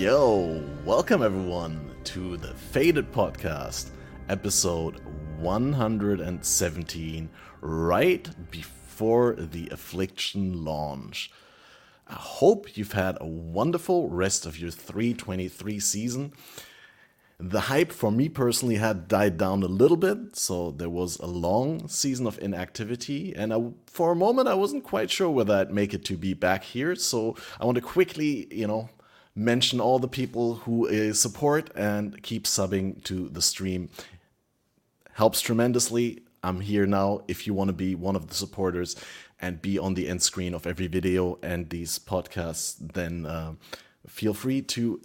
Yo, welcome everyone to the Fated Podcast, episode 117, right before the Affliction launch. I hope you've had a wonderful rest of your 323 season. The hype for me personally had died down a little bit, so there was a long season of inactivity, and I, for a moment I wasn't quite sure whether I'd make it to be back here. So I want to quickly, you know, mention all the people who support and keep subbing to the stream. Helps tremendously. I'm here now if you want to be one of the supporters and be on the end screen of every video and these podcasts, then uh, feel free to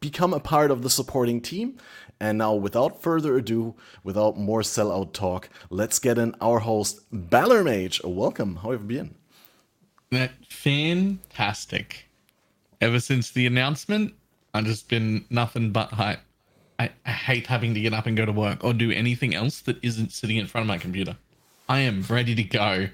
become a part of the supporting team. And now, without further ado, without more sellout talk, let's get in our host, Balormage. Welcome. How have you been? That fantastic. Ever since the announcement, I've just been nothing but hype. I, I hate having to get up and go to work or do anything else that isn't sitting in front of my computer. I am ready to go.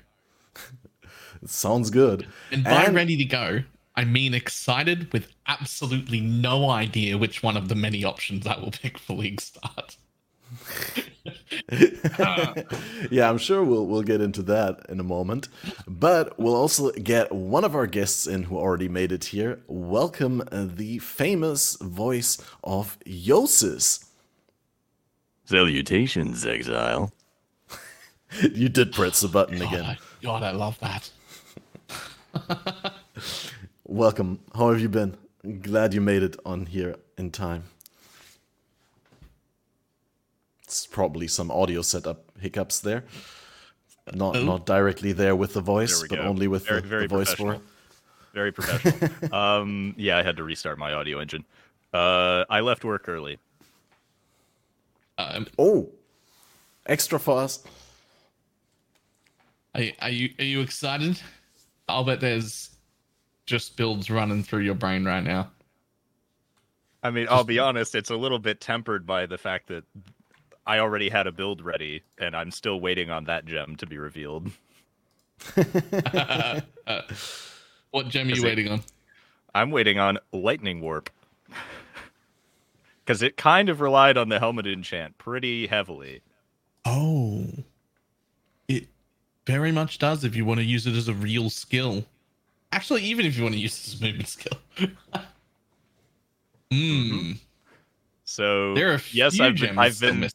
sounds good. And by and... ready to go, I mean excited with absolutely no idea which one of the many options I will pick for League Start. yeah, I'm sure we'll we'll get into that in a moment. But we'll also get one of our guests in who already made it here. Welcome uh, the famous voice of Jousis. Salutations, Exile. you did press the button God, again. I, God, I love that. Welcome. How have you been? Glad you made it on here in time. It's probably some audio setup hiccups there. Not oh. not directly there with the voice, but go. only with very, the, very the voice for. Very professional. um, yeah, I had to restart my audio engine. Uh, I left work early. Um, oh, extra fast. Are, are you are you excited? I'll bet there's just builds running through your brain right now. I mean, I'll be honest, it's a little bit tempered by the fact that I already had a build ready and I'm still waiting on that gem to be revealed. uh, what gem are you waiting on? I'm waiting on Lightning Warp. Because it kind of relied on the Helmet enchant pretty heavily. Oh. It very much does if you want to use it as a real skill. Actually, even if you want to use this movement skill. Hmm. So there are yes, I've been, I've been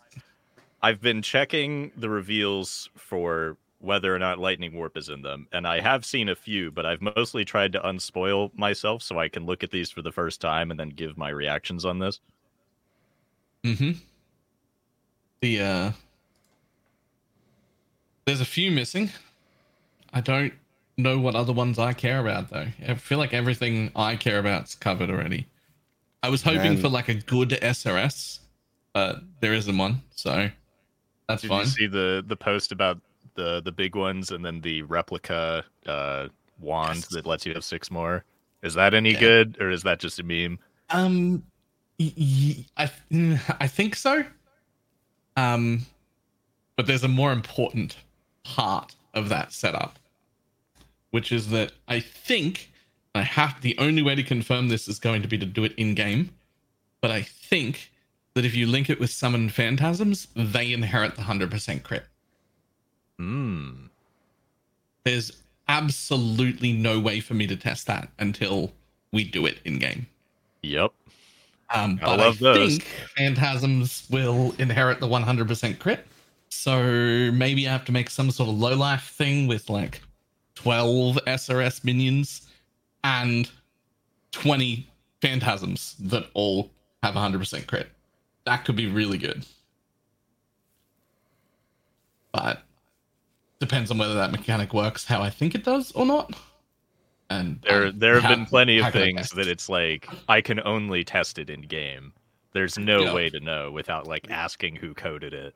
I've been checking the reveals for whether or not lightning warp is in them, and I have seen a few, but I've mostly tried to unspoil myself so I can look at these for the first time and then give my reactions on this. Mm-hmm. The uh there's a few missing. I don't know what other ones I care about though. I feel like everything I care about's covered already. I was hoping for like a good SRS, but there isn't one, so that's Did fine. you see the the post about the the big ones and then the replica uh, wand yes. that lets you have six more? Is that any yeah. good or is that just a meme? Um, I I think so. Um, but there's a more important part of that setup which is that I think I have the only way to confirm this is going to be to do it in game, but I think that if you link it with summon phantasms, they inherit the hundred percent crit. Hmm. There's absolutely no way for me to test that until we do it in game. Yep. Um, but I, I think phantasms will inherit the 100% crit. So maybe I have to make some sort of low life thing with like 12 SRS minions and 20 phantasms that all have 100% crit. That could be really good. But depends on whether that mechanic works how I think it does or not. And there there have been plenty of things that it's like I can only test it in game. There's no yeah. way to know without like asking who coded it.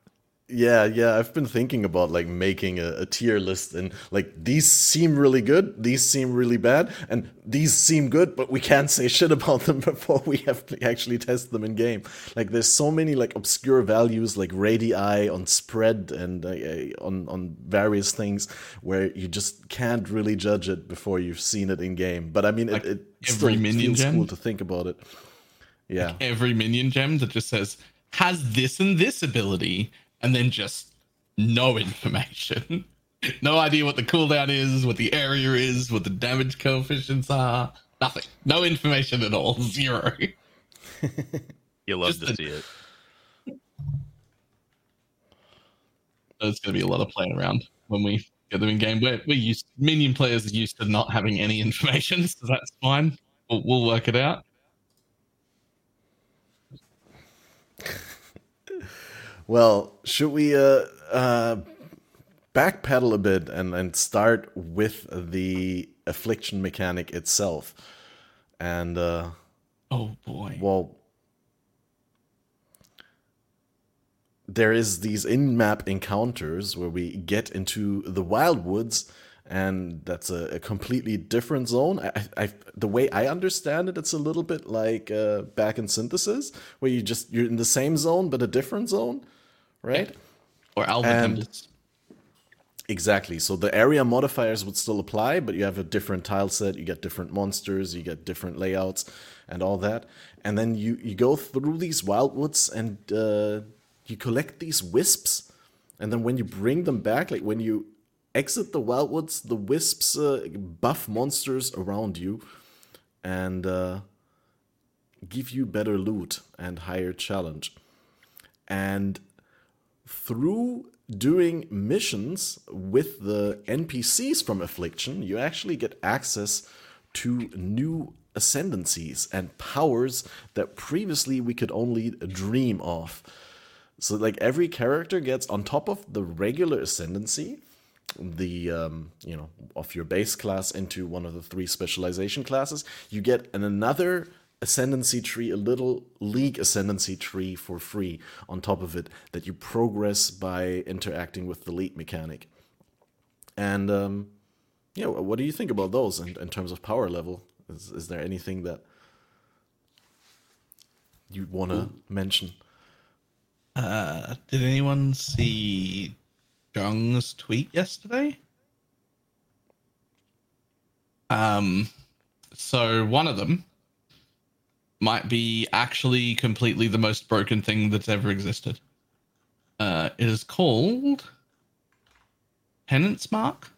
Yeah, yeah, I've been thinking about like making a, a, tier list and like these seem really good, these seem really bad, and these seem good, but we can't say shit about them before we have to actually test them in game. Like there's so many like obscure values like radii on spread and uh, uh, on on various things where you just can't really judge it before you've seen it in game. But I mean, like it, it still feels cool to think about it. Yeah. Like every minion gem that just says has this and this ability, and then just no information. no idea what the cooldown is, what the area is, what the damage coefficients are. Nothing. No information at all. Zero. you love just to see it. There's going to be a lot of playing around when we get them in game. We're, we used minion players are used to not having any information, so that's fine. We'll, we'll work it out. Well, should we uh, uh, backpedal a bit and, and start with the affliction mechanic itself? And uh, oh boy, well, there is these in-map encounters where we get into the wildwoods and that's a, a completely different zone. I, I, the way i understand it it's a little bit like uh, back in synthesis where you just you're in the same zone but a different zone right? Yeah. or alpha exactly. So the area modifiers would still apply but you have a different tile set you get different monsters you get different layouts and all that. And then you you go through these wildwoods and uh, you collect these wisps, and then when you bring them back, like when you exit the wildwoods, the wisps uh, buff monsters around you and uh, give you better loot and higher challenge. And through doing missions with the NPCs from Affliction, you actually get access to new ascendancies and powers that previously we could only dream of. So like every character gets on top of the regular ascendancy, the um, you know of your base class into one of the three specialization classes, you get an another ascendancy tree, a little league ascendancy tree for free on top of it that you progress by interacting with the league mechanic. And um, yeah, what do you think about those in, in terms of power level? Is, is there anything that you want to mention? Uh, did anyone see Jung's tweet yesterday? Um, so one of them might be actually completely the most broken thing that's ever existed. Uh, it is called Penance Mark.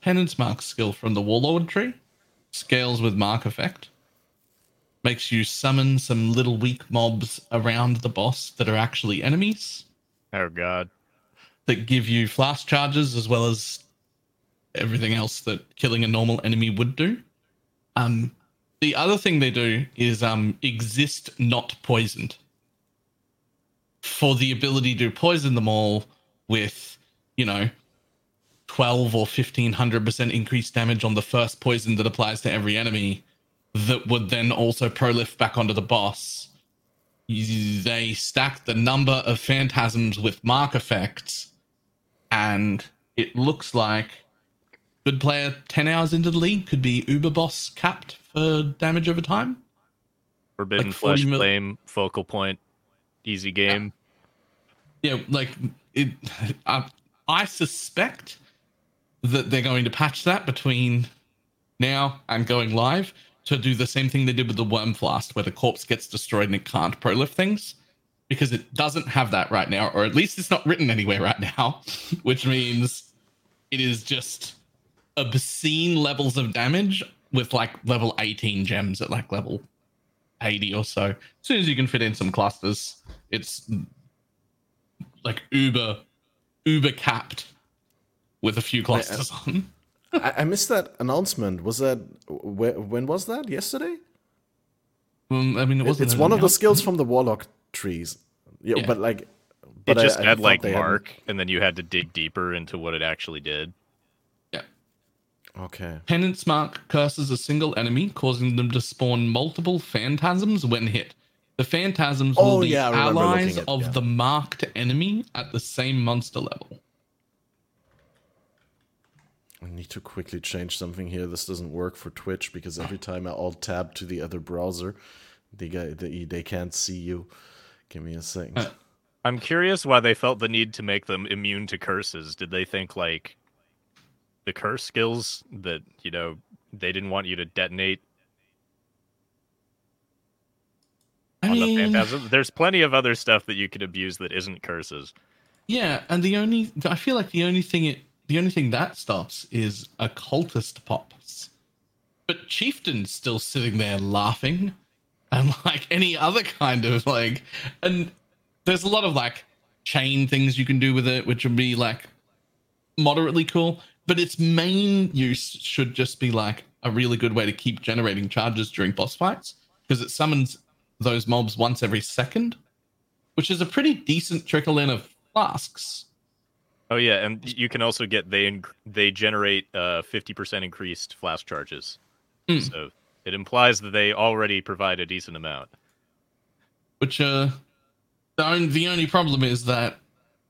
Penance Mark skill from the Warlord tree scales with Mark effect makes you summon some little weak mobs around the boss that are actually enemies. Oh god. That give you flask charges as well as everything else that killing a normal enemy would do. Um the other thing they do is um exist not poisoned. For the ability to poison them all with, you know, 12 or 1500% increased damage on the first poison that applies to every enemy that would then also prolif back onto the boss. They stack the number of phantasms with mark effects, and it looks like good player 10 hours into the league could be uber boss capped for damage over time. Forbidden like Flesh mil- Flame, Focal Point, easy game. Yeah, yeah like it. I, I suspect that they're going to patch that between now and going live to do the same thing they did with the Wyrmflast, where the corpse gets destroyed and it can't prolif things, because it doesn't have that right now, or at least it's not written anywhere right now, which means it is just obscene levels of damage with like level 18 gems at like level 80 or so. As soon as you can fit in some clusters, it's like uber, uber capped with a few clusters on. I, I, missed that announcement. Was that when was that? Yesterday? Um, I mean, it was. it's one of the skills from the warlock trees. Yeah, yeah. but like, but it just I, had like mark, hadn't... and then you had to dig deeper into what it actually did. Yeah. Okay. Penance mark curses a single enemy, causing them to spawn multiple phantasms when hit. The phantasms oh, will be yeah, allies at, of yeah. the marked enemy at the same monster level. I need to quickly change something here. This doesn't work for Twitch because every time I alt tab to the other browser, they they, they can't see you. Give me a second. Uh, I'm curious why they felt the need to make them immune to curses. Did they think like the curse skills that you know they didn't want you to detonate I mean, the Phantasm. There's plenty of other stuff that you could abuse that isn't curses. Yeah, and the only I feel like the only thing it the only thing that stops is occultist pops. But Chieftain's still sitting there laughing. And like any other kind of like and there's a lot of like chain things you can do with it, which would be like moderately cool. But its main use should just be like a really good way to keep generating charges during boss fights because it summons those mobs once every second, which is a pretty decent trickle in of flasks. Oh yeah, and you can also get they they generate uh, fifty percent increased flask charges. Mm. So it implies that they already provide a decent amount. Which uh, the only, the only problem is that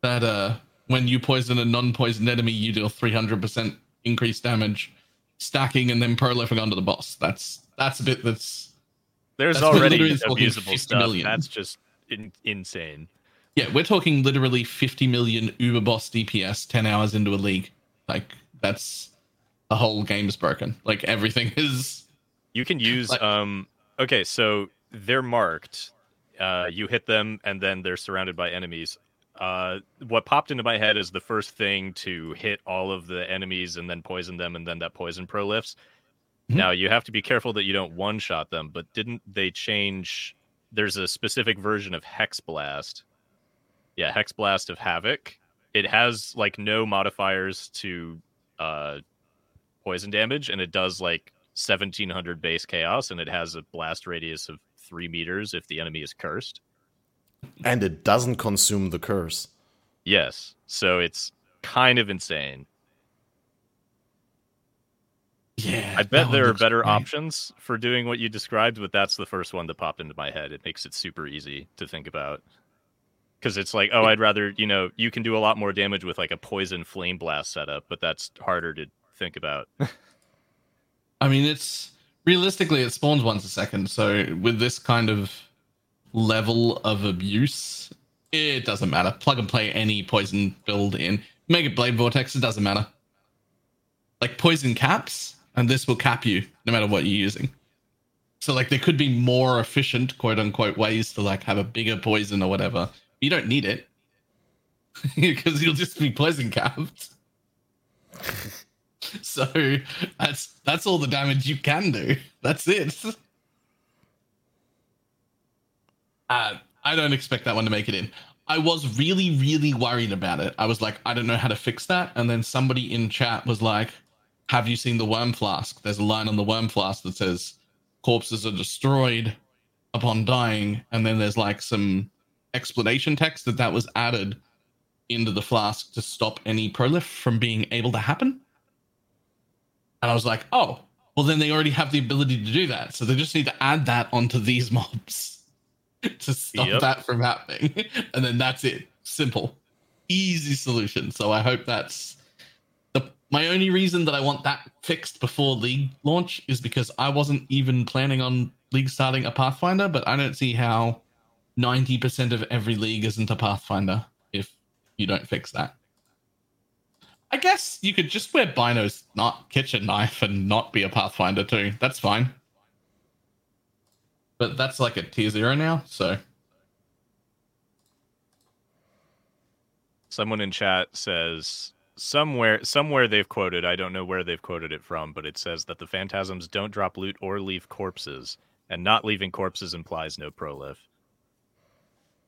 that uh, when you poison a non-poisoned enemy, you deal three hundred percent increased damage, stacking and then prolifing onto the boss. That's that's a bit that's. There's that's already abusable stuff. Million. That's just in, insane. Yeah, we're talking literally 50 million Uber boss DPS 10 hours into a league. Like that's the whole game is broken. Like everything is You can use like, um okay, so they're marked. Uh you hit them and then they're surrounded by enemies. Uh what popped into my head is the first thing to hit all of the enemies and then poison them and then that poison prolifs. Mm-hmm. Now you have to be careful that you don't one shot them, but didn't they change there's a specific version of Hex Blast yeah, Hex Blast of Havoc. It has like no modifiers to uh, poison damage, and it does like 1700 base chaos, and it has a blast radius of three meters if the enemy is cursed. And it doesn't consume the curse. Yes, so it's kind of insane. Yeah, I bet there are better great. options for doing what you described, but that's the first one that popped into my head. It makes it super easy to think about because it's like oh i'd rather you know you can do a lot more damage with like a poison flame blast setup but that's harder to think about i mean it's realistically it spawns once a second so with this kind of level of abuse it doesn't matter plug and play any poison build in make it blade vortex it doesn't matter like poison caps and this will cap you no matter what you're using so like there could be more efficient quote unquote ways to like have a bigger poison or whatever you don't need it because you'll just be poison capped. so that's that's all the damage you can do. That's it. Uh, I don't expect that one to make it in. I was really, really worried about it. I was like, I don't know how to fix that. And then somebody in chat was like, Have you seen the worm flask? There's a line on the worm flask that says corpses are destroyed upon dying. And then there's like some explanation text that that was added into the flask to stop any prolif from being able to happen. And I was like, oh, well, then they already have the ability to do that. So they just need to add that onto these mobs to stop yep. that from happening. and then that's it. Simple, easy solution. So I hope that's the my only reason that I want that fixed before League launch is because I wasn't even planning on League starting a Pathfinder, but I don't see how 90% of every league isn't a Pathfinder if you don't fix that. I guess you could just wear Bino's not kitchen knife and not be a Pathfinder too. That's fine. But that's like a tier zero now, so. Someone in chat says somewhere somewhere they've quoted, I don't know where they've quoted it from, but it says that the phantasms don't drop loot or leave corpses, and not leaving corpses implies no prolif.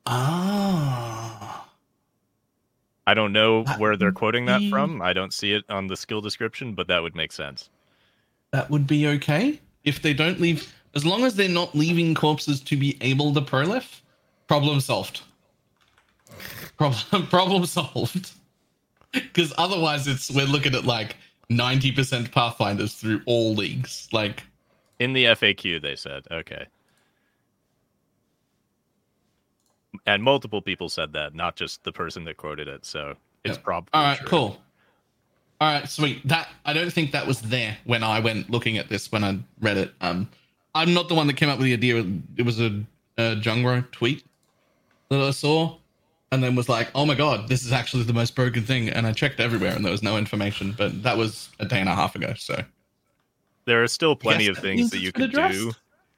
Ah. I don't know that where they're quoting be... that from. I don't see it on the skill description, but that would make sense. That would be okay if they don't leave, as long as they're not leaving corpses to be able to prolif. Problem solved. Problem problem solved. Because otherwise, it's we're looking at like ninety percent pathfinders through all leagues. Like in the FAQ, they said okay. and multiple people said that, not just the person that quoted it. So it's yep. probably all right. True. Cool. All right, sweet. That I don't think that was there when I went looking at this when I read it. Um, I'm not the one that came up with the idea. It was a, a Jungro tweet that I saw, and then was like, "Oh my god, this is actually the most broken thing." And I checked everywhere, and there was no information. But that was a day and a half ago. So there are still plenty of things that you can do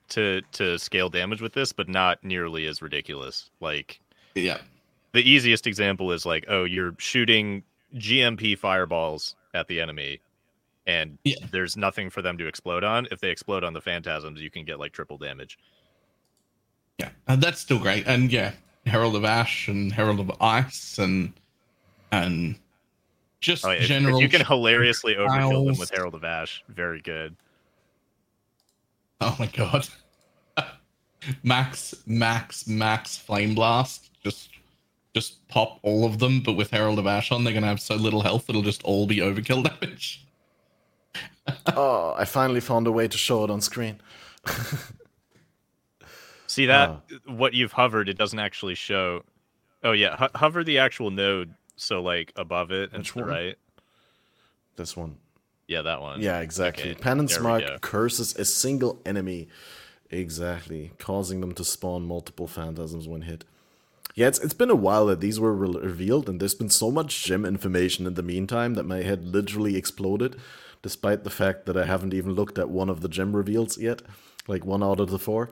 to to scale damage with this, but not nearly as ridiculous. Like yeah. The easiest example is like, oh, you're shooting GMP fireballs at the enemy and yeah. there's nothing for them to explode on. If they explode on the phantasms, you can get like triple damage. Yeah, and that's still great. And yeah, Herald of Ash and Herald of Ice and and just oh, if, general. If you can hilariously overkill them with Herald of Ash, very good. Oh my god. max, max, max flame blast. Just just pop all of them, but with Herald of Ash on, they're gonna have so little health it'll just all be overkill damage. oh, I finally found a way to show it on screen. See that uh, what you've hovered, it doesn't actually show. Oh yeah, Ho- hover the actual node, so like above it and to the right. This one. Yeah, that one. Yeah, exactly. Okay, Penance mark curses a single enemy. Exactly, causing them to spawn multiple phantasms when hit. Yeah, it's, it's been a while that these were re- revealed, and there's been so much gem information in the meantime that my head literally exploded despite the fact that I haven't even looked at one of the gem reveals yet, like one out of the four.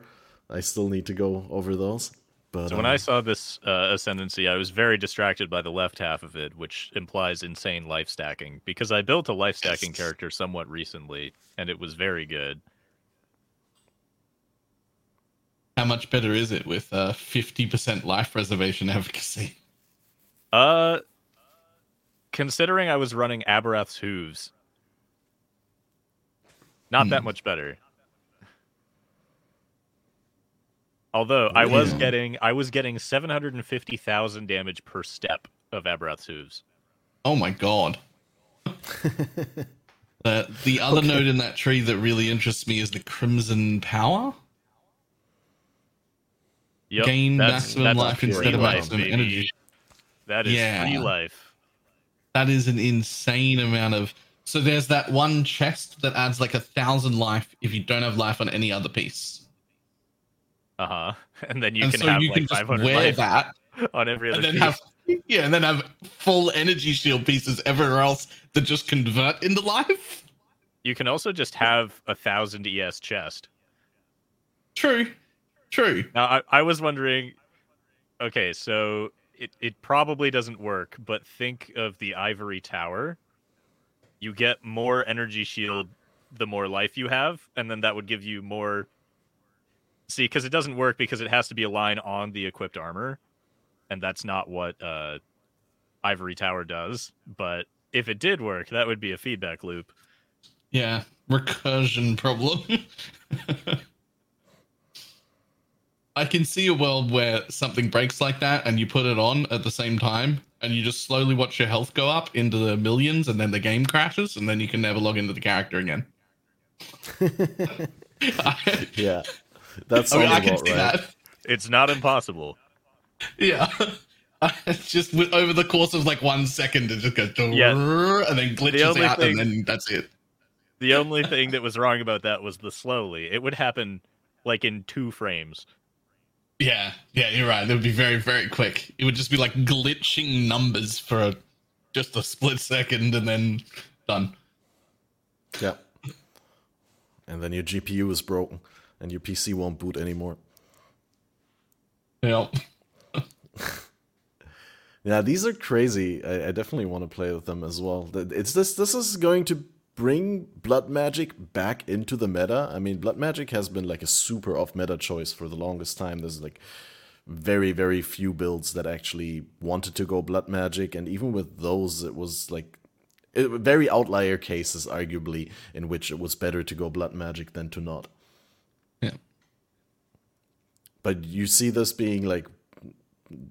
I still need to go over those. But, so when I um, saw this uh, ascendancy, I was very distracted by the left half of it, which implies insane life stacking. Because I built a life stacking character somewhat recently, and it was very good. How much better is it with uh, fifty percent life preservation efficacy? Uh, considering I was running Abberath's hooves, not hmm. that much better. Although I was getting I was getting seven hundred and fifty thousand damage per step of Abberath's hooves. Oh my god. uh, the other okay. node in that tree that really interests me is the Crimson Power. Yep, Gain that's, maximum that's life instead of maximum baby. energy. That is yeah. free life. That is an insane amount of so there's that one chest that adds like a thousand life if you don't have life on any other piece. Uh huh. And then you and can so have you like can 500 wear that on every other. And then piece. have yeah, and then have full energy shield pieces everywhere else that just convert into life. You can also just have a thousand ES chest. True. True. Now I, I was wondering. Okay, so it, it probably doesn't work, but think of the ivory tower you get more energy shield the more life you have, and then that would give you more. See, because it doesn't work because it has to be a line on the equipped armor, and that's not what uh, Ivory Tower does. But if it did work, that would be a feedback loop. Yeah, recursion problem. I can see a world where something breaks like that and you put it on at the same time and you just slowly watch your health go up into the millions and then the game crashes and then you can never log into the character again. yeah. That's I, mean, I can see right. that. It's not impossible. Yeah. It's just over the course of like one second, it just goes yeah. and then glitches the out, thing, and then that's it. The only thing that was wrong about that was the slowly. It would happen like in two frames. Yeah, yeah, you're right. It would be very, very quick. It would just be like glitching numbers for a, just a split second and then done. Yeah. And then your GPU is broken and your PC won't boot anymore. Yep. yeah, these are crazy. I, I definitely want to play with them as well. It's this. This is going to bring blood magic back into the meta. I mean, blood magic has been like a super off meta choice for the longest time. There's like very very few builds that actually wanted to go blood magic, and even with those, it was like it, very outlier cases, arguably, in which it was better to go blood magic than to not. Yeah. But you see this being like,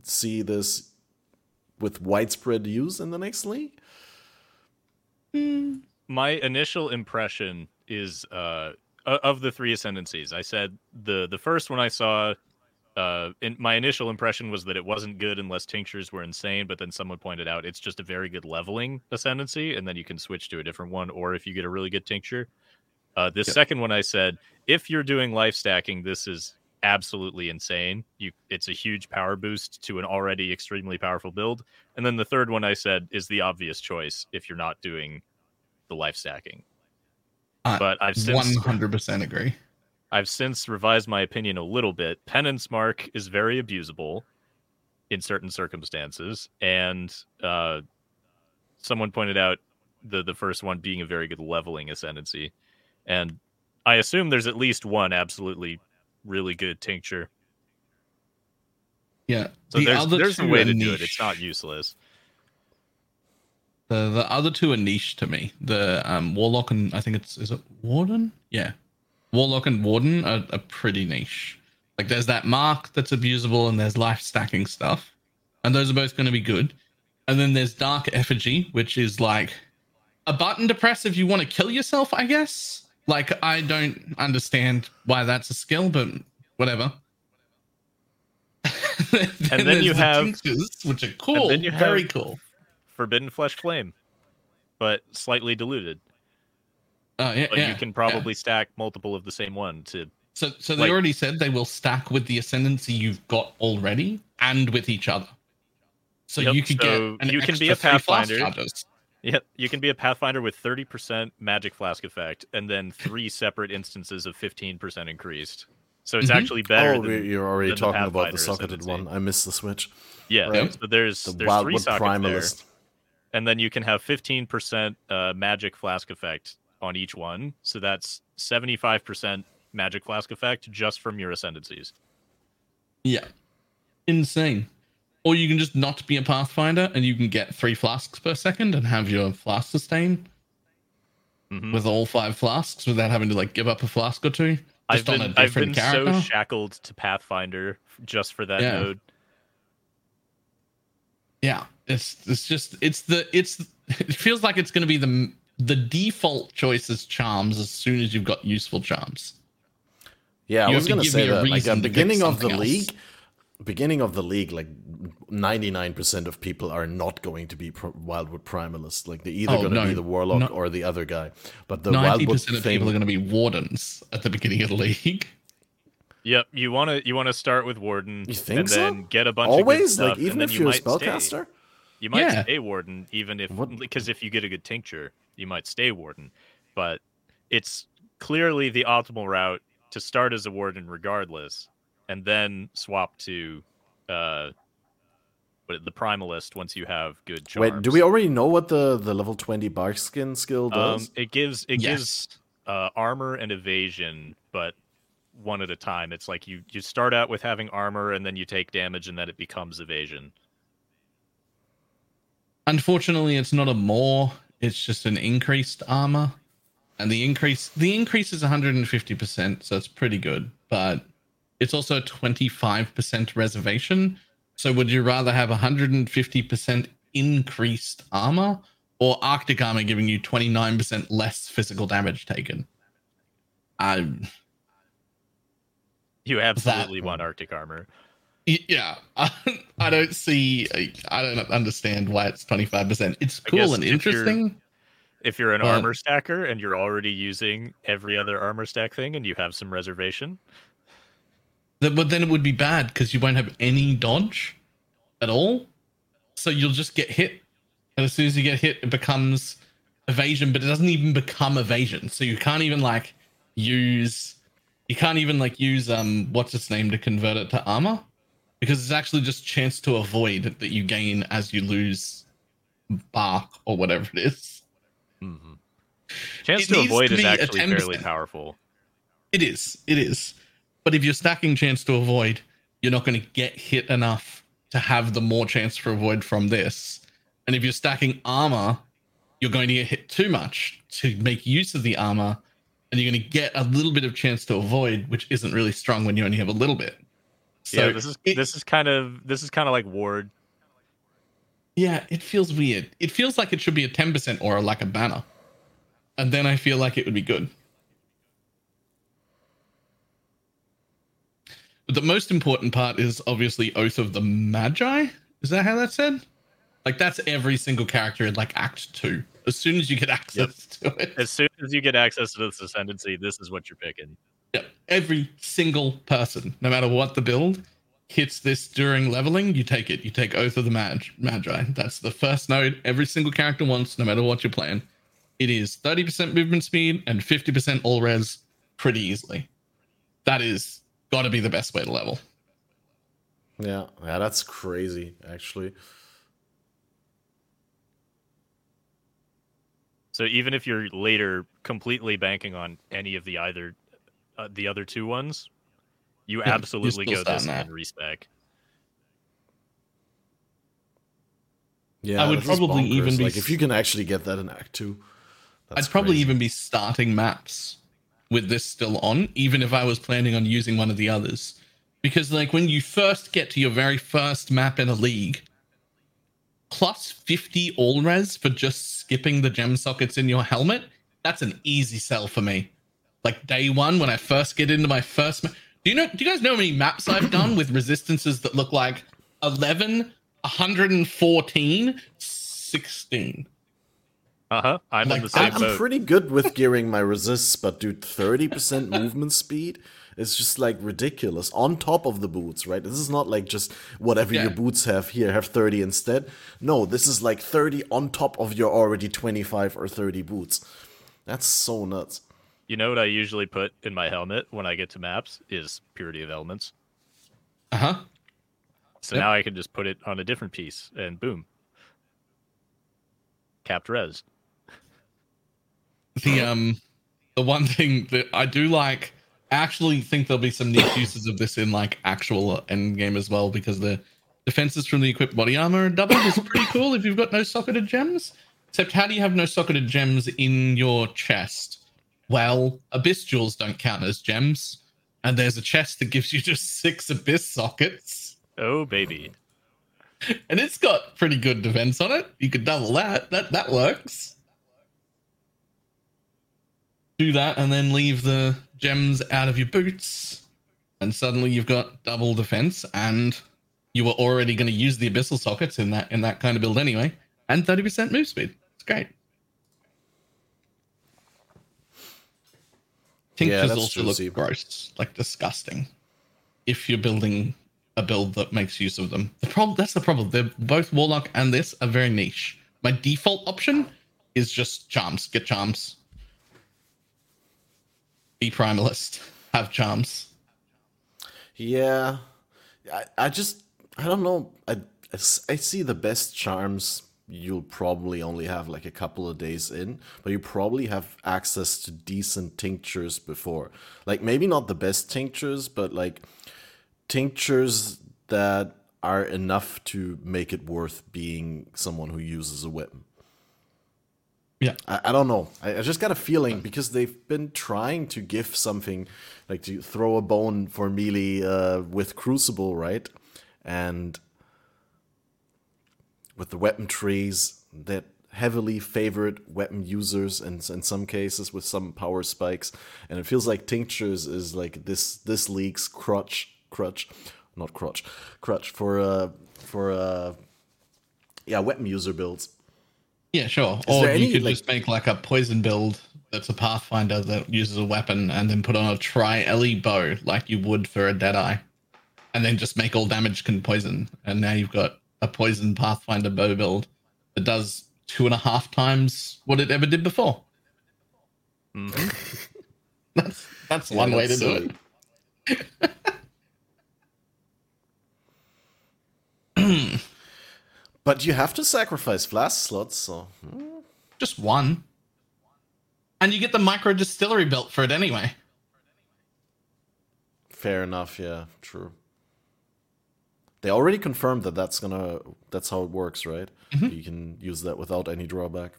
see this with widespread use in the next league. Mm my initial impression is uh, of the three ascendancies. I said the the first one I saw. Uh, in, my initial impression was that it wasn't good unless tinctures were insane, but then someone pointed out it's just a very good leveling ascendancy, and then you can switch to a different one, or if you get a really good tincture. Uh, this yep. second one, I said, if you're doing life stacking, this is absolutely insane. You, it's a huge power boost to an already extremely powerful build. And then the third one, I said, is the obvious choice if you're not doing the life stacking. Uh, but I've since 100% agree. I've since revised my opinion a little bit. Penance Mark is very abusable in certain circumstances, and uh, someone pointed out the the first one being a very good leveling ascendancy, and I assume there's at least one absolutely really good tincture. Yeah, so the there's there's a way to niche. do it. It's not useless. The the other two are niche to me. The um Warlock and I think it's is it Warden? Yeah. Warlock and Warden are, are pretty niche. Like there's that mark that's abusable and there's life stacking stuff. And those are both going to be good. And then there's Dark Effigy, which is like a button to press if you want to kill yourself, I guess. Like I don't understand why that's a skill, but whatever. then and then you the have tinctures, which are cool, very cool. Forbidden Flesh Flame, but slightly diluted. Oh yeah, but yeah, you can probably yeah. stack multiple of the same one to. So, so they like, already said they will stack with the ascendancy you've got already and with each other. So yep, you could so get you can be a pathfinder. Yep, you can be a pathfinder with thirty percent magic flask effect, and then three separate instances of fifteen percent increased. So it's mm-hmm. actually better. Oh, than, you're already talking about the socketed one. I missed the switch. Yeah, right? so there's the there's three sockets primalist. there and then you can have 15% uh, magic flask effect on each one. So that's 75% magic flask effect just from your ascendancies. Yeah. Insane. Or you can just not be a pathfinder and you can get three flasks per second and have your flask sustain mm-hmm. with all five flasks without having to like give up a flask or two. I've been, I've been so shackled to Pathfinder just for that yeah. node. Yeah, it's it's just it's the it's it feels like it's going to be the the default choice is charms as soon as you've got useful charms. Yeah, you I was going to say that like at the beginning of the else. league, beginning of the league, like ninety nine percent of people are not going to be pro- Wildwood Primalist. Like they're either oh, going to no, be the Warlock no. or the other guy. But the ninety percent of people are going to be Wardens at the beginning of the league. Yep, you want to you want to start with Warden. You think and so? then get a bunch always of stuff, like even if you are a spellcaster. Stay. You might yeah. stay Warden even if because if you get a good tincture, you might stay Warden. But it's clearly the optimal route to start as a Warden regardless, and then swap to uh, the Primalist once you have good charms. Wait, do we already know what the the level twenty Barkskin skill um, does? Um, it gives it yes. gives uh, armor and evasion, but one at a time. It's like you you start out with having armor and then you take damage and then it becomes evasion. Unfortunately, it's not a more, it's just an increased armor. And the increase the increase is 150%, so it's pretty good, but it's also a 25% reservation. So would you rather have 150% increased armor or Arctic armor giving you 29% less physical damage taken? I you absolutely that, want Arctic armor. Yeah, I don't see. I don't understand why it's twenty five percent. It's cool and interesting. If you're, if you're an but, armor stacker and you're already using every other armor stack thing, and you have some reservation, but then it would be bad because you won't have any dodge at all. So you'll just get hit, and as soon as you get hit, it becomes evasion. But it doesn't even become evasion, so you can't even like use you can't even like use um what's its name to convert it to armor because it's actually just chance to avoid that you gain as you lose bark or whatever it is. Mm-hmm. Chance it to avoid to is actually fairly powerful. It is. It is. But if you're stacking chance to avoid, you're not going to get hit enough to have the more chance for avoid from this. And if you're stacking armor, you're going to get hit too much to make use of the armor and you're going to get a little bit of chance to avoid, which isn't really strong when you only have a little bit. So yeah, this is it, this is kind of this is kind of like Ward. Yeah, it feels weird. It feels like it should be a ten percent aura, like a banner, and then I feel like it would be good. But the most important part is obviously Oath of the Magi. Is that how that's said? Like that's every single character in like Act Two as soon as you get access yep. to it. As soon as you get access to this ascendancy, this is what you're picking. Yep. Every single person, no matter what the build, hits this during leveling, you take it. You take Oath of the Mag- Magi. That's the first node every single character wants, no matter what you're playing. It is 30% movement speed and 50% all res pretty easily. that is got to be the best way to level. Yeah, yeah, that's crazy, actually. So even if you're later completely banking on any of the either uh, the other two ones, you absolutely go this and respec. Yeah, I would probably even be like if you can actually get that in Act Two. I'd probably crazy. even be starting maps with this still on, even if I was planning on using one of the others. Because like when you first get to your very first map in a league, plus 50 all res for just skipping the gem sockets in your helmet, that's an easy sell for me. Like day one, when I first get into my first map. Do you know do you guys know how many maps I've done with resistances that look like 11, 114, 16? Uh-huh. I'm like, in the same I'm boat. pretty good with gearing my resists, but dude, 30% movement speed is just like ridiculous. On top of the boots, right? This is not like just whatever yeah. your boots have here, have 30 instead. No, this is like 30 on top of your already 25 or 30 boots. That's so nuts. You know what I usually put in my helmet when I get to maps is purity of elements. Uh-huh. So yep. now I can just put it on a different piece and boom. Capped res the um the one thing that I do like I actually think there'll be some neat uses of this in like actual end game as well because the defenses from the equipped body armor are doubled is pretty cool if you've got no socketed gems. Except how do you have no socketed gems in your chest? Well, abyss jewels don't count as gems, and there's a chest that gives you just six abyss sockets. Oh baby. And it's got pretty good defense on it. You could double that. That that works do that and then leave the gems out of your boots, and suddenly you've got double defense, and you were already going to use the abyssal sockets in that in that kind of build anyway, and thirty percent move speed. It's great. Tinctures yeah, also look gross, like disgusting. If you're building a build that makes use of them, the problem that's the problem. They're both warlock and this are very niche. My default option is just charms. Get charms be primalist, have charms. Yeah, I, I just I don't know. I I see the best charms you'll probably only have like a couple of days in, but you probably have access to decent tinctures before. Like maybe not the best tinctures, but like tinctures that are enough to make it worth being someone who uses a weapon. Yeah. I, I don't know. I, I, just got a feeling because they've been trying to give something like to throw a bone for melee uh, with Crucible, right? And with the weapon trees that heavily favored weapon users and in some cases with some power spikes and it feels like tinctures is like this this league's crutch crutch not crutch crutch for uh for uh yeah weapon user builds yeah, sure. Is or you any, could like... just make like a poison build that's a pathfinder that uses a weapon and then put on a tri ele bow like you would for a deadeye. And then just make all damage can poison. And now you've got a poison pathfinder bow build that does two and a half times what it ever did before. Mm-hmm. that's that's yeah, one way to silly. do it. But you have to sacrifice flask slots, so just one. And you get the micro distillery built for it anyway. Fair enough, yeah, true. They already confirmed that that's gonna that's how it works, right? Mm-hmm. You can use that without any drawback.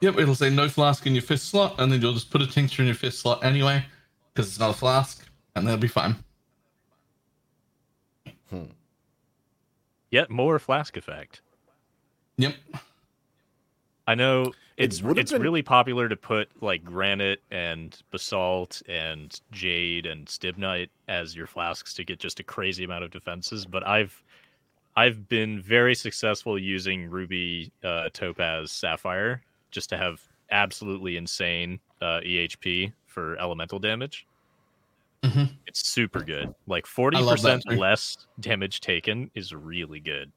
Yep, it'll say no flask in your fist slot, and then you'll just put a tincture in your fist slot anyway, because it's not a flask, and that'll be fine. Hmm. Yet more flask effect. Yep. I know it's it it's been... really popular to put like granite and basalt and jade and stibnite as your flasks to get just a crazy amount of defenses, but I've I've been very successful using ruby, uh, topaz, sapphire just to have absolutely insane uh, EHP for elemental damage. Mm-hmm. It's super good. Like forty percent less damage taken is really good.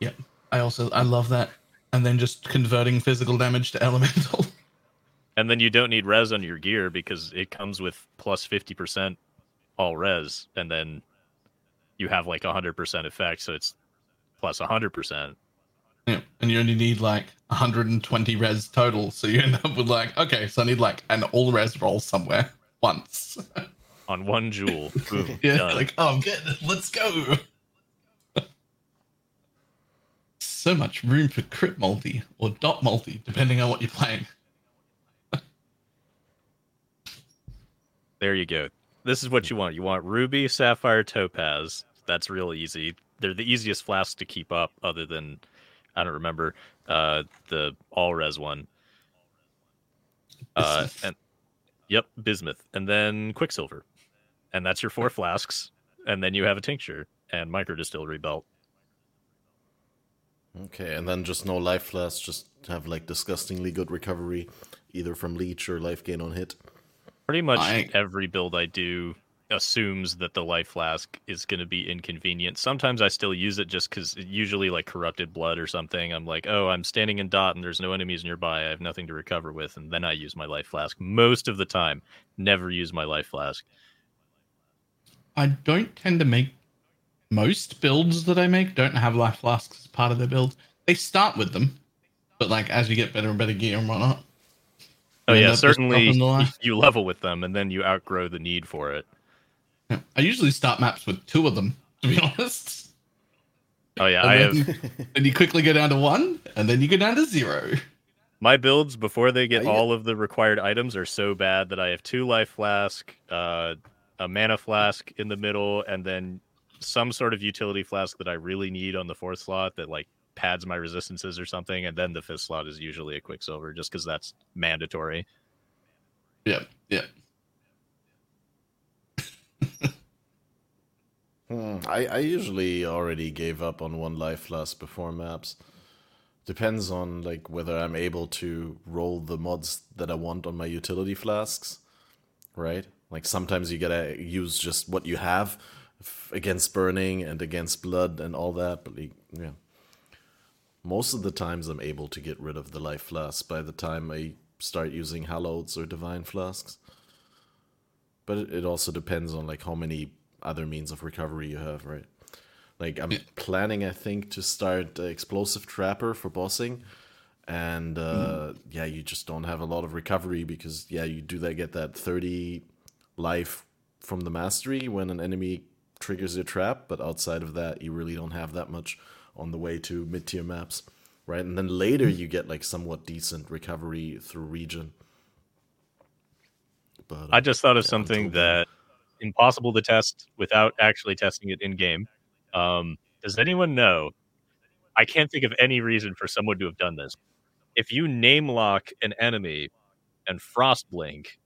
Yep. I also I love that. And then just converting physical damage to elemental. And then you don't need res on your gear because it comes with plus 50% all res. And then you have like 100% effect. So it's plus 100%. Yeah. And you only need like 120 res total. So you end up with like, okay, so I need like an all res roll somewhere once. on one jewel. Boom, yeah. Done. Like, oh, good. Let's go. so much room for crit multi or dot multi, depending on what you're playing. there you go. This is what you want. You want ruby, sapphire, topaz. That's real easy. They're the easiest flasks to keep up, other than I don't remember uh, the all res one. Uh, and yep, bismuth, and then quicksilver, and that's your four flasks, and then you have a tincture and micro distillery belt. Okay, and then just no life flask, just have like disgustingly good recovery, either from leech or life gain on hit. Pretty much I... every build I do assumes that the life flask is going to be inconvenient. Sometimes I still use it just because usually like corrupted blood or something. I'm like, oh, I'm standing in dot and there's no enemies nearby. I have nothing to recover with, and then I use my life flask. Most of the time, never use my life flask. I don't tend to make most builds that I make don't have life flasks as part of their build. They start with them, but like as you get better and better gear and whatnot. Oh yeah, certainly you level with them and then you outgrow the need for it. Yeah. I usually start maps with two of them, to be honest. Oh yeah, and I then, have. And you quickly go down to one, and then you go down to zero. My builds before they get all of the required items are so bad that I have two life flask, uh, a mana flask in the middle, and then some sort of utility flask that I really need on the fourth slot that like pads my resistances or something, and then the fifth slot is usually a quicksilver just because that's mandatory. Yeah, yeah. Hmm, I, I usually already gave up on one life flask before maps. Depends on like whether I'm able to roll the mods that I want on my utility flasks, right? Like sometimes you gotta use just what you have against burning and against blood and all that. But like, yeah, most of the times I'm able to get rid of the life flasks by the time I start using halloweds or divine flasks. But it, also depends on like how many other means of recovery you have, right? Like I'm planning, I think, to start explosive trapper for bossing, and uh, mm. yeah, you just don't have a lot of recovery because yeah, you do that get that thirty life from the mastery when an enemy triggers your trap, but outside of that, you really don't have that much on the way to mid tier maps, right? And then later you get like somewhat decent recovery through regen. But I just thought of yeah, something that impossible to test without actually testing it in game. Um, does anyone know? I can't think of any reason for someone to have done this. If you name lock an enemy and frost blink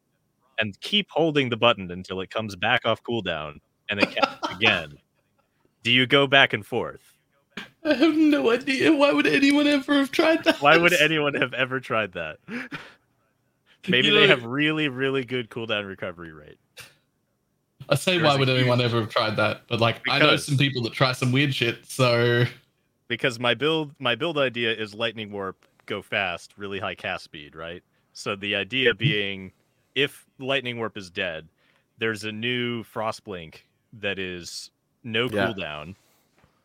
and keep holding the button until it comes back off cooldown, and it casts again. Do you go back and forth? I have no idea. Why would anyone ever have tried that? Why would anyone have ever tried that? Maybe you they know, have really, really good cooldown recovery rate. I say, why would anyone ever have tried that? But like, because, I know some people that try some weird shit. So, because my build, my build idea is lightning warp, go fast, really high cast speed, right? So the idea mm-hmm. being, if lightning warp is dead, there's a new frost blink that is no yeah. cooldown.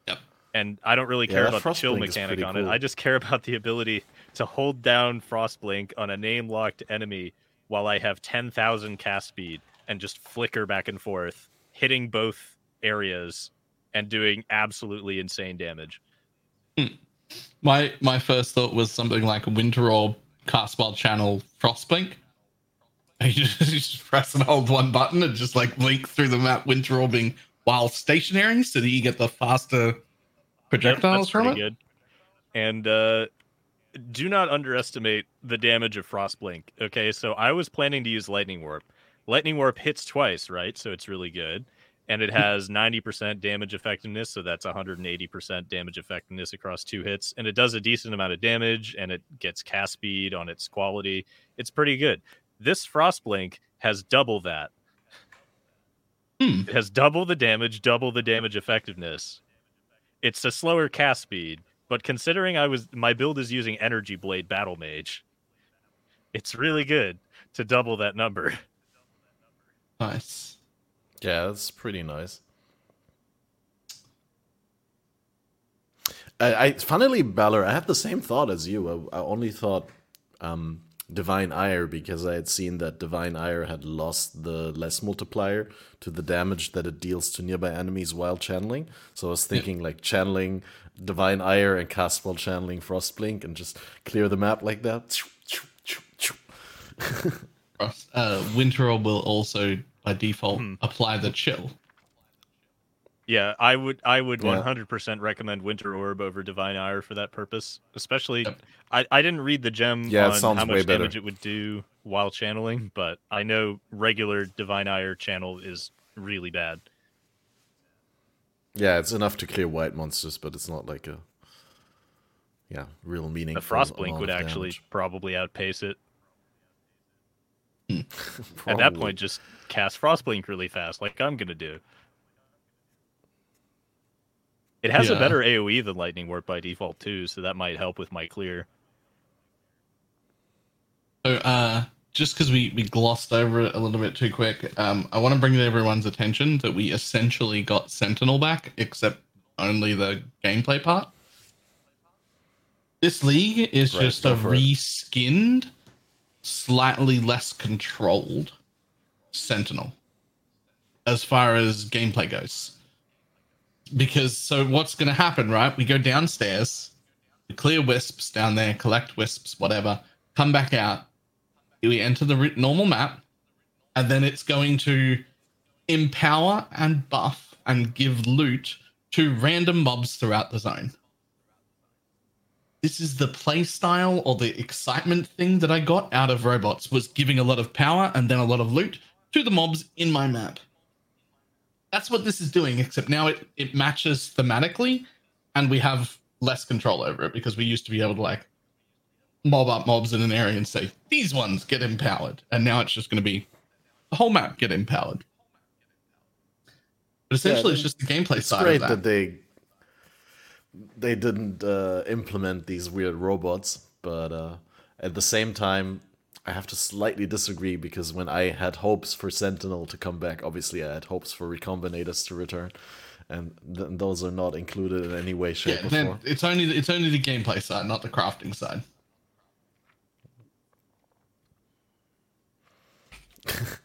Yep. And I don't really care yeah, about the chill mechanic on cool. it. I just care about the ability to hold down frost blink on a name locked enemy while I have 10,000 cast speed and just flicker back and forth, hitting both areas and doing absolutely insane damage. Hmm. My my first thought was something like a winter orb cast while channel frostblink you just, you just press and hold one button and just like blink through the map winter orbing while stationary so that you get the faster projectiles yep, from it. Good. And uh, do not underestimate the damage of Frostblink. Okay, so I was planning to use Lightning Warp. Lightning Warp hits twice, right? So it's really good. And it has 90% damage effectiveness, so that's 180% damage effectiveness across two hits. And it does a decent amount of damage and it gets cast speed on its quality. It's pretty good. This Frostblink has double that. Hmm. It has double the damage, double the damage effectiveness. It's a slower cast speed, but considering I was my build is using Energy Blade Battle Mage, It's really good to double that number. Nice. Yeah, that's pretty nice. I, I funnily, Balor, I had the same thought as you. I, I only thought um, Divine Ire because I had seen that Divine Ire had lost the less multiplier to the damage that it deals to nearby enemies while channeling. So I was thinking yeah. like channeling Divine Ire and cast while channeling Frostblink and just clear the map like that. uh, Winter Orb will also by default hmm. apply the chill. Yeah, I would I would one hundred percent recommend Winter Orb over Divine Ire for that purpose. Especially, yep. I, I didn't read the gem yeah, on how much damage it would do while channeling, but I know regular Divine Ire channel is really bad. Yeah, it's enough to clear white monsters, but it's not like a yeah real meaning. The Frostblink would actually probably outpace it. At that point, just cast Frostblink really fast, like I'm gonna do. It has yeah. a better AOE than Lightning Warp by default too, so that might help with my clear. So, uh, just because we, we glossed over it a little bit too quick, um, I want to bring to everyone's attention that we essentially got Sentinel back, except only the gameplay part. This league is right, just a reskinned, slightly less controlled Sentinel as far as gameplay goes because so what's going to happen, right? We go downstairs, we clear wisps down there, collect wisps, whatever, come back out. We enter the normal map, and then it's going to empower and buff and give loot to random mobs throughout the zone. This is the play style or the excitement thing that I got out of robots was giving a lot of power and then a lot of loot to the mobs in my map that's what this is doing, except now it, it matches thematically and we have less control over it because we used to be able to like mob up mobs in an area and say, these ones get empowered. And now it's just going to be the whole map get empowered. But essentially, yeah, it's just the gameplay it's side. It's great that. that. they they didn't uh, implement these weird robots, but uh, at the same time, I have to slightly disagree because when I had hopes for Sentinel to come back, obviously I had hopes for Recombinators to return, and th- those are not included in any way, shape, yeah, or form. It's only it's only the gameplay side, not the crafting side.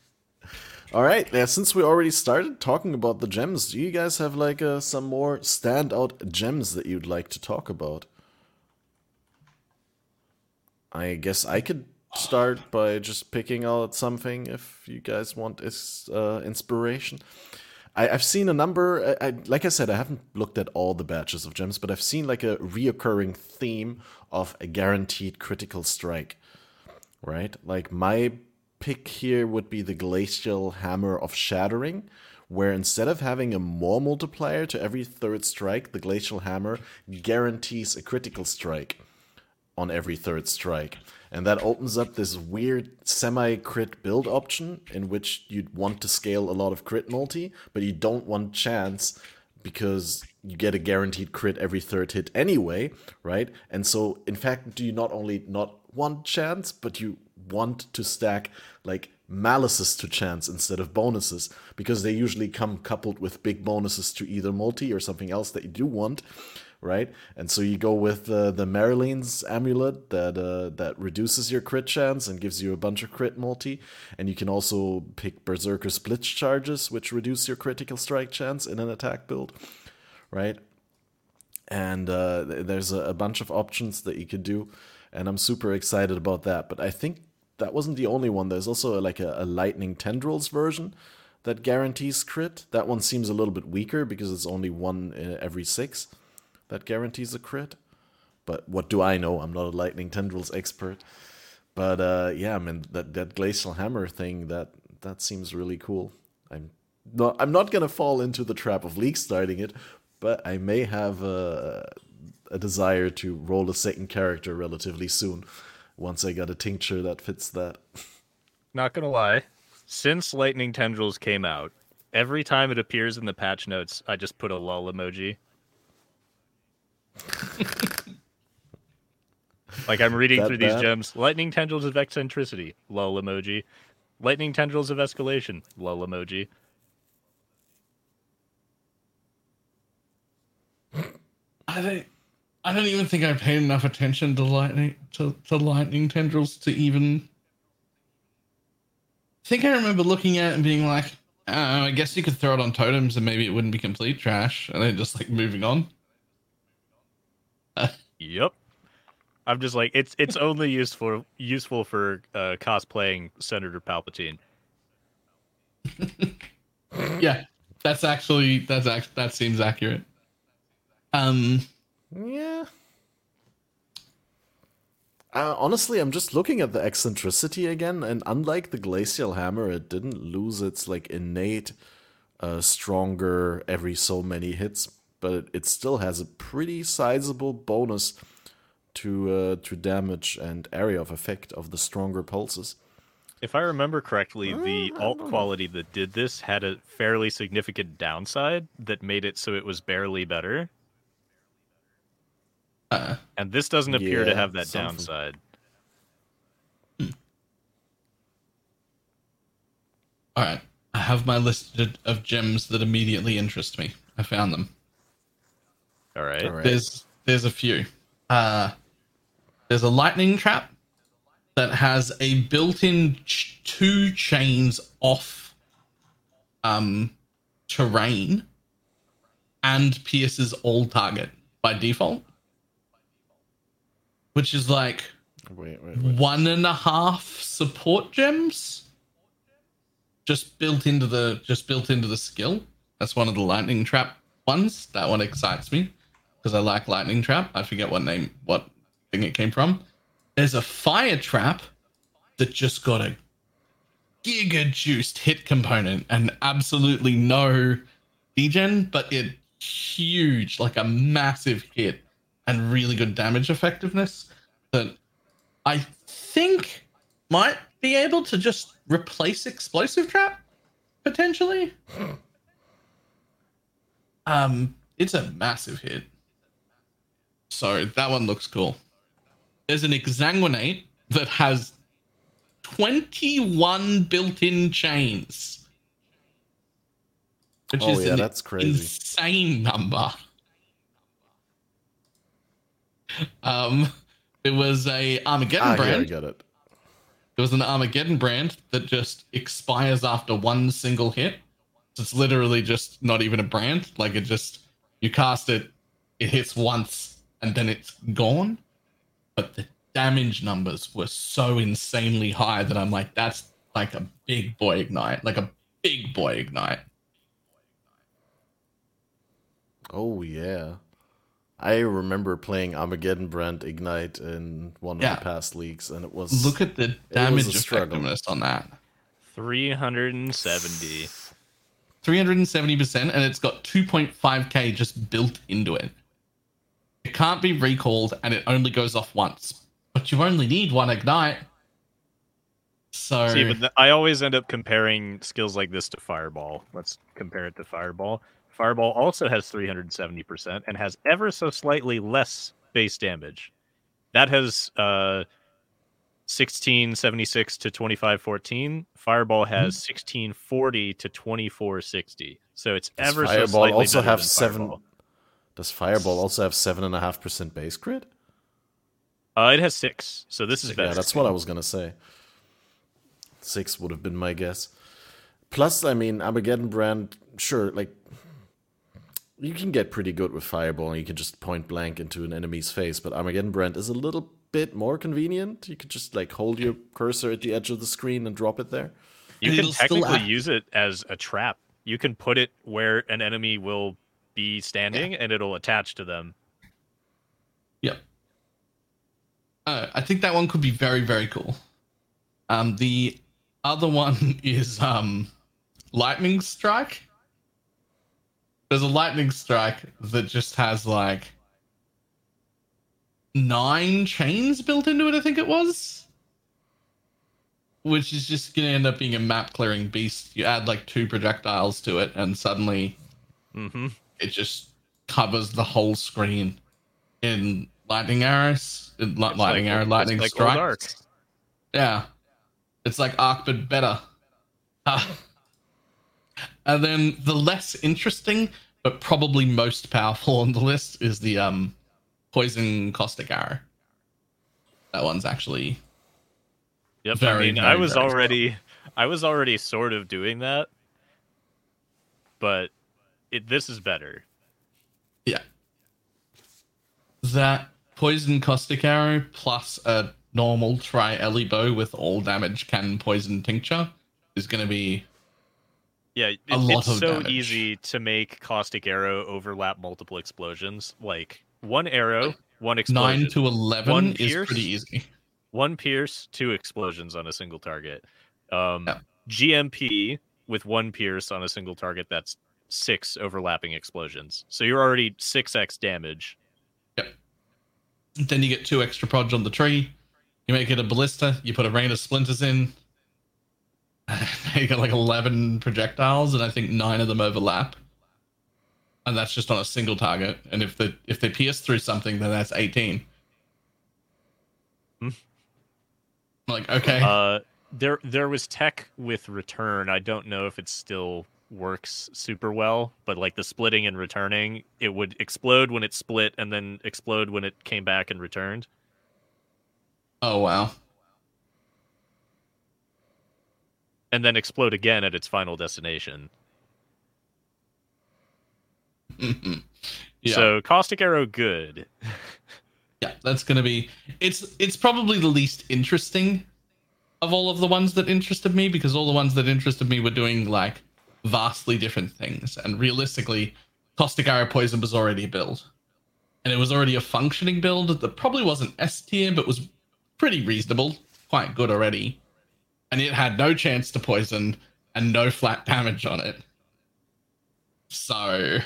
All right, yeah, since we already started talking about the gems, do you guys have like uh, some more standout gems that you'd like to talk about? I guess I could start by just picking out something if you guys want is uh, inspiration. I, have seen a number. I, I, like I said, I haven't looked at all the batches of gems, but I've seen like a reoccurring theme of a guaranteed critical strike. Right, like my pick here would be the glacial hammer of shattering, where instead of having a more multiplier to every third strike, the glacial hammer guarantees a critical strike on every third strike. And that opens up this weird semi crit build option in which you'd want to scale a lot of crit multi, but you don't want chance because you get a guaranteed crit every third hit anyway, right? And so, in fact, do you not only not want chance, but you want to stack like malices to chance instead of bonuses because they usually come coupled with big bonuses to either multi or something else that you do want right? And so you go with uh, the Marylene's amulet that uh, that reduces your crit chance and gives you a bunch of crit multi, and you can also pick Berserker's Blitz charges, which reduce your critical strike chance in an attack build, right? And uh, there's a, a bunch of options that you could do, and I'm super excited about that. But I think that wasn't the only one. There's also like a, a lightning tendrils version that guarantees crit. That one seems a little bit weaker because it's only one every six that guarantees a crit. But what do I know? I'm not a lightning tendrils expert. But uh, yeah, I mean that that glacial hammer thing that that seems really cool. I'm not I'm not gonna fall into the trap of league starting it, but I may have a, a desire to roll a second character relatively soon once I got a tincture that fits that. Not gonna lie, since lightning tendrils came out, every time it appears in the patch notes, I just put a lull emoji Like I'm reading through these gems. Lightning tendrils of eccentricity. Lull emoji. Lightning tendrils of escalation. Lull emoji. I don't. I don't even think I paid enough attention to lightning to, to lightning tendrils to even. I think I remember looking at it and being like, oh, I guess you could throw it on totems and maybe it wouldn't be complete trash, and then just like moving on. Yep. I'm just like it's it's only useful useful for uh, cosplaying Senator Palpatine. yeah, that's actually that's act that seems accurate. Um, yeah. Uh, honestly, I'm just looking at the eccentricity again, and unlike the glacial hammer, it didn't lose its like innate, uh, stronger every so many hits, but it, it still has a pretty sizable bonus to uh, to damage and area of effect of the stronger pulses. If I remember correctly, the uh, alt quality that did this had a fairly significant downside that made it so it was barely better. Uh, and this doesn't appear yeah, to have that something. downside. Hmm. All right, I have my list of gems that immediately interest me. I found them. All right. All right. There's there's a few. Uh, there's a lightning trap that has a built-in ch- two chains off um terrain and pierces all target by default which is like wait, wait, wait. one and a half support gems just built into the just built into the skill. That's one of the lightning trap ones. That one excites me because I like lightning trap. I forget what name what thing it came from. There's a fire trap that just got a giga juiced hit component and absolutely no degen, but it huge, like a massive hit and really good damage effectiveness that I think might be able to just replace explosive trap potentially. um, it's a massive hit. So that one looks cool. There's an exsanguinate that has 21 built-in chains. Which oh, is yeah, an that's crazy. insane number. Um, it was a Armageddon ah, brand. Yeah, I get it. It was an Armageddon brand that just expires after one single hit. So it's literally just not even a brand. Like it just you cast it, it hits once, and then it's gone. But the damage numbers were so insanely high that I'm like, that's like a big boy ignite, like a big boy ignite. Oh yeah. I remember playing Armageddon Brand Ignite in one yeah. of the past leagues, and it was look at the damage effectiveness on that. 370. 370%, and it's got 2.5k just built into it. It can't be recalled, and it only goes off once. But you only need one ignite. So See, but the, I always end up comparing skills like this to Fireball. Let's compare it to Fireball. Fireball also has 370% and has ever so slightly less base damage. That has uh, 1676 to 2514. Fireball has mm-hmm. 1640 to 2460. So it's Does ever Fireball so slightly also have seven. Fireball. Does Fireball also have seven and a half percent base crit? Uh, it has six. So this is better. yeah, that's what I was gonna say. Six would have been my guess. Plus, I mean, Armageddon brand, sure, like you can get pretty good with Fireball and you can just point blank into an enemy's face, but Armageddon Brand is a little bit more convenient. You could just like hold your cursor at the edge of the screen and drop it there. You can technically use it as a trap. You can put it where an enemy will be standing yeah. and it'll attach to them. Yep. Uh, I think that one could be very, very cool. Um, the other one is um, Lightning Strike there's a lightning strike that just has like nine chains built into it, I think it was. Which is just gonna end up being a map clearing beast. You add like two projectiles to it, and suddenly mm-hmm. It just covers the whole screen in lightning arrows, lightning like, arrow, lightning like strikes. Yeah, it's like arc but better. Uh, and then the less interesting but probably most powerful on the list is the um poison caustic arrow. That one's actually Yep, very, I mean very, I was already I was already sort of doing that. But it, this is better. Yeah. That poison caustic arrow plus a normal tri Ellie bow with all damage can poison tincture is going to be yeah, it, it's so damage. easy to make caustic arrow overlap multiple explosions. Like one arrow, one explosion. Nine to eleven one is pierce, pretty easy. One pierce, two explosions on a single target. Um, yeah. GMP with one pierce on a single target. That's six overlapping explosions. So you're already six x damage. Yep. Then you get two extra prods on the tree. You make it a ballista. You put a rain of splinters in. you got like 11 projectiles, and I think nine of them overlap. And that's just on a single target. And if they if they pierce through something, then that's 18. Hmm. Like okay. Uh, there there was tech with return. I don't know if it's still works super well, but like the splitting and returning, it would explode when it split and then explode when it came back and returned. Oh wow. And then explode again at its final destination. yeah. So caustic arrow good. yeah, that's gonna be it's it's probably the least interesting of all of the ones that interested me because all the ones that interested me were doing like vastly different things. And realistically, Caustic Arrow Poison was already a build. And it was already a functioning build that probably wasn't S tier, but was pretty reasonable, quite good already. And it had no chance to poison and no flat damage on it. So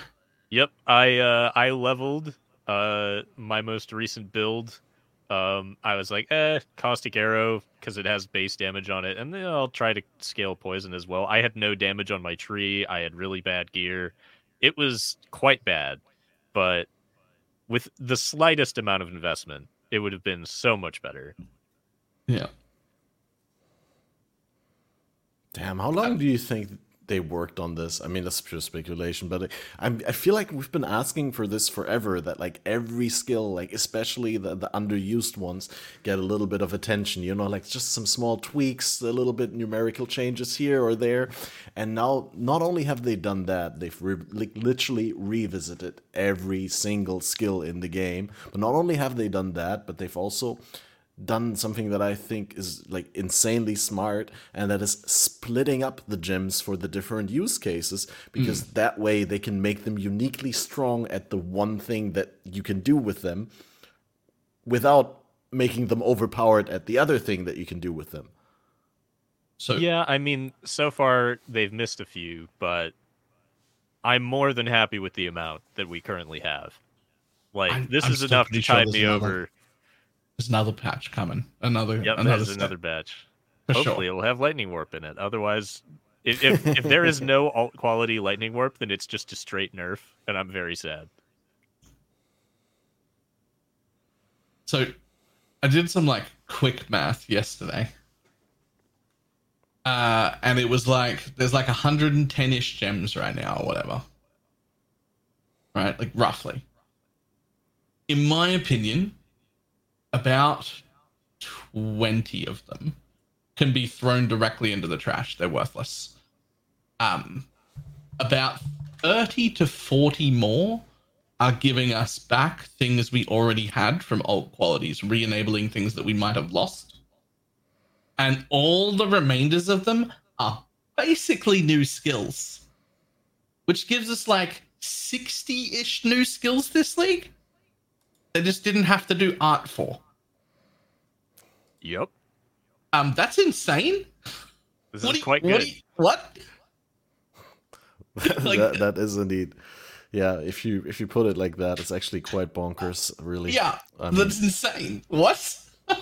Yep, I uh I leveled uh my most recent build um, I was like, eh, caustic arrow because it has base damage on it, and then I'll try to scale poison as well. I had no damage on my tree. I had really bad gear. It was quite bad, but with the slightest amount of investment, it would have been so much better. Yeah. Damn, how long do you think they worked on this. I mean, that's pure speculation, but I, I feel like we've been asking for this forever. That like every skill, like especially the the underused ones, get a little bit of attention. You know, like just some small tweaks, a little bit numerical changes here or there, and now not only have they done that, they've re- like literally revisited every single skill in the game. But not only have they done that, but they've also done something that I think is like insanely smart, and that is splitting up the gems for the different use cases because mm. that way they can make them uniquely strong at the one thing that you can do with them without making them overpowered at the other thing that you can do with them. So yeah, I mean, so far they've missed a few, but I'm more than happy with the amount that we currently have. Like I'm, this I'm is enough to tide me over there's another patch coming. Another. Yep, another there's another batch. For Hopefully, sure. it'll have lightning warp in it. Otherwise, if if, if there is no alt quality lightning warp, then it's just a straight nerf, and I'm very sad. So, I did some like quick math yesterday. Uh, and it was like there's like 110 ish gems right now or whatever. Right? Like roughly. In my opinion, about 20 of them can be thrown directly into the trash. They're worthless. Um, about 30 to 40 more are giving us back things we already had from alt qualities, re enabling things that we might have lost. And all the remainders of them are basically new skills, which gives us like 60 ish new skills this league they just didn't have to do art for. Yep. Um, that's insane. This what is quite good. What? what? like, that, that is indeed. Yeah, if you if you put it like that, it's actually quite bonkers, really. Yeah, I mean, that's insane. What?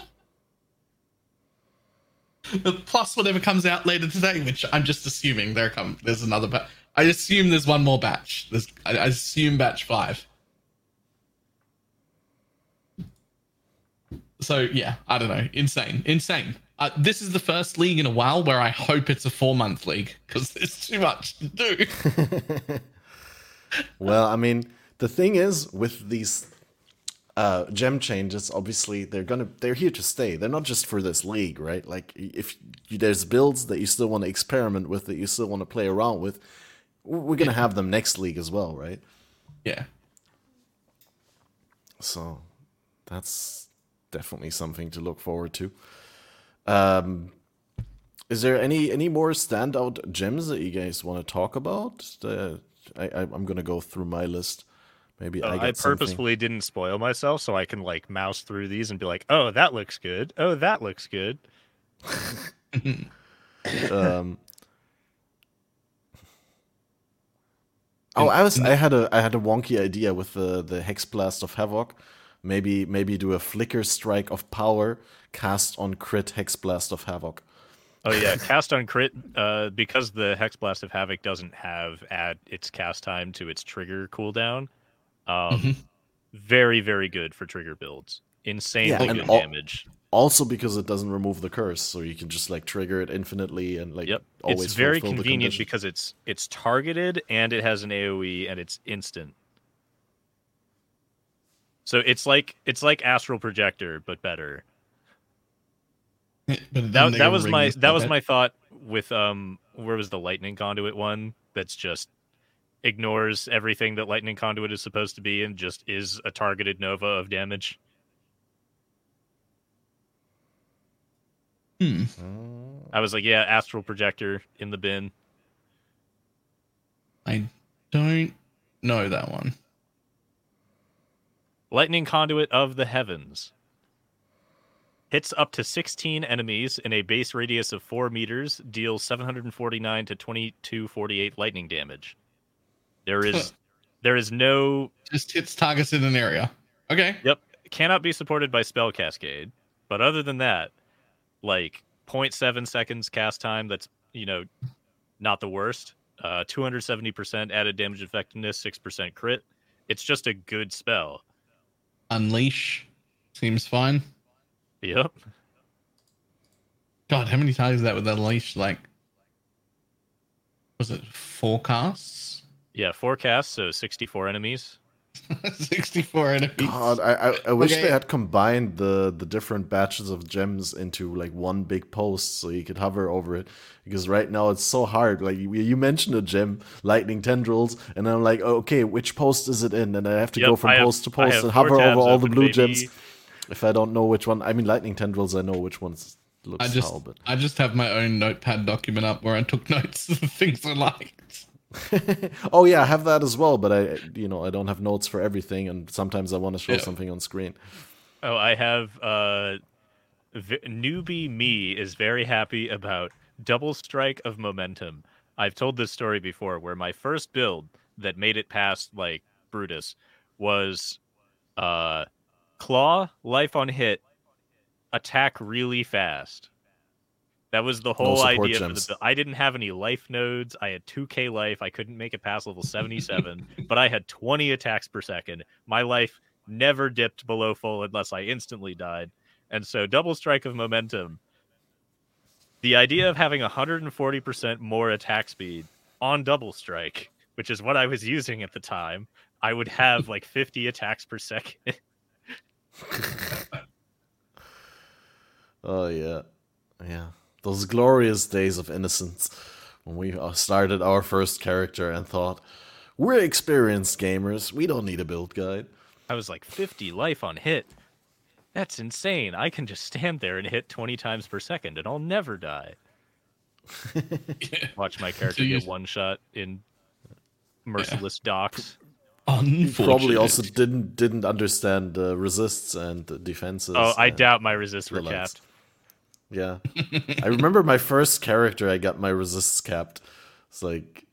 Plus whatever comes out later today, which I'm just assuming there come there's another batch. I assume there's one more batch. There's I, I assume batch five. So yeah, I don't know. Insane, insane. Uh, this is the first league in a while where I hope it's a four month league because there's too much to do. well, I mean, the thing is with these uh, gem changes, obviously they're gonna they're here to stay. They're not just for this league, right? Like if you, there's builds that you still want to experiment with, that you still want to play around with, we're gonna have them next league as well, right? Yeah. So that's definitely something to look forward to. Um, is there any any more standout gems that you guys want to talk about? Uh, I, I am gonna go through my list. Maybe uh, I, I purposefully something. didn't spoil myself so I can like mouse through these and be like, oh, that looks good. Oh, that looks good. um. Oh, I was I had a I had a wonky idea with the the hex blast of havoc. Maybe maybe do a flicker strike of power cast on crit hex blast of havoc. Oh yeah, cast on crit uh, because the hex blast of havoc doesn't have add its cast time to its trigger cooldown. Um, mm-hmm. Very very good for trigger builds. Insanely yeah, good al- damage. Also because it doesn't remove the curse, so you can just like trigger it infinitely and like yep. always. It's very convenient because it's it's targeted and it has an AOE and it's instant. So it's like it's like astral projector but better. but that, that was my that was my thought with um where was the lightning conduit one that's just ignores everything that lightning conduit is supposed to be and just is a targeted nova of damage. Hmm. I was like, yeah, astral projector in the bin. I don't know that one. Lightning Conduit of the Heavens. Hits up to 16 enemies in a base radius of 4 meters, deals 749 to 2248 lightning damage. There is there is no just hits targets in an area. Okay. Yep. Cannot be supported by spell cascade. But other than that, like 0.7 seconds cast time, that's you know, not the worst. Uh 270% added damage effectiveness, 6% crit. It's just a good spell. Unleash seems fine. Yep. God, how many times is that with Unleash? Like, was it forecasts? Yeah, forecast. So sixty-four enemies. 64 enemies. God, I, I, I wish okay. they had combined the, the different batches of gems into like one big post so you could hover over it. Because right now it's so hard. Like you, you mentioned a gem, lightning tendrils, and I'm like, oh, okay, which post is it in? And I have to yep, go from have, post to post and hover over all the blue gems. If I don't know which one, I mean, lightning tendrils, I know which ones looks I just, how, but I just have my own notepad document up where I took notes of the things I liked. oh yeah, I have that as well, but I you know I don't have notes for everything, and sometimes I want to show yeah. something on screen. Oh, I have uh, v- newbie me is very happy about double strike of momentum. I've told this story before, where my first build that made it past like Brutus was uh, claw, life on hit, attack really fast. That was the whole no idea gems. for the I didn't have any life nodes. I had 2k life. I couldn't make it past level 77, but I had 20 attacks per second. My life never dipped below full unless I instantly died. And so double strike of momentum. The idea of having 140% more attack speed on double strike, which is what I was using at the time, I would have like 50 attacks per second. oh yeah. Yeah those glorious days of innocence when we uh, started our first character and thought, we're experienced gamers, we don't need a build guide. I was like 50 life on hit. That's insane. I can just stand there and hit 20 times per second and I'll never die. Watch my character get one shot in merciless yeah. docks. He probably also didn't didn't understand uh, resists and defenses. Oh, I doubt my resists were capped. Yeah. I remember my first character, I got my resists capped. It's like,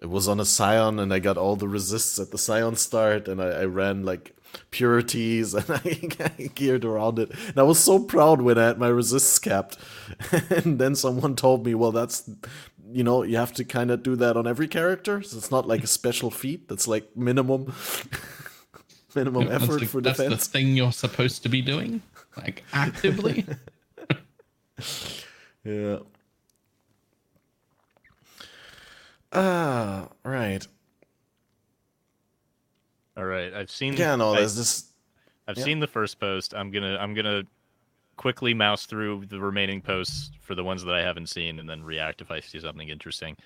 it was on a Scion, and I got all the resists at the Scion start, and I, I ran like purities, and I, I geared around it. And I was so proud when I had my resists capped. and then someone told me, well, that's, you know, you have to kind of do that on every character. So it's not like a special feat, that's like minimum. minimum effort for that's defense. That's the thing you're supposed to be doing, like actively. yeah. Ah, right. All right, I've seen. Yeah, no, there's this. I've yeah. seen the first post. I'm gonna I'm gonna quickly mouse through the remaining posts for the ones that I haven't seen, and then react if I see something interesting.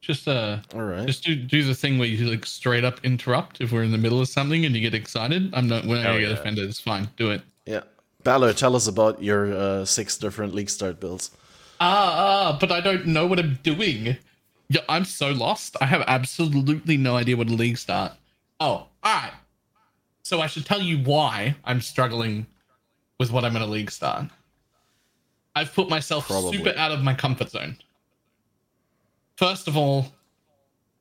Just uh, all right. Just do do the thing where you like straight up interrupt if we're in the middle of something and you get excited. I'm not when I get yeah. offended. It's fine. Do it. Yeah, Balor, tell us about your uh, six different league start builds. Ah, ah, but I don't know what I'm doing. Yeah, I'm so lost. I have absolutely no idea what a league start. Oh, all right. So I should tell you why I'm struggling with what I'm in a league start. I've put myself Probably. super out of my comfort zone. First of all,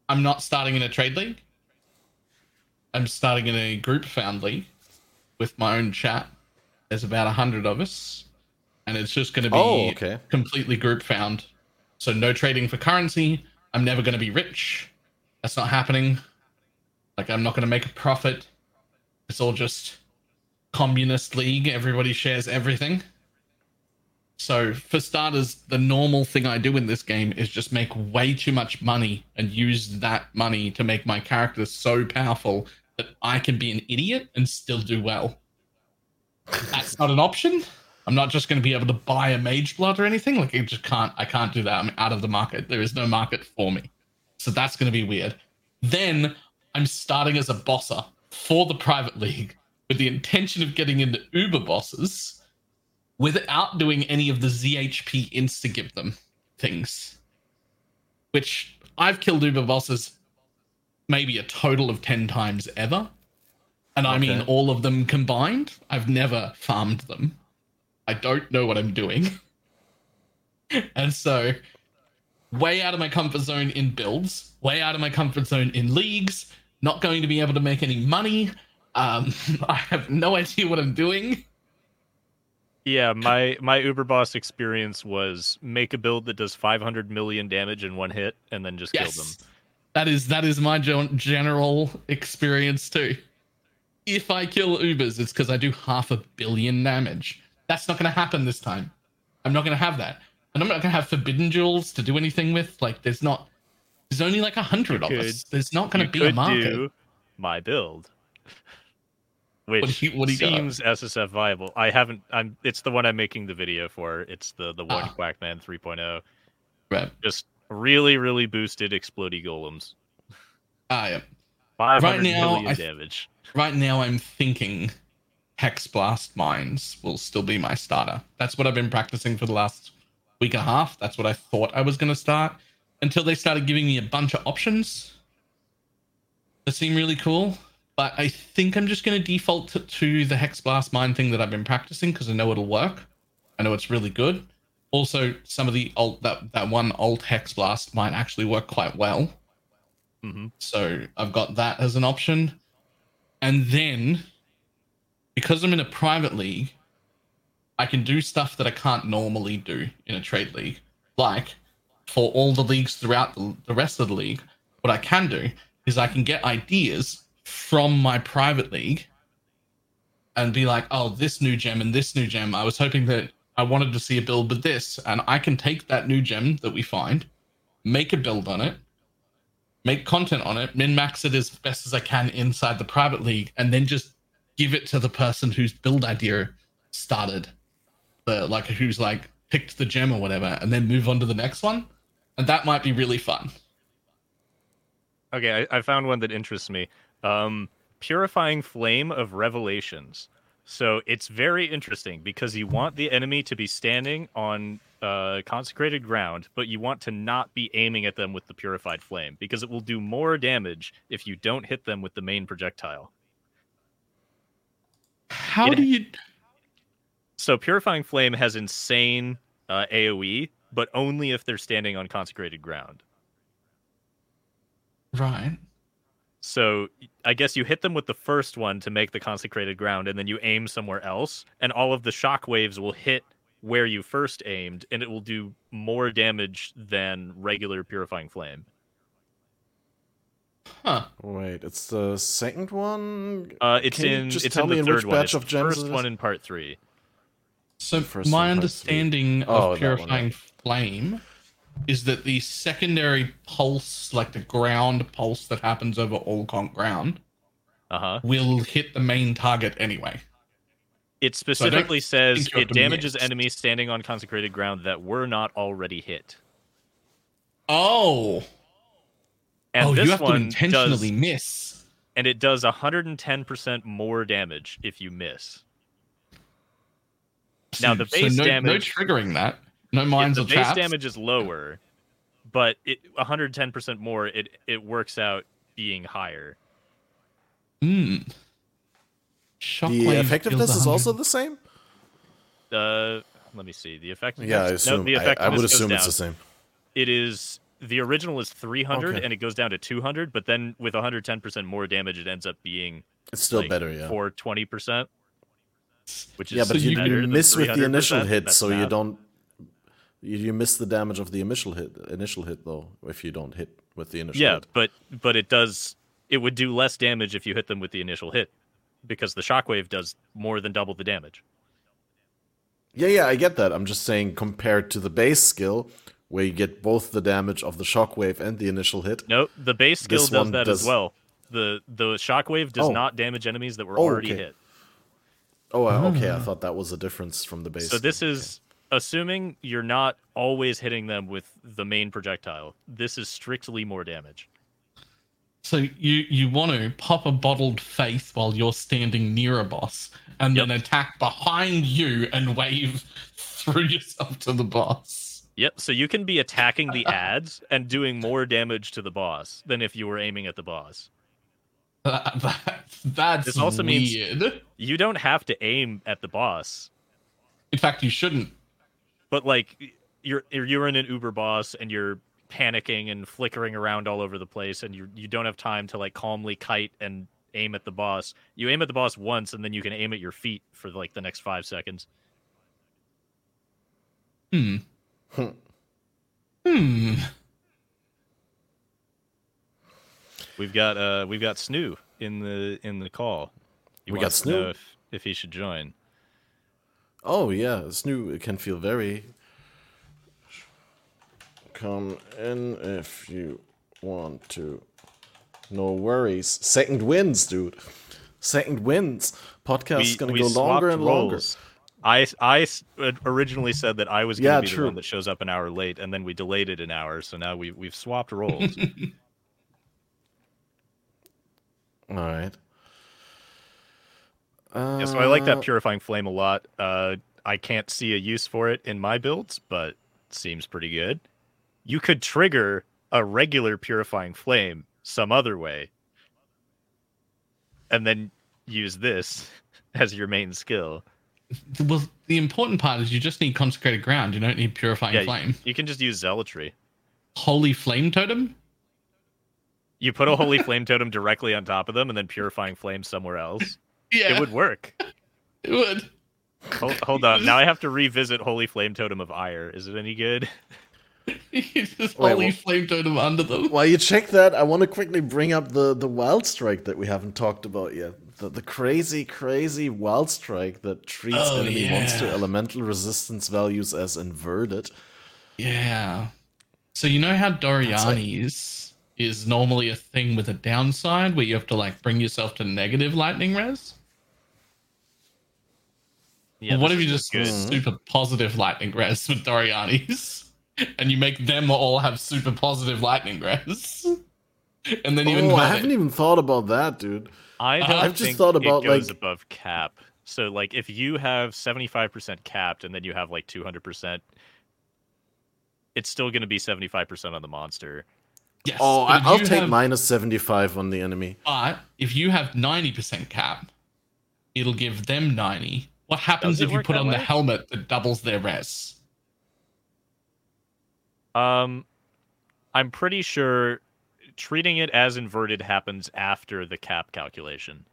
I'm not starting in a trade league. I'm starting in a group found league with my own chat. There's about a hundred of us, and it's just going to be oh, okay. completely group found. So no trading for currency, I'm never going to be rich. That's not happening. Like, I'm not going to make a profit. It's all just communist league. Everybody shares everything. So, for starters, the normal thing I do in this game is just make way too much money and use that money to make my character so powerful that I can be an idiot and still do well. That's not an option. I'm not just going to be able to buy a Mageblood or anything. Like I just can't. I can't do that. I'm out of the market. There is no market for me. So that's going to be weird. Then I'm starting as a bosser for the private league with the intention of getting into Uber bosses without doing any of the ZHP insta give them things. Which I've killed Uber bosses maybe a total of 10 times ever. And okay. I mean all of them combined. I've never farmed them. I don't know what I'm doing. and so, way out of my comfort zone in builds, way out of my comfort zone in leagues, not going to be able to make any money. Um, I have no idea what I'm doing. Yeah, my my Uber boss experience was make a build that does 500 million damage in one hit and then just yes. kill them. That is that is my general experience too. If I kill Ubers, it's because I do half a billion damage. That's not going to happen this time. I'm not going to have that. And I'm not going to have forbidden jewels to do anything with. Like, there's not. There's only like a hundred of us. There's not going to be a market. my build, which what you, what seems got? SSF viable. I haven't. I'm. It's the one I'm making the video for. It's the the one ah. Quackman 3.0. Right. Just really, really boosted explody golems. Ah, yeah. 500 right now, million damage. Right now, I'm thinking Hex Blast Mines will still be my starter. That's what I've been practicing for the last week and a half. That's what I thought I was going to start until they started giving me a bunch of options that seem really cool. But I think I'm just going to default to, to the Hexblast Mine thing that I've been practicing because I know it'll work. I know it's really good. Also, some of the alt that that one alt Hexblast might actually work quite well. Mm-hmm. So I've got that as an option, and then because I'm in a private league, I can do stuff that I can't normally do in a trade league. Like for all the leagues throughout the, the rest of the league, what I can do is I can get ideas from my private league and be like, oh, this new gem and this new gem. I was hoping that I wanted to see a build with this. And I can take that new gem that we find, make a build on it, make content on it, min max it as best as I can inside the private league, and then just give it to the person whose build idea started, the like who's like picked the gem or whatever, and then move on to the next one, and that might be really fun. Okay, I, I found one that interests me. Um, Purifying Flame of Revelations. So it's very interesting because you want the enemy to be standing on uh, consecrated ground, but you want to not be aiming at them with the purified flame because it will do more damage if you don't hit them with the main projectile. How it, do you? So purifying flame has insane uh, AOE, but only if they're standing on consecrated ground. Right. So I guess you hit them with the first one to make the consecrated ground, and then you aim somewhere else, and all of the shock waves will hit where you first aimed, and it will do more damage than regular purifying flame. Huh. Wait, it's the second one. Uh, it's Can in. Just it's tell in me in which batch of gens. First one in part three. So First my understanding of oh, purifying flame is that the secondary pulse, like the ground pulse that happens over all conk ground, uh-huh. will hit the main target anyway. It specifically so says it damages enemies standing on consecrated ground that were not already hit. Oh. And oh, this you have one to intentionally does, miss. And it does 110% more damage if you miss. Now the base so no, damage, no triggering that. No mines yeah, the base traps. damage is lower, but it 110% more. It it works out being higher. Hmm. Hmm. The effectiveness is also the same. Uh, let me see. The effectiveness. Yeah, I assume. No, the effectiveness I, I would assume it's the same. It is the original is 300 okay. and it goes down to 200, but then with 110% more damage, it ends up being it's still like better, yeah, for 20%. Which is yeah, but you, you miss with the initial hit, so you don't. You, you miss the damage of the initial hit. Initial hit though, if you don't hit with the initial. Yeah, hit. but but it does. It would do less damage if you hit them with the initial hit, because the shockwave does more than double the damage. Yeah, yeah, I get that. I'm just saying compared to the base skill, where you get both the damage of the shockwave and the initial hit. No, the base skill does that does... as well. The the shockwave does oh. not damage enemies that were oh, already okay. hit. Oh, okay. I hmm. thought that was a difference from the base. So this is okay. assuming you're not always hitting them with the main projectile. This is strictly more damage. So you you want to pop a bottled faith while you're standing near a boss, and yep. then attack behind you and wave through yourself to the boss. Yep. So you can be attacking the ads and doing more damage to the boss than if you were aiming at the boss. That, that, that's this also weird. means you don't have to aim at the boss. In fact, you shouldn't. But like you're you're in an Uber boss and you're panicking and flickering around all over the place, and you you don't have time to like calmly kite and aim at the boss. You aim at the boss once, and then you can aim at your feet for like the next five seconds. Hmm. hmm. We've got uh we've got Snoo in the in the call. He we got Snoo if, if he should join. Oh yeah, Snoo can feel very. Come in if you want to. No worries. Second wins, dude. Second wins. Podcast's gonna go longer and longer. I I originally said that I was going to yeah, be true. the one that shows up an hour late, and then we delayed it an hour. So now we we've swapped roles. All right. Uh, yeah, so I like that uh, purifying flame a lot. Uh, I can't see a use for it in my builds, but seems pretty good. You could trigger a regular purifying flame some other way, and then use this as your main skill. Well, the important part is you just need consecrated ground. You don't need purifying yeah, flame. You can just use zealotry. Holy flame totem. You put a holy flame totem directly on top of them, and then purifying flame somewhere else. Yeah, it would work. It would. Hold, hold on. Now I have to revisit Holy Flame Totem of Ire. Is it any good? just Wait, Holy well, Flame Totem under them. While you check that, I want to quickly bring up the, the Wild Strike that we haven't talked about yet. The, the crazy, crazy Wild Strike that treats oh, enemy yeah. monster elemental resistance values as inverted. Yeah. So you know how Doryani's is normally a thing with a downside where you have to like bring yourself to negative lightning res. Yeah, well, what if you just good. Mm-hmm. super positive lightning res with Doryani's, and you make them all have super positive lightning res, and then you. Oh, I haven't it. even thought about that, dude. I uh-huh. don't I've just thought about it goes like above cap. So like if you have seventy five percent capped, and then you have like two hundred percent, it's still going to be seventy five percent on the monster. Yes. Oh, I'll take have, minus 75 on the enemy. But if you have 90% cap, it'll give them 90. What happens if you put on way? the helmet that doubles their res? Um, I'm pretty sure treating it as inverted happens after the cap calculation.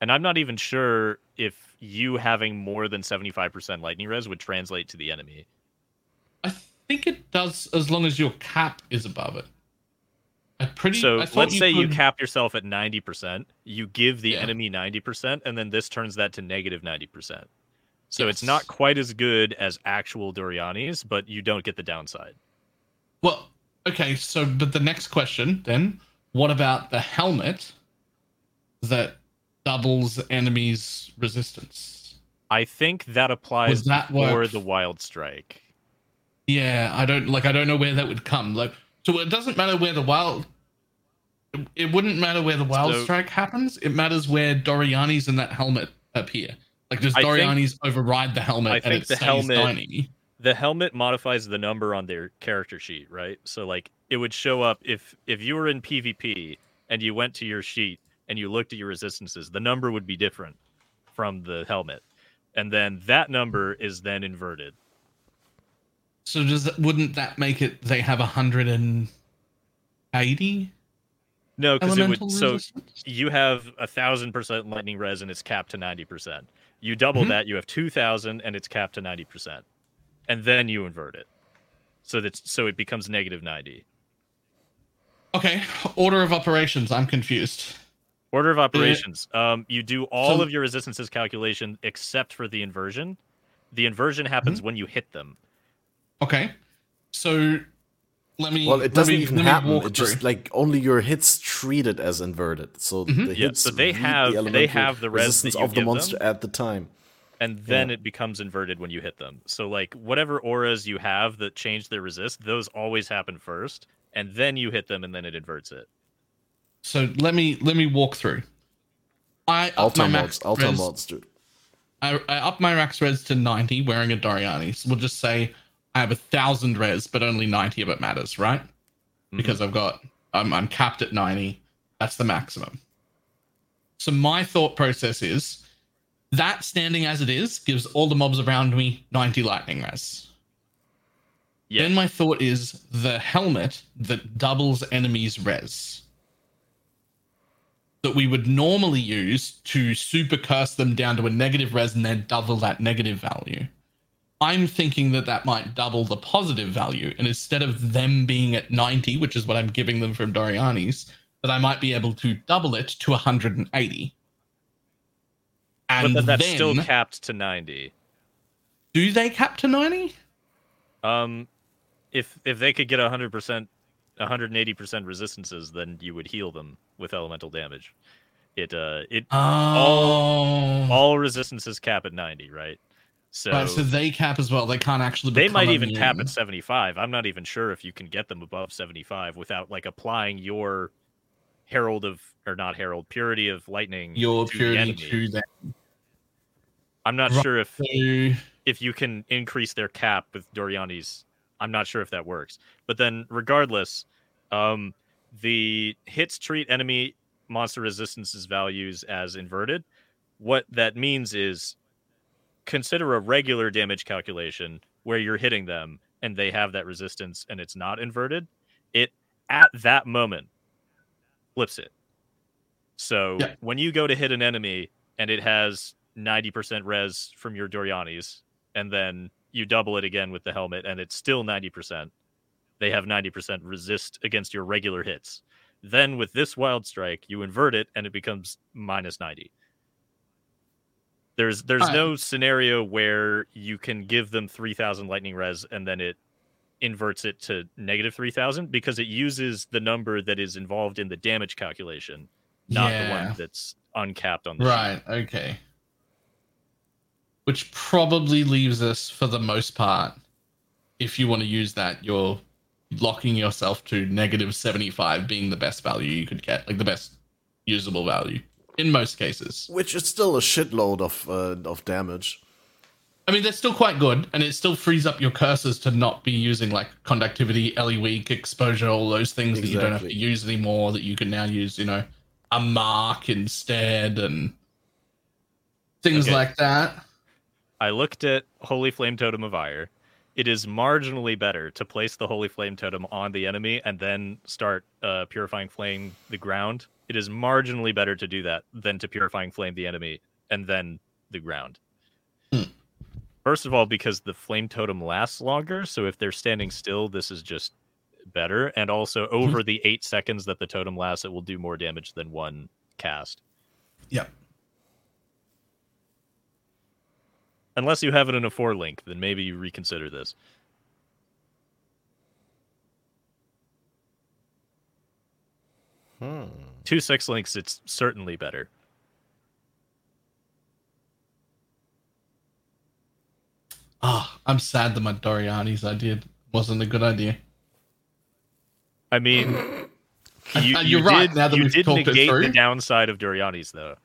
And I'm not even sure if you having more than 75% lightning res would translate to the enemy. I think it does as long as your cap is above it. I pretty. So let's you say could... you cap yourself at ninety percent. You give the yeah. enemy ninety percent, and then this turns that to negative negative ninety percent. So yes. it's not quite as good as actual Doryani's, but you don't get the downside. Well, okay. So, but the next question then: What about the helmet that doubles enemies' resistance? I think that applies that for the Wild Strike. Yeah, I don't like. I don't know where that would come. Like, so it doesn't matter where the wild. It wouldn't matter where the wild so, strike happens. It matters where Doryani's and that helmet appear. Like, does Doryani's think, override the helmet? I think the helmet. Tiny? The helmet modifies the number on their character sheet, right? So, like, it would show up if if you were in PvP and you went to your sheet and you looked at your resistances, the number would be different from the helmet, and then that number is then inverted. So does that, wouldn't that make it they have a 180? No, because it would. Resistance? So you have a thousand percent lightning res and it's capped to 90 percent. You double mm-hmm. that, you have 2,000 and it's capped to 90 percent, and then you invert it, so that so it becomes negative 90. Okay, order of operations. I'm confused. Order of operations. Um, you do all so, of your resistances calculation except for the inversion. The inversion happens mm-hmm. when you hit them. Okay. So let me. Well, it doesn't me, even happen. It just like only your hits treated as inverted. So mm-hmm. the hits. Yeah, so they have the they have the resistance of the monster them, at the time. And then yeah. it becomes inverted when you hit them. So like whatever auras you have that change their resist, those always happen first, and then you hit them, and then it inverts it. So let me let me walk through. I Altar mods, Altar mods, dude. I, I up my max res to 90 wearing a Doryani. So we'll just say I have a thousand res, but only 90 of it matters, right? Mm-hmm. Because I've got I'm I'm capped at 90. That's the maximum. So my thought process is that standing as it is gives all the mobs around me 90 lightning res. Yeah. Then my thought is the helmet that doubles enemies res that we would normally use to super curse them down to a negative res and then double that negative value. I'm thinking that that might double the positive value. And instead of them being at 90, which is what I'm giving them from Doryani's, that I might be able to double it to 180. And but that's then, still capped to 90. Do they cap to 90? Um, if if they could get 100%, 180% resistances, then you would heal them with elemental damage. It uh it oh. all all resistances cap at 90, right? So, right, so they cap as well. They can't actually. They might even cap at seventy five. I'm not even sure if you can get them above seventy five without like applying your herald of or not herald purity of lightning. Your to purity the to them. I'm not right. sure if if you can increase their cap with Doryani's. I'm not sure if that works. But then, regardless, um, the hits treat enemy monster resistances values as inverted. What that means is consider a regular damage calculation where you're hitting them and they have that resistance and it's not inverted, it at that moment flips it. So yeah. when you go to hit an enemy and it has 90% res from your Doryani's, and then you double it again with the helmet and it's still 90%, they have 90% resist against your regular hits. Then with this wild strike, you invert it and it becomes minus 90. There's there's no scenario where you can give them 3000 lightning res and then it inverts it to negative 3000 because it uses the number that is involved in the damage calculation, not yeah. the one that's uncapped on the Right, sheet. okay. Which probably leaves us for the most part if you want to use that you're locking yourself to negative 75 being the best value you could get, like the best usable value in most cases. Which is still a shitload of uh, of damage. I mean, they're still quite good, and it still frees up your curses to not be using like conductivity, LE weak, exposure, all those things exactly. that you don't have to use anymore. That you can now use, you know, a mark instead, and things okay. like that. I looked at Holy Flame Totem of Ire. It is marginally better to place the Holy Flame Totem on the enemy and then start uh, Purifying Flame the ground it is marginally better to do that than to purifying flame the enemy and then the ground. Hmm. First of all, because the flame totem lasts longer, so if they're standing still, this is just better, and also mm-hmm. over the eight seconds that the totem lasts, it will do more damage than one cast. Yep. Unless you have it in a four link, then maybe you reconsider this. Hmm. Two six links, it's certainly better. Ah, oh, I'm sad that my Doryani's idea wasn't a good idea. I mean, you, you are right. Now that you we've did talked negate the downside of Doryani's, though.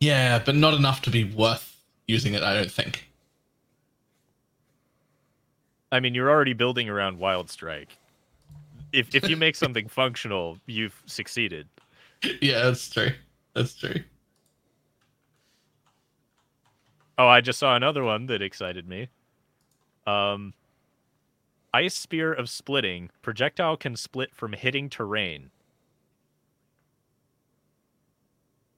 Yeah, but not enough to be worth using it. I don't think. I mean, you're already building around Wild Strike. If if you make something functional, you've succeeded. Yeah, that's true. That's true. Oh, I just saw another one that excited me. Um, Ice Spear of Splitting. Projectile can split from hitting terrain.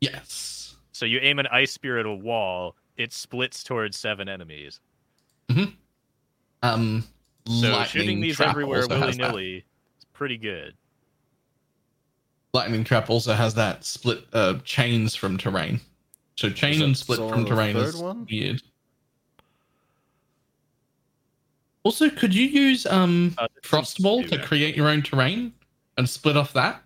Yes. So you aim an Ice Spear at a wall, it splits towards seven enemies. Mm-hmm. Um, so shooting these everywhere willy nilly pretty good. Lightning Trap also has that split uh, chains from terrain. So chain and split from terrain is one? weird. Also, could you use um uh, Frostwall to create your own terrain and split off that?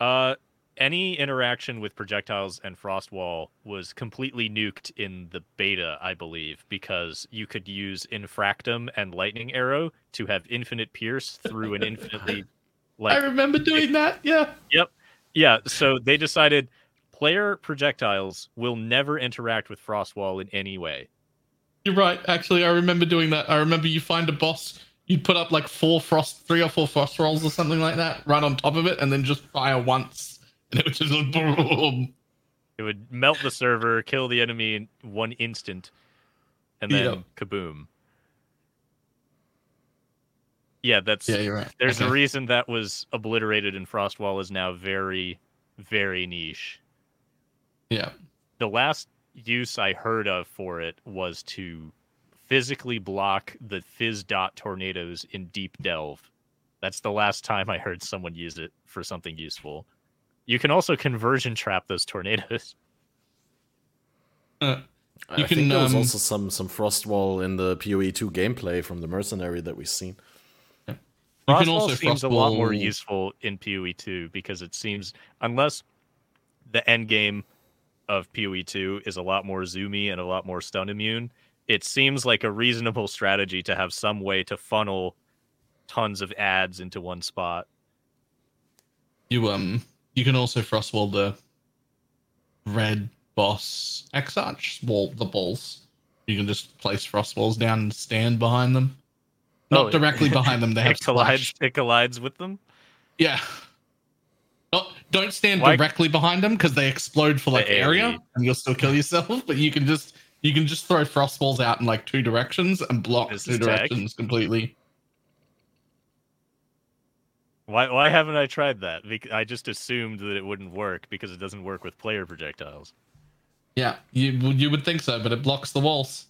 Uh, any interaction with projectiles and Frostwall was completely nuked in the beta, I believe, because you could use Infractem and Lightning Arrow to have infinite pierce through an infinitely. Like, I remember doing it, that. Yeah. Yep. Yeah. So they decided player projectiles will never interact with Frostwall in any way. You're right. Actually, I remember doing that. I remember you find a boss, you'd put up like four frost, three or four frost rolls or something like that, right on top of it, and then just fire once, and it would just like boom. It would melt the server, kill the enemy in one instant, and then kaboom. Yeah, that's yeah. You're right. There's okay. a reason that was obliterated, and Frostwall is now very, very niche. Yeah. The last use I heard of for it was to physically block the fizz dot tornadoes in Deep Delve. That's the last time I heard someone use it for something useful. You can also conversion trap those tornadoes. Uh, I can, think there was um, also some some frostwall in the PoE two gameplay from the mercenary that we've seen. Can also seems a lot more useful in PoE two because it seems unless the end game of PoE2 is a lot more zoomy and a lot more stun immune, it seems like a reasonable strategy to have some way to funnel tons of ads into one spot. You um you can also frostwall the red boss Exarch wall the balls. You can just place frost walls down and stand behind them. Not oh, directly behind them. They have it collides. It collides with them. Yeah, not, don't stand Why? directly behind them because they explode for like area and you'll still kill yourself. But you can just you can just throw frost balls out in like two directions and block this two directions tag? completely. Why why haven't I tried that? Because I just assumed that it wouldn't work because it doesn't work with player projectiles. Yeah, you you would think so, but it blocks the walls.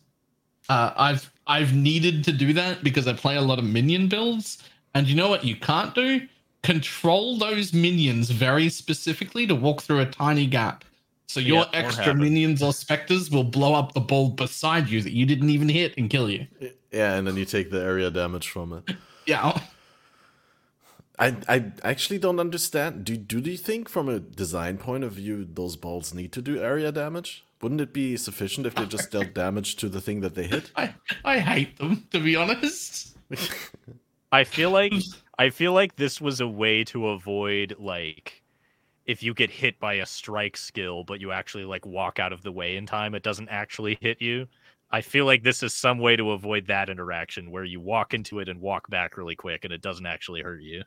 Uh, I've I've needed to do that because I play a lot of minion builds, and you know what you can't do? control those minions very specifically to walk through a tiny gap. So your yeah, extra minions or specters will blow up the ball beside you that you didn't even hit and kill you. Yeah, and then you take the area damage from it. yeah. I I actually don't understand. Do do you think from a design point of view those balls need to do area damage? Wouldn't it be sufficient if they just dealt damage to the thing that they hit? I, I hate them, to be honest. I feel like I feel like this was a way to avoid like if you get hit by a strike skill but you actually like walk out of the way in time it doesn't actually hit you. I feel like this is some way to avoid that interaction where you walk into it and walk back really quick and it doesn't actually hurt you.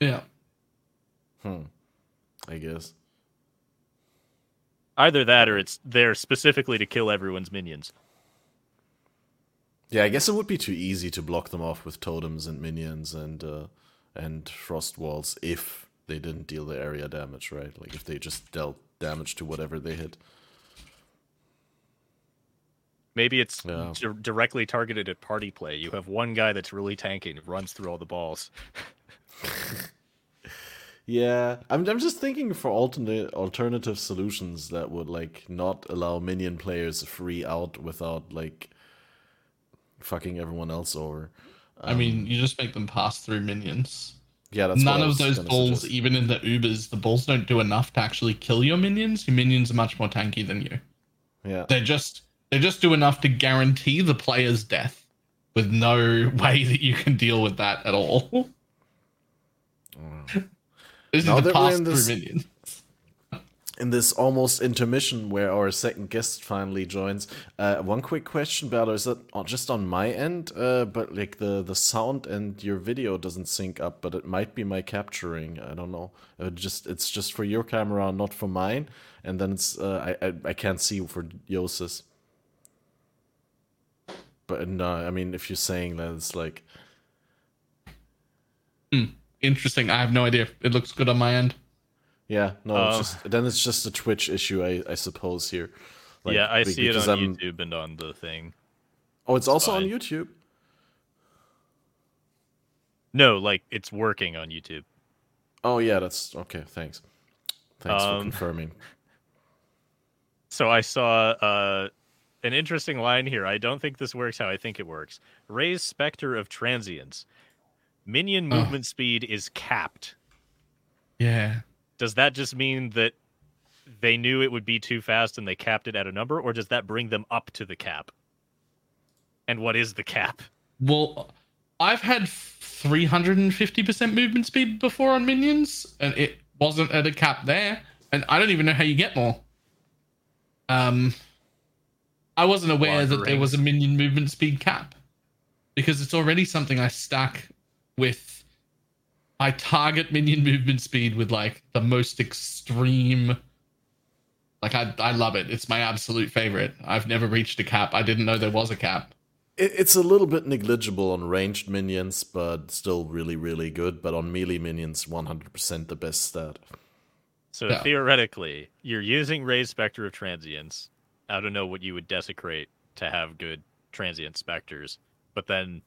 Yeah. Hmm. I guess. Either that or it's there specifically to kill everyone's minions. Yeah, I guess it would be too easy to block them off with totems and minions and uh, and frost walls if they didn't deal the area damage, right? Like if they just dealt damage to whatever they hit. Maybe it's yeah. d- directly targeted at party play. You have one guy that's really tanking, runs through all the balls. yeah, I'm I'm just thinking for alternate alternative solutions that would like not allow minion players free out without like fucking everyone else over. Um, I mean, um, you just make them pass through minions. Yeah, that's none of those balls, suggest. even in the Ubers, the balls don't do enough to actually kill your minions. Your minions are much more tanky than you. Yeah, they're just they just do enough to guarantee the player's death, with no way that you can deal with that at all. Mm. this now is the through minions in this almost intermission where our second guest finally joins. Uh, one quick question, Balor, is that just on my end? Uh, but like the the sound and your video doesn't sync up, but it might be my capturing. I don't know. It just it's just for your camera, not for mine. And then it's uh, I, I, I can't see for Jousis. But no, I mean, if you're saying that, it's like. Hmm. Interesting. I have no idea. It looks good on my end. Yeah, no, uh, it's just, then it's just a Twitch issue, I, I suppose here. Like, yeah, I see it on I'm... YouTube and on the thing. Oh, it's, it's also fine. on YouTube. No, like it's working on YouTube. Oh yeah, that's okay. Thanks. Thanks um, for confirming. So I saw uh, an interesting line here. I don't think this works how I think it works. Raise Spectre of Transience. Minion movement oh. speed is capped. Yeah does that just mean that they knew it would be too fast and they capped it at a number, or does that bring them up to the cap? And what is the cap? Well, I've had 350% movement speed before on minions, and it wasn't at a cap there. And I don't even know how you get more. Um, I wasn't aware that there was a minion movement speed cap because it's already something I stack with I target minion movement speed with like the most extreme. Like I, I love it. It's my absolute favorite. I've never reached a cap. I didn't know there was a cap. It's a little bit negligible on ranged minions, but still really, really good. But on melee minions, 100% the best stat. So yeah. theoretically, you're using Raise Spectre of Transience. I don't know what you would desecrate to have good transient specters, but then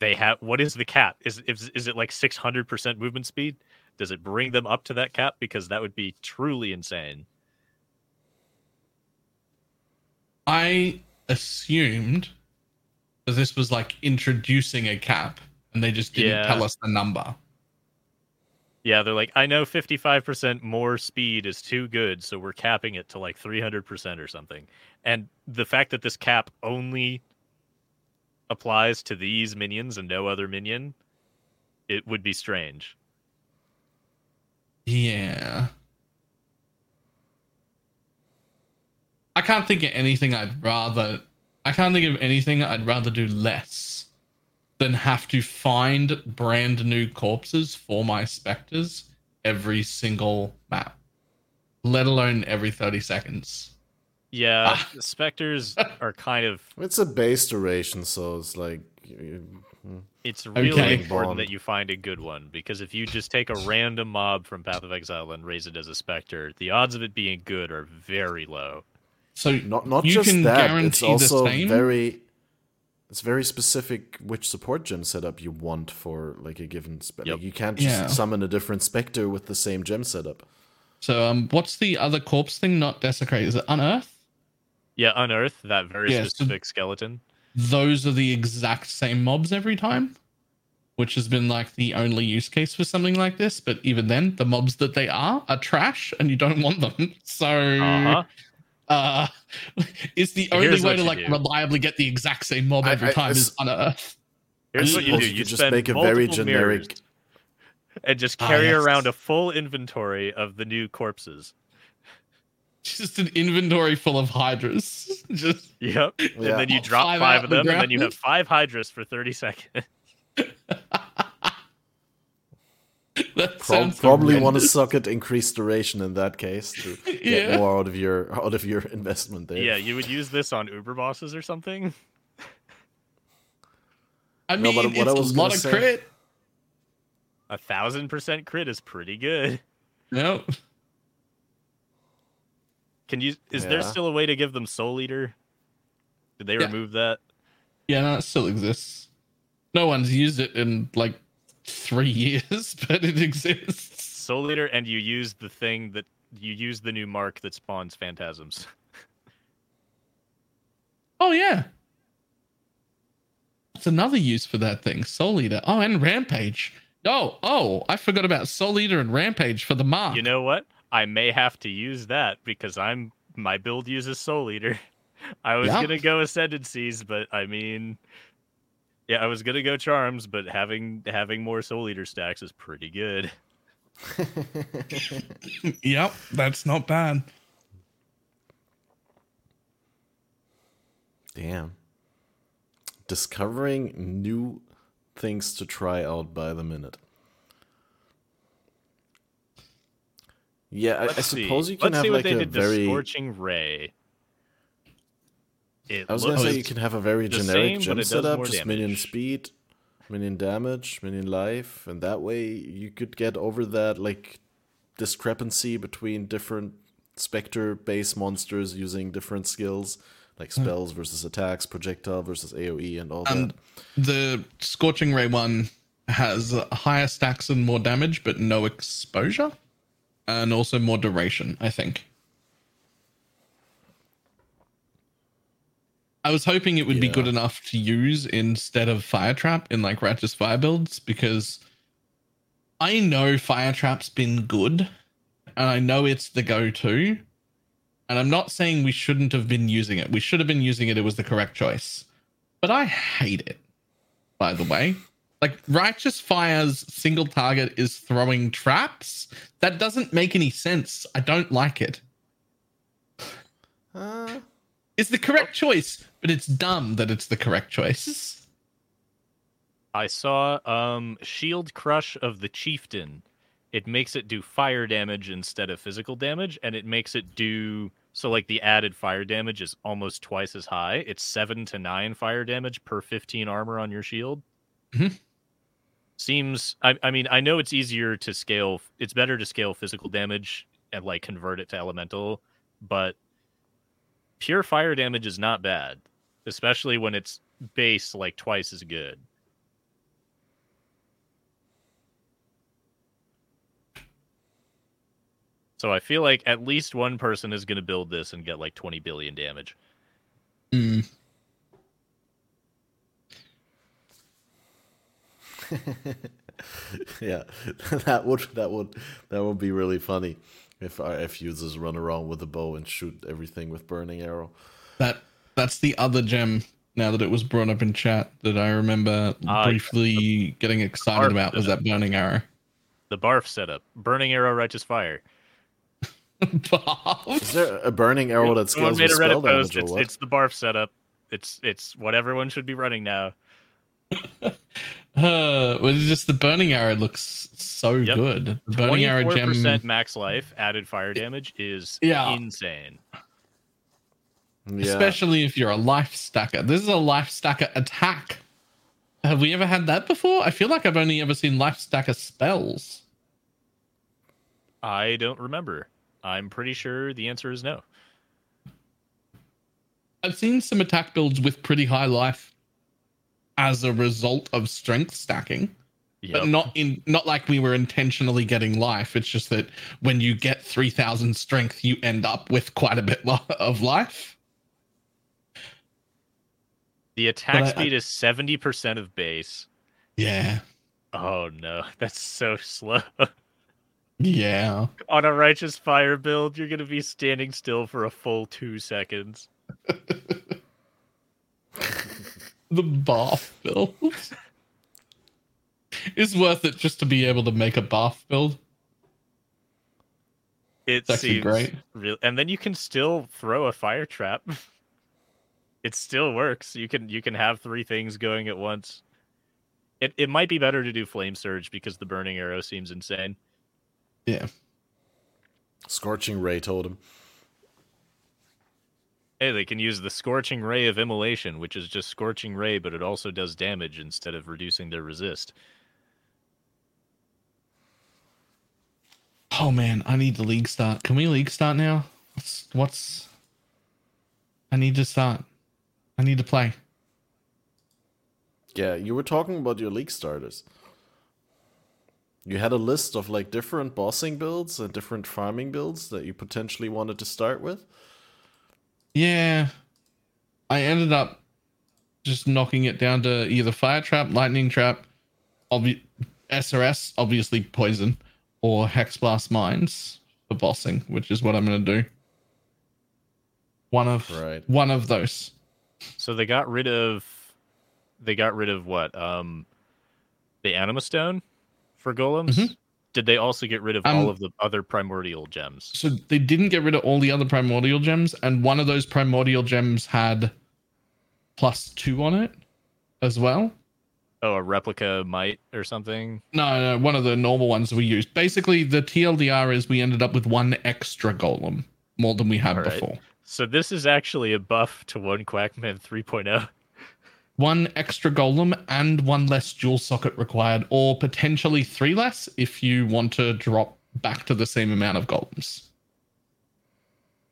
they have what is the cap? Is is, is it like 600% movement speed? Does it bring them up to that cap because that would be truly insane. I assumed that this was like introducing a cap and they just didn't yeah. tell us the number. Yeah, they're like, I know 55% more speed is too good, so we're capping it to like 300% or something. And the fact that this cap only applies to these minions and no other minion, it would be strange. Yeah. I can't think of anything I'd rather. I can't think of anything I'd rather do less than have to find brand new corpses for my specters every single map, let alone every 30 seconds. Yeah, ah. specters are kind of. It's a base duration, so it's like. It's really okay. important that you find a good one because if you just take a random mob from Path of Exile and raise it as a specter, the odds of it being good are very low. So not not just that, it's also very it's very specific which support gem setup you want for like a given spec. Yep. Like you can't just yeah. summon a different specter with the same gem setup. So um what's the other corpse thing not desecrate? Is it unearth? Yeah, unearth that very yeah, specific so skeleton. Those are the exact same mobs every time, which has been like the only use case for something like this. But even then, the mobs that they are are trash, and you don't want them. So. Uh-huh. Uh, is the only Here's way to like do. reliably get the exact same mob every I, I, time is unearth. Here's what you do: you just make a very generic, and just ah, carry ah, yes. around a full inventory of the new corpses. Just an inventory full of hydras. Just yep. Yeah. And then you drop five, five of them, the and then you have five hydras for thirty seconds. Pro- probably want to suck at increased duration in that case to get yeah. more out of your out of your investment there. Yeah, you would use this on Uber bosses or something. I mean, no, it's a lot of say, crit. A thousand percent crit is pretty good. Nope. Can you? Is yeah. there still a way to give them Soul Eater? Did they yeah. remove that? Yeah, no, it still exists. No one's used it in like three years, but it exists. Soul Eater, and you use the thing that you use the new mark that spawns phantasms. oh yeah. It's another use for that thing, Soul Eater. Oh, and Rampage. Oh, oh, I forgot about Soul Eater and Rampage for the mark. You know what? I may have to use that because I'm my build uses Soul Eater. I was yep. gonna go Ascendancies, but I mean, yeah, I was gonna go Charms, but having having more Soul Eater stacks is pretty good. yep, that's not bad. Damn. Discovering new things to try out by the minute. Yeah, I, I, suppose you can Let's have like a very scorching ray. It I was gonna say you can have a very generic same, gem setup, just damage. minion speed, minion damage, minion life, and that way you could get over that like discrepancy between different specter base monsters using different skills like hmm. spells versus attacks, projectile versus AoE, and all and that. The Scorching Ray one has higher stacks and more damage, but no exposure, and also more duration. I think. I was hoping it would yeah. be good enough to use instead of Fire Trap in like Righteous Fire builds because I know Fire Trap's been good, and I know it's the go-to and I'm not saying we shouldn't have been using it. We should have been using it. It was the correct choice. But I hate it, by the way. Like, Righteous Fire's single target is throwing traps. That doesn't make any sense. I don't like it. Uh, it's the correct choice, but it's dumb that it's the correct choice. I saw um Shield Crush of the Chieftain. It makes it do fire damage instead of physical damage, and it makes it do so like the added fire damage is almost twice as high. It's seven to nine fire damage per 15 armor on your shield. Mm-hmm. Seems I, I mean, I know it's easier to scale it's better to scale physical damage and like convert it to elemental, but pure fire damage is not bad, especially when it's base like twice as good. So I feel like at least one person is going to build this and get like 20 billion damage. Mm. yeah, that would that would that would be really funny if RF users run around with a bow and shoot everything with burning arrow. That that's the other gem. Now that it was brought up in chat, that I remember uh, briefly getting excited about was that burning arrow. The barf setup, burning arrow, righteous fire. Is there a burning arrow that scales with spell damage it's, it's, the barf setup. It's it's what everyone should be running now. Uh, well, just the burning arrow looks so yep. good. The burning arrow gem max life added fire damage is yeah. insane. Yeah. Especially if you're a life stacker. This is a life stacker attack. Have we ever had that before? I feel like I've only ever seen life stacker spells. I don't remember. I'm pretty sure the answer is no. I've seen some attack builds with pretty high life as a result of strength stacking. Yep. But not in not like we were intentionally getting life. It's just that when you get 3000 strength you end up with quite a bit of life. The attack speed I, is 70% of base. Yeah. Oh no, that's so slow. Yeah. On a righteous fire build, you're gonna be standing still for a full two seconds. the bath build is worth it just to be able to make a bath build. It it's seems great. Real, and then you can still throw a fire trap. it still works. You can you can have three things going at once. It it might be better to do flame surge because the burning arrow seems insane. Yeah. Scorching Ray told him. Hey, they can use the Scorching Ray of Immolation, which is just Scorching Ray, but it also does damage instead of reducing their resist. Oh man, I need the league start. Can we league start now? What's what's I need to start. I need to play. Yeah, you were talking about your league starters. You had a list of like different bossing builds and different farming builds that you potentially wanted to start with. Yeah. I ended up just knocking it down to either fire trap, lightning trap, obvi- SRS, obviously poison, or hex blast mines for bossing, which is what I'm going to do. One of right. one of those. So they got rid of they got rid of what? Um the anima stone for golems? Mm-hmm. Did they also get rid of um, all of the other primordial gems? So they didn't get rid of all the other primordial gems, and one of those primordial gems had plus two on it as well. Oh, a replica might or something? No, no, one of the normal ones we used. Basically, the TLDR is we ended up with one extra golem more than we had right. before. So this is actually a buff to one Quackman 3.0. One extra golem and one less jewel socket required, or potentially three less if you want to drop back to the same amount of golems.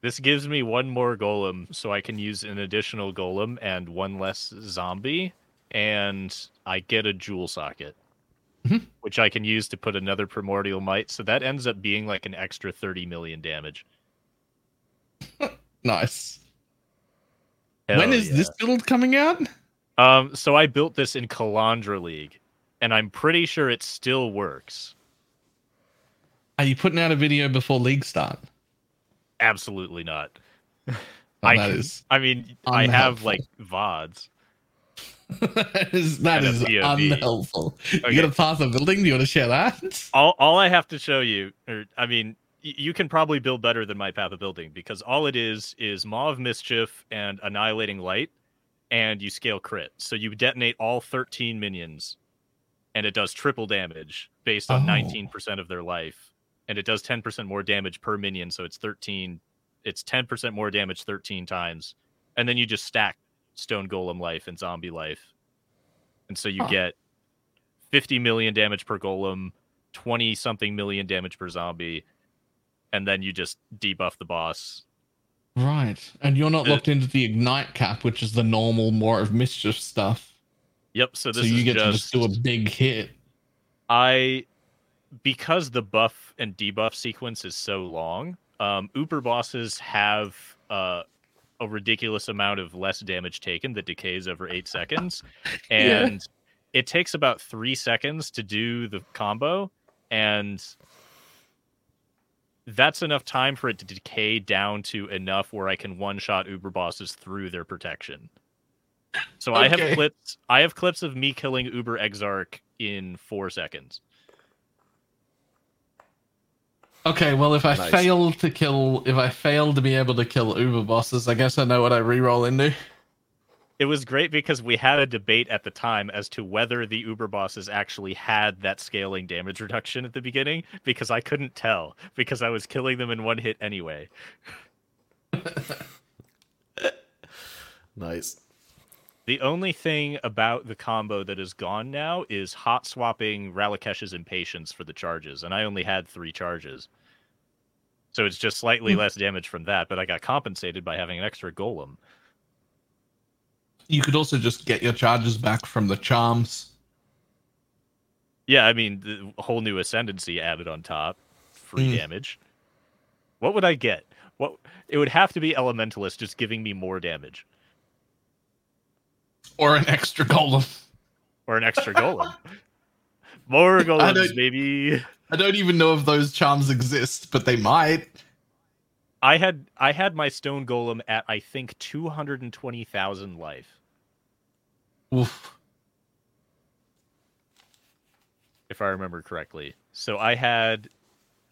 This gives me one more golem, so I can use an additional golem and one less zombie, and I get a jewel socket, mm-hmm. which I can use to put another primordial might. So that ends up being like an extra 30 million damage. Nice. Hell when is yeah. this build coming out? Um, so I built this in Kalandra League, and I'm pretty sure it still works. Are you putting out a video before league start? Absolutely not. Oh, I that is I mean, unhelpful. I have like VODs. that is, that is unhelpful. Okay. You got to Path of Building? Do you want to share that? All, all I have to show you, or I mean, you can probably build better than my path of building because all it is is Maw of Mischief and Annihilating Light, and you scale crit. So you detonate all 13 minions, and it does triple damage based on oh. 19% of their life, and it does 10% more damage per minion. So it's 13, it's 10% more damage 13 times, and then you just stack Stone Golem life and Zombie life, and so you get 50 million damage per Golem, 20 something million damage per zombie and then you just debuff the boss. Right. And you're not locked into the ignite cap, which is the normal Maw of Mischief stuff. Yep, so this so you get just, to just do a big hit. I because the buff and debuff sequence is so long, um Uber bosses have uh a ridiculous amount of less damage taken that decays over eight seconds. And yeah. it takes about three seconds to do the combo. And that's enough time for it to decay down to enough where I can one shot Uber bosses through their protection. So okay. I have clips I have clips of me killing Uber Exarch in four seconds. Okay, well if I nice. fail to kill if I fail to be able to kill Uber bosses, I guess I know what I re-roll into it was great because we had a debate at the time as to whether the Uber bosses actually had that scaling damage reduction at the beginning because I couldn't tell because I was killing them in one hit anyway. nice. The only thing about the combo that is gone now is hot swapping Ralakesh's impatience for the charges, and I only had three charges. So it's just slightly mm. less damage from that, but I got compensated by having an extra golem. You could also just get your charges back from the charms. Yeah, I mean, the whole new ascendancy added on top, free mm. damage. What would I get? What it would have to be elementalist just giving me more damage. Or an extra golem. Or an extra golem. more golems, baby. I don't even know if those charms exist, but they might. I had I had my stone golem at I think two hundred and twenty thousand life. Oof. If I remember correctly. So I had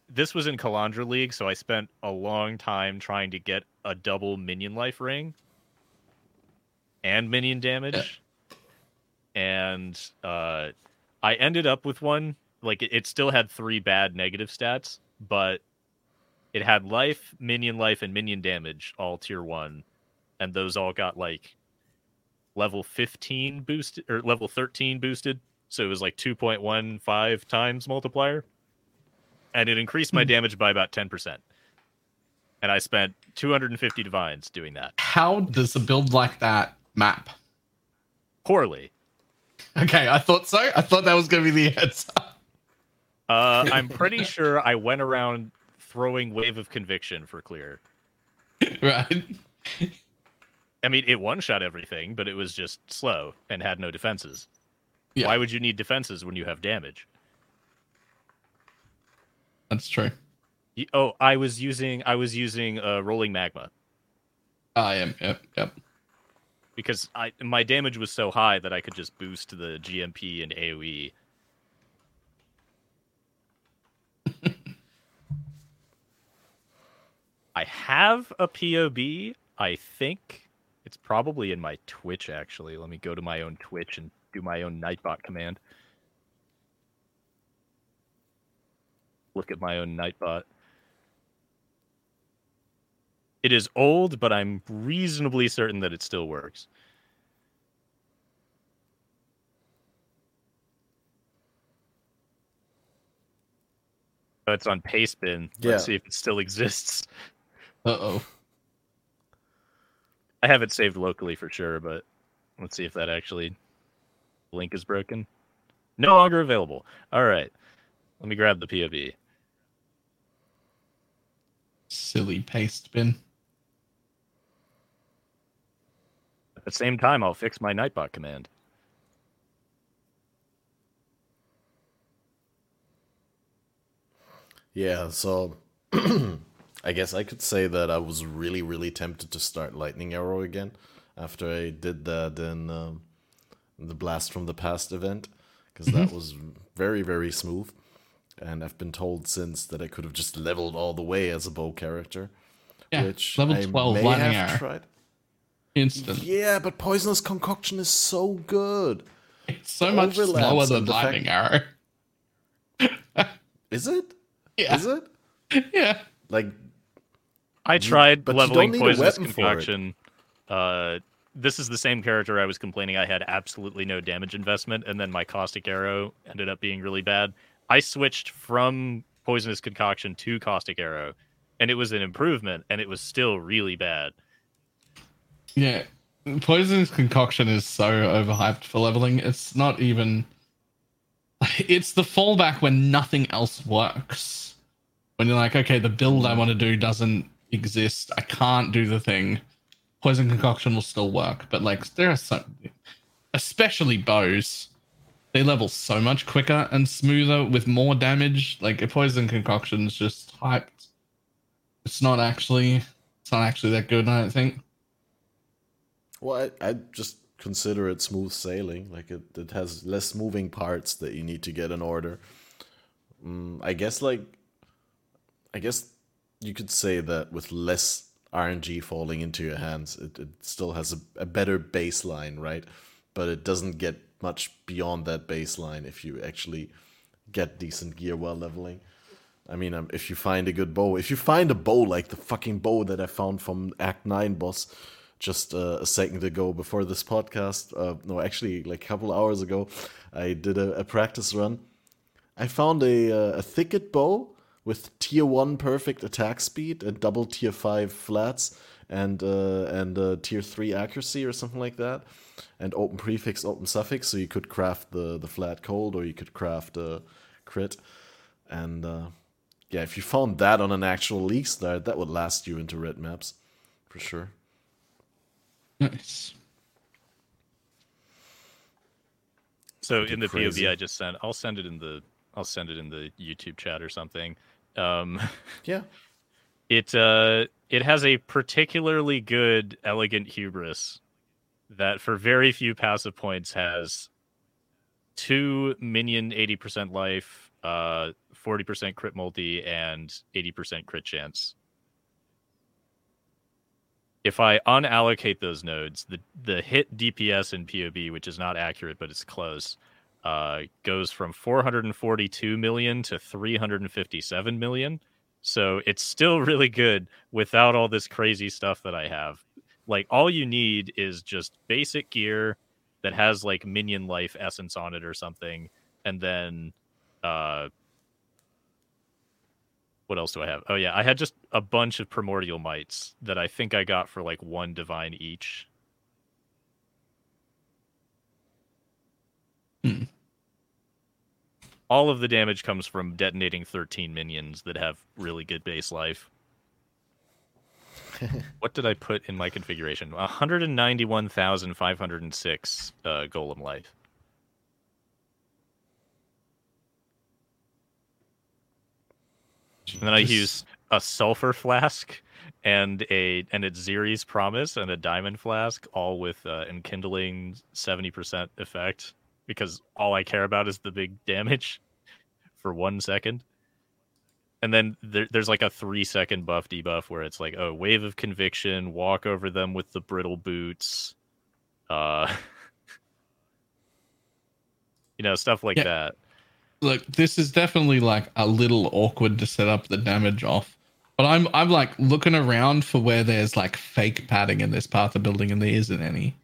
this was in Kalandra League, so I spent a long time trying to get a double minion life ring and minion damage. And uh I ended up with one like it still had three bad negative stats, but it had life, minion life, and minion damage all tier one, and those all got like level 15 boosted or level 13 boosted. So it was like 2.15 times multiplier. And it increased my hmm. damage by about 10%. And I spent 250 divines doing that. How does a build like that map? Poorly. Okay, I thought so. I thought that was going to be the answer. Uh, I'm pretty sure I went around throwing wave of conviction for clear. Right. I mean, it one shot everything, but it was just slow and had no defenses. Yeah. Why would you need defenses when you have damage? That's true. Oh, I was using I was using uh, rolling magma. I am. Yep. Yep. Because I my damage was so high that I could just boost the GMP and AOE. I have a POB. I think it's probably in my Twitch. Actually, let me go to my own Twitch and do my own Nightbot command. Look at my own Nightbot. It is old, but I'm reasonably certain that it still works. Oh, it's on Pastebin. Let's yeah. see if it still exists. Uh oh. I have it saved locally for sure, but let's see if that actually link is broken. No longer available. All right. Let me grab the POB. Silly paste bin. At the same time, I'll fix my Nightbot command. Yeah, so I guess I could say that I was really, really tempted to start Lightning Arrow again after I did that in, um, the Blast from the Past event because that mm-hmm. was very, very smooth. And I've been told since that I could have just leveled all the way as a bow character. Yeah, which level 12 may Lightning have Arrow. tried. Instant. Yeah, but Poisonous Concoction is so good. It's so much slower than Lightning fact... Arrow. is it? Yeah. Is it? Yeah. Like I tried but leveling Poisonous Concoction. Uh, this is the same character I was complaining I had absolutely no damage investment, and then my Caustic Arrow ended up being really bad. I switched from Poisonous Concoction to Caustic Arrow, and it was an improvement, and it was still really bad. Yeah, poisonous concoction is so overhyped for leveling. It's not even. It's the fallback when nothing else works. When you're like, okay, the build I want to do doesn't exist. I can't do the thing. Poison concoction will still work, but like there are some, especially bows, they level so much quicker and smoother with more damage. Like a poison concoction is just hyped. It's not actually, it's not actually that good. I don't think. Well, I, I just consider it smooth sailing. Like it, it has less moving parts that you need to get in order. Mm, I guess like, I guess you could say that with less RNG falling into your hands, it, it still has a, a better baseline, right? But it doesn't get much beyond that baseline if you actually get decent gear while leveling. I mean, um, if you find a good bow, if you find a bow like the fucking bow that I found from Act 9 boss, just uh, a second ago before this podcast. Uh, no, actually, like a couple hours ago, I did a, a practice run. I found a, uh, a thicket bow with tier one perfect attack speed and double tier five flats and uh, and uh, tier three accuracy or something like that, and open prefix, open suffix, so you could craft the the flat cold or you could craft a crit, and uh, yeah, if you found that on an actual league start, that would last you into red maps, for sure. Nice. So in the crazy. POV I just sent, I'll send it in the I'll send it in the YouTube chat or something. Um, yeah. It uh it has a particularly good elegant hubris that for very few passive points has two minion 80% life, uh 40% crit multi and 80% crit chance if I unallocate those nodes, the the hit DPS in POB, which is not accurate but it's close, uh, goes from 442 million to 357 million. So it's still really good without all this crazy stuff that I have. Like all you need is just basic gear that has like minion life essence on it or something, and then uh, what else do I have? Oh yeah, I had just a bunch of Primordial Mights that I think I got for like one divine each. Hmm all of the damage comes from detonating 13 minions that have really good base life. what did I put in my configuration? 191,506 uh, golem life. And then I use a sulfur flask and a and Atziri's Promise and a diamond flask, all with uh, enkindling seventy percent effect because all I care about is the big damage for one second. And then there, there's like a three second buff debuff where it's like, oh, wave of conviction, walk over them with the brittle boots, uh, you know, stuff like yeah. that. Look, this is definitely like a little awkward to set up the damage off. But I'm I'm like looking around for where there's like fake padding in this path of building, and there isn't any.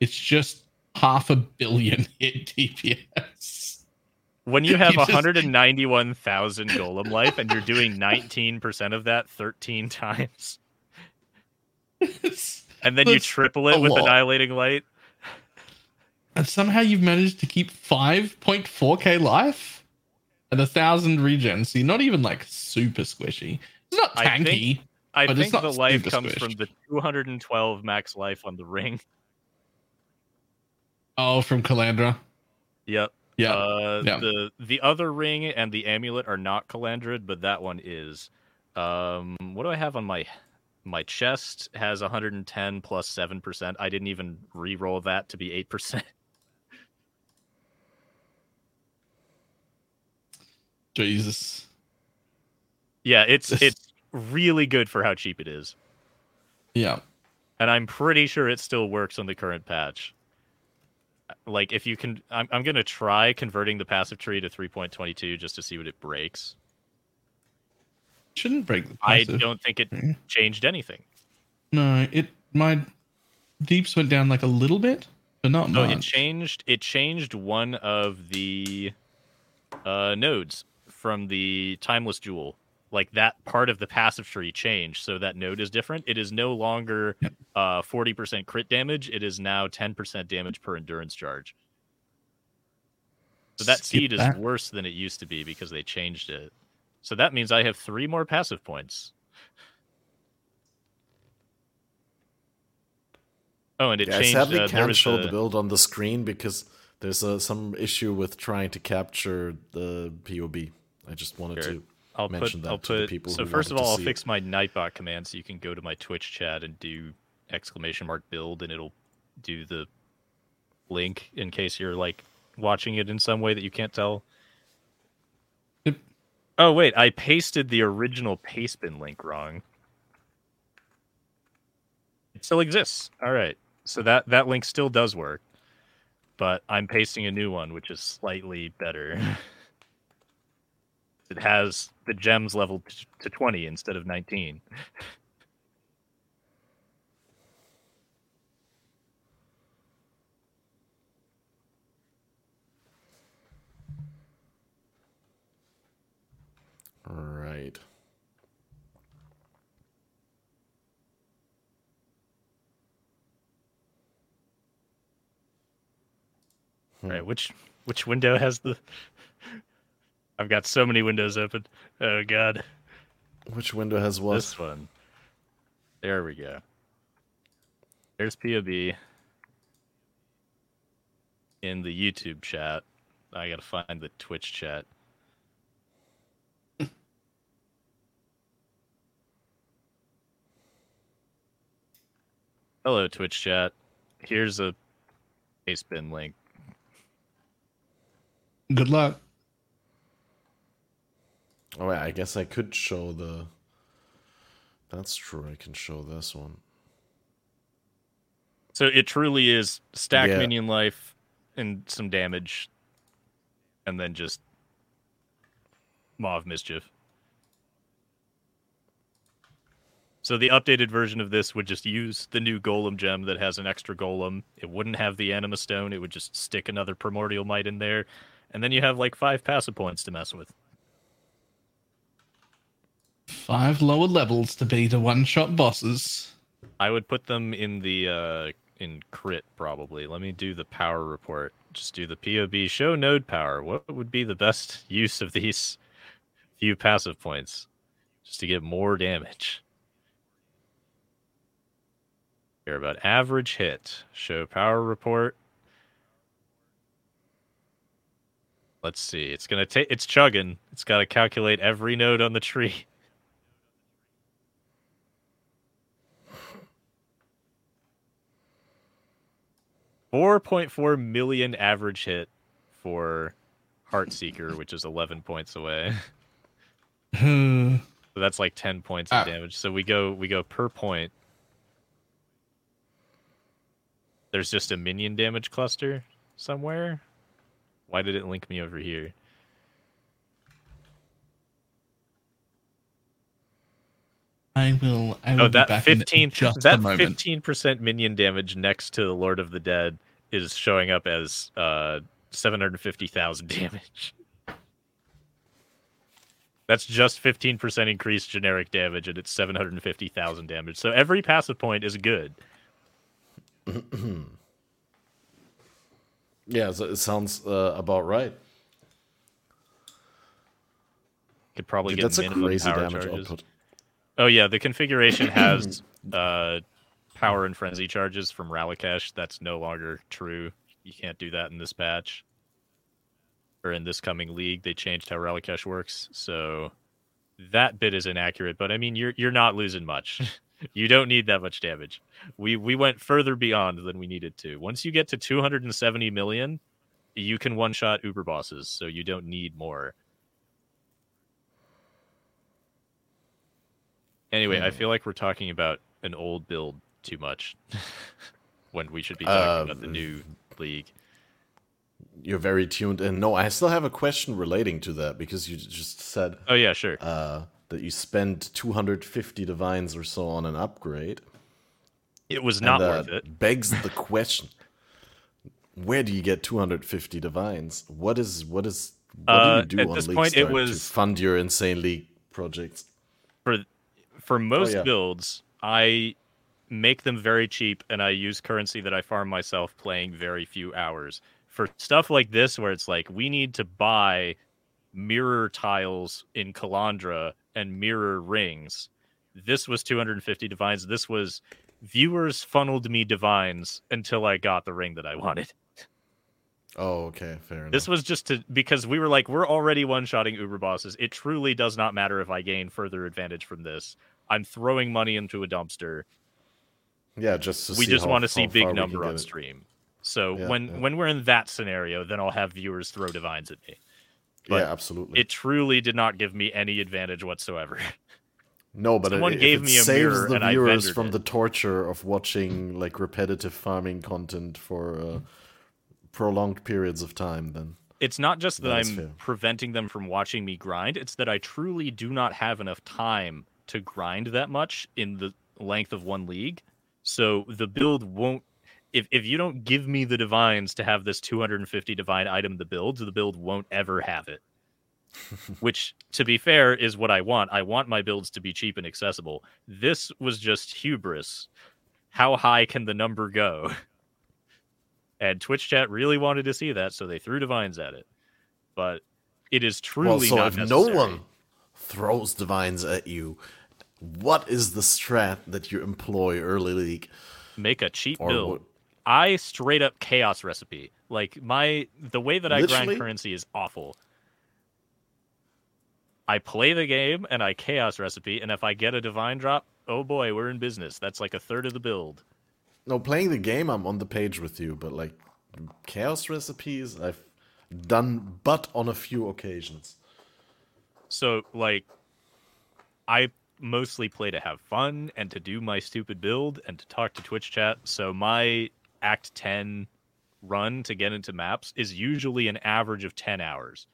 It's just half a billion hit DPS. When you have 191,000 golem life and you're doing 19% of that 13 times, and then you triple it with lot. annihilating light, and somehow you've managed to keep 5.4k life and a thousand regen. So you're not even like super squishy. It's not tanky. I think, I think the life comes squished. from the 212 max life on the ring. Oh, from Kalandra. Yep. Yeah. Uh, yeah. The the other ring and the amulet are not Kalandred, but that one is. Um, what do I have on my my chest? Has 110 plus seven percent. I didn't even re-roll that to be eight percent. Jesus. Yeah, it's it's really good for how cheap it is. Yeah. And I'm pretty sure it still works on the current patch like if you can I'm, I'm gonna try converting the passive tree to 3.22 just to see what it breaks. Shouldn't break i don't think it changed anything. No it my deeps went down like a little bit but not no, much. it changed it changed one of the uh nodes from the timeless jewel like that part of the passive tree changed so that node is different it is no longer yep. uh 40% crit damage it is now 10% damage per endurance charge so that Skip seed is that. worse than it used to be because they changed it so that means i have three more passive points oh and it yeah, changed i sadly uh, can't show a... the build on the screen because there's uh, some issue with trying to capture the pob i just wanted sure. to I'll put, I'll put, people. So first of all, I'll fix it. my Nightbot command so you can go to my Twitch chat and do exclamation mark build, and it'll do the link in case you're like watching it in some way that you can't tell. Yep. Oh wait, I pasted the original Pastebin link wrong. It still exists. All right, so that that link still does work, but I'm pasting a new one, which is slightly better. it has the gems leveled to 20 instead of 19. All right. All right, hmm. which which window has the I've got so many windows open. Oh god. Which window has what? This one. There we go. There's POB in the YouTube chat. I gotta find the Twitch chat. Hello, Twitch chat. Here's a Pastebin link. Good luck. Oh, I guess I could show the. That's true. I can show this one. So it truly is stack yeah. minion life and some damage, and then just Maw of Mischief. So the updated version of this would just use the new Golem gem that has an extra Golem. It wouldn't have the Anima Stone. It would just stick another Primordial Might in there, and then you have like five passive points to mess with. Five lower levels to be the one shot bosses. I would put them in the uh, in crit probably. Let me do the power report. Just do the POB show node power. What would be the best use of these few passive points just to get more damage? Care about average hit. Show power report. Let's see. It's gonna take. It's chugging. It's got to calculate every node on the tree. Four point four million average hit for Heartseeker, which is eleven points away. so that's like ten points of ah. damage. So we go we go per point. There's just a minion damage cluster somewhere. Why did it link me over here? I will. I will oh, that fifteen. That fifteen percent minion damage next to the Lord of the Dead is showing up as uh, seven hundred fifty thousand damage. That's just fifteen percent increased generic damage, and it's seven hundred fifty thousand damage. So every passive point is good. Yeah, it sounds uh, about right. Could probably Dude, get that's a crazy damage charges. output. Oh yeah, the configuration has uh, power and frenzy charges from Ralakesh. That's no longer true. You can't do that in this patch or in this coming league. They changed how Ralakesh works, so that bit is inaccurate. But I mean, you're you're not losing much. you don't need that much damage. We we went further beyond than we needed to. Once you get to 270 million, you can one shot Uber bosses, so you don't need more. Anyway, I hmm. feel like we're talking about an old build too much when we should be talking uh, about the new league. You're very tuned in. No, I still have a question relating to that because you just said. Oh yeah, sure. Uh, that you spend 250 divines or so on an upgrade. It was not worth it. Begs the question: Where do you get 250 divines? What is what is what uh, do you do on this League point, it was, to fund your insane league projects? For for most oh, yeah. builds, I make them very cheap and I use currency that I farm myself playing very few hours. For stuff like this where it's like we need to buy mirror tiles in Kalandra and mirror rings. This was 250 divines. This was viewers funneled me divines until I got the ring that I wanted. Oh, okay, fair enough. This was just to because we were like, we're already one-shotting Uber bosses. It truly does not matter if I gain further advantage from this. I'm throwing money into a dumpster. Yeah, just we just want to see big number on stream. So yeah, when yeah. when we're in that scenario, then I'll have viewers throw divines at me. But yeah, absolutely. It truly did not give me any advantage whatsoever. No, but someone it, gave me a saves the viewers from it. the torture of watching like repetitive farming content for uh, prolonged periods of time. Then it's not just that, that I'm fair. preventing them from watching me grind; it's that I truly do not have enough time to grind that much in the length of one league. So the build won't. If, if you don't give me the divines to have this 250 divine item the build, the build won't ever have it. which to be fair is what I want. I want my builds to be cheap and accessible. This was just hubris. How high can the number go? And Twitch chat really wanted to see that, so they threw divines at it. But it is truly well, so not if necessary. no one throws divines at you, what is the strat that you employ early league? Make a cheap or build. What? I straight up chaos recipe. Like my the way that I Literally? grind currency is awful. I play the game and I chaos recipe, and if I get a divine drop, oh boy, we're in business. That's like a third of the build. No, playing the game, I'm on the page with you, but like chaos recipes, I've done but on a few occasions. So, like, I mostly play to have fun and to do my stupid build and to talk to Twitch chat. So, my Act 10 run to get into maps is usually an average of 10 hours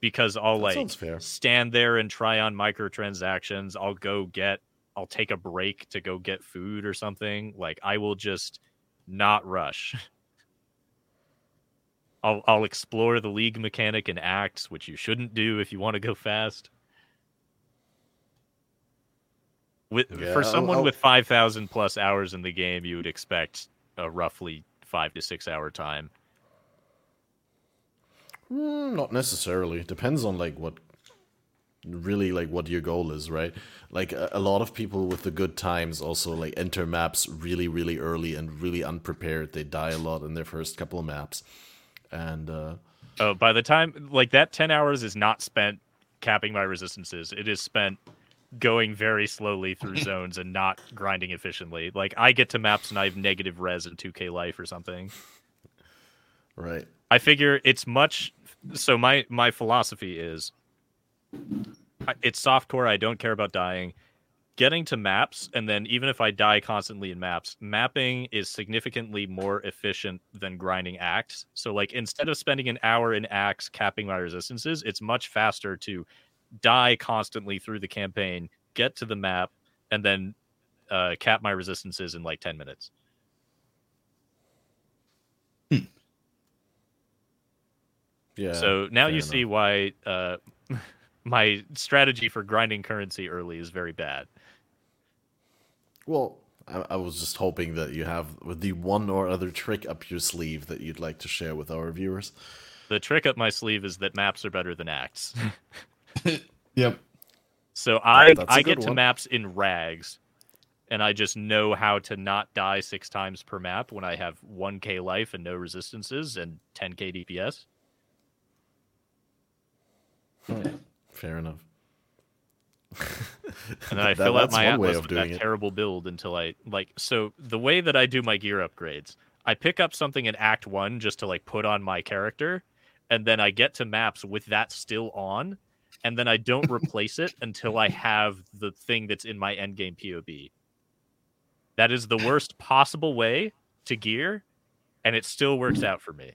because I'll that like stand there and try on microtransactions. I'll go get I'll take a break to go get food or something. Like I will just not rush. I'll I'll explore the league mechanic and acts, which you shouldn't do if you want to go fast. With yeah, for someone I'll, I'll... with five thousand plus hours in the game, you would expect a roughly five to six hour time. Mm, not necessarily. It depends on like what really like what your goal is, right? Like a, a, lot of people with the good times also like enter maps really really early and really unprepared. They die a lot in their first couple of maps. And uh oh, by the time like that 10 hours is not spent capping my resistances. It is spent going very slowly through zones and not grinding efficiently. Like I get to maps and I have negative res and 2k life or something. Right. I figure it's much so my my philosophy is it's softcore. I don't care about dying. Getting to maps, and then even if I die constantly in maps, mapping is significantly more efficient than grinding acts. So, like, instead of spending an hour in acts capping my resistances, it's much faster to die constantly through the campaign, get to the map, and then uh, cap my resistances in like 10 minutes. Hmm. Yeah. So now you enough. see why uh, my strategy for grinding currency early is very bad. Well, I, I, was just hoping that you have the one or other trick up your sleeve that you'd like to share with our viewers. The trick up my sleeve is that maps are better than acts. yep. So I I get to maps in rags, and I just know how to not die six times per map when I have 1k life and no resistances and 10k DPS. Hmm. Fair enough. and then I that, fill out my atlas with that it. terrible build until I like. So the way that I do my gear upgrades, I pick up something in Act One just to like put on my character, and then I get to maps with that still on, and then I don't replace it until I have the thing that's in my endgame POB. That is the worst possible way to gear, and it still works out for me.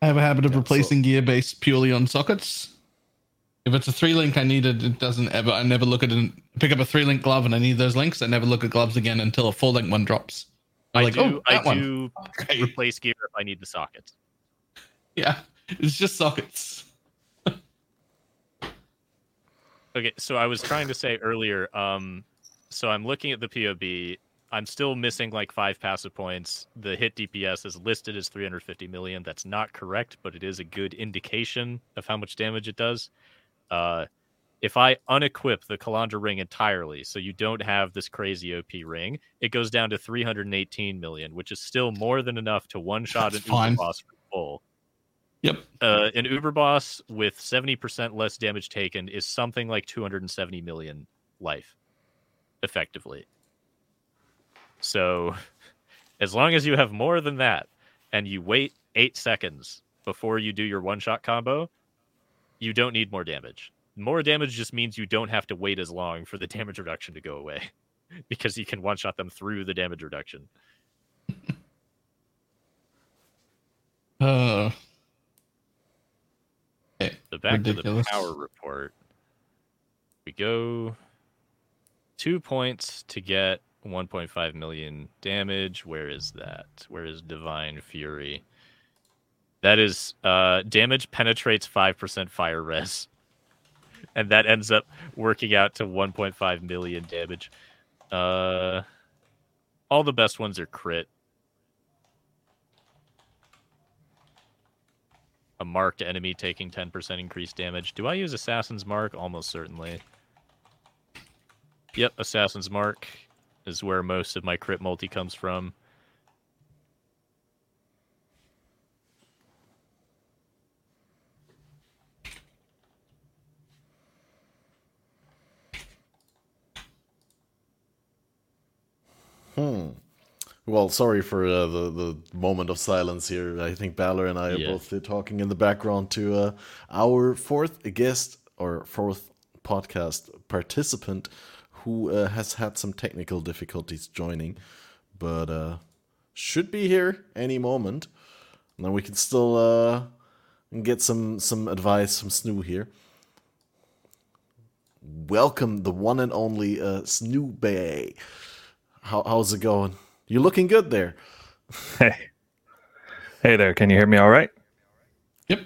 I have a habit of yeah, replacing so... gear based purely on sockets. If it's a three link I needed, it doesn't ever. I never look at it. Pick up a three link glove and I need those links. I never look at gloves again until a four link one drops. I'm I like, do. Oh, I one. do okay. replace gear if I need the sockets. Yeah, it's just sockets. Okay, so I was trying to say earlier. Um, so I'm looking at the POB I'm still missing like five passive points. The hit DPS is listed as 350 million. That's not correct, but it is a good indication of how much damage it does. Uh, if I unequip the Kalandra ring entirely, so you don't have this crazy OP ring, it goes down to 318 million, which is still more than enough to one shot an Uber boss for full. Yep. Uh, an Uber boss with 70% less damage taken is something like 270 million life, effectively. So as long as you have more than that and you wait eight seconds before you do your one shot combo, you don't need more damage. More damage just means you don't have to wait as long for the damage reduction to go away because you can one shot them through the damage reduction. Uh, so back ridiculous. to the power report. We go two points to get 1.5 million damage. Where is that? Where is Divine Fury? That is uh, damage penetrates 5% fire res. And that ends up working out to 1.5 million damage. Uh, all the best ones are crit. A marked enemy taking 10% increased damage. Do I use Assassin's Mark? Almost certainly. Yep, Assassin's Mark is where most of my crit multi comes from. Hmm. Well, sorry for uh, the the moment of silence here. I think Balor and I are both talking in the background to uh, our fourth guest or fourth podcast participant, who uh, has had some technical difficulties joining, but uh, should be here any moment. And then we can still uh, get some some advice from Snoo here. Welcome, the one and only uh, Snoo Bay. How, how's it going? You're looking good there. Hey, hey there. Can you hear me all right? Yep.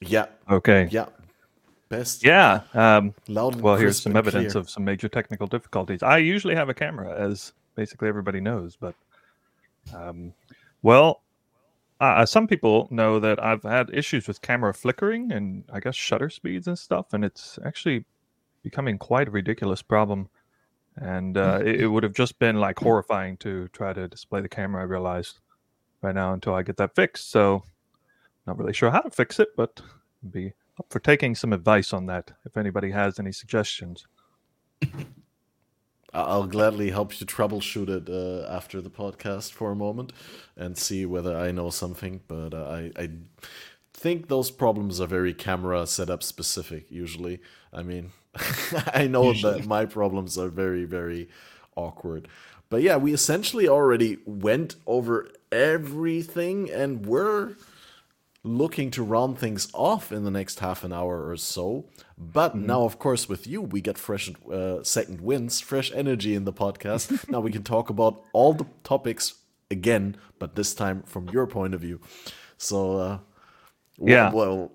Yeah. Okay. Yeah. Best. Yeah. Um, loud. well, here's some evidence clear. of some major technical difficulties. I usually have a camera, as basically everybody knows. But um, well, uh, some people know that I've had issues with camera flickering and I guess shutter speeds and stuff, and it's actually becoming quite a ridiculous problem. And uh, it, it, would have just been like horrifying to try to display the camera. I realized right now until I get that fixed. So, not really sure how to fix it, but be up for taking some advice on that if anybody has any suggestions. I'll gladly help you troubleshoot it uh, after the podcast for a moment and see whether I know something. But uh, I, I think those problems are very camera setup specific. Usually, I mean, I know usually. that my problems are very very awkward. But yeah, we essentially already went over everything, and we're looking to round things off in the next half an hour or so. But mm-hmm. now, of course, with you, we get fresh uh, second winds, fresh energy in the podcast. now we can talk about all the topics again, but this time from your point of view. So, uh, yeah, well, well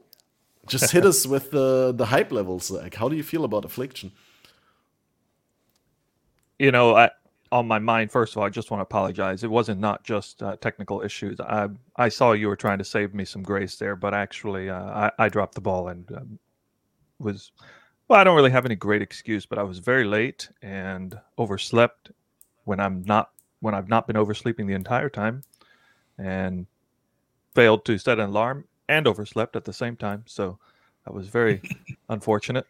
just hit us with the the hype levels. Like, how do you feel about Affliction? You know, I on my mind, first of all, I just want to apologize. It wasn't not just uh, technical issues. I I saw you were trying to save me some grace there, but actually, uh, I I dropped the ball and um, was well. I don't really have any great excuse, but I was very late and overslept when I'm not when I've not been oversleeping the entire time, and failed to set an alarm and overslept at the same time. So that was very unfortunate.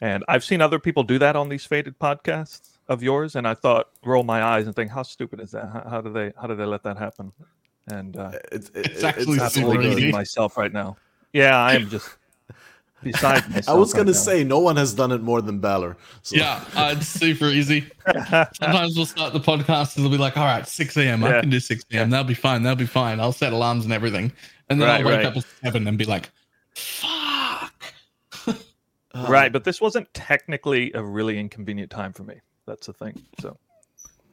And I've seen other people do that on these Fated podcasts of yours, and I thought, roll my eyes and think, how stupid is that? How, how do they how do they let that happen? And uh, it's, it, it's actually it's absolutely myself right now. Yeah, I am just beside myself. I was gonna right say no one has done it more than Balor. So. Yeah, uh, it's super easy. Sometimes we'll start the podcast and they'll be like, "All right, six a.m. Yeah. I can do six a.m. That'll be fine. That'll be fine. I'll set alarms and everything." And then right, I'll wake right. up at seven and be like, "Fuck." right, but this wasn't technically a really inconvenient time for me. That's the thing. So,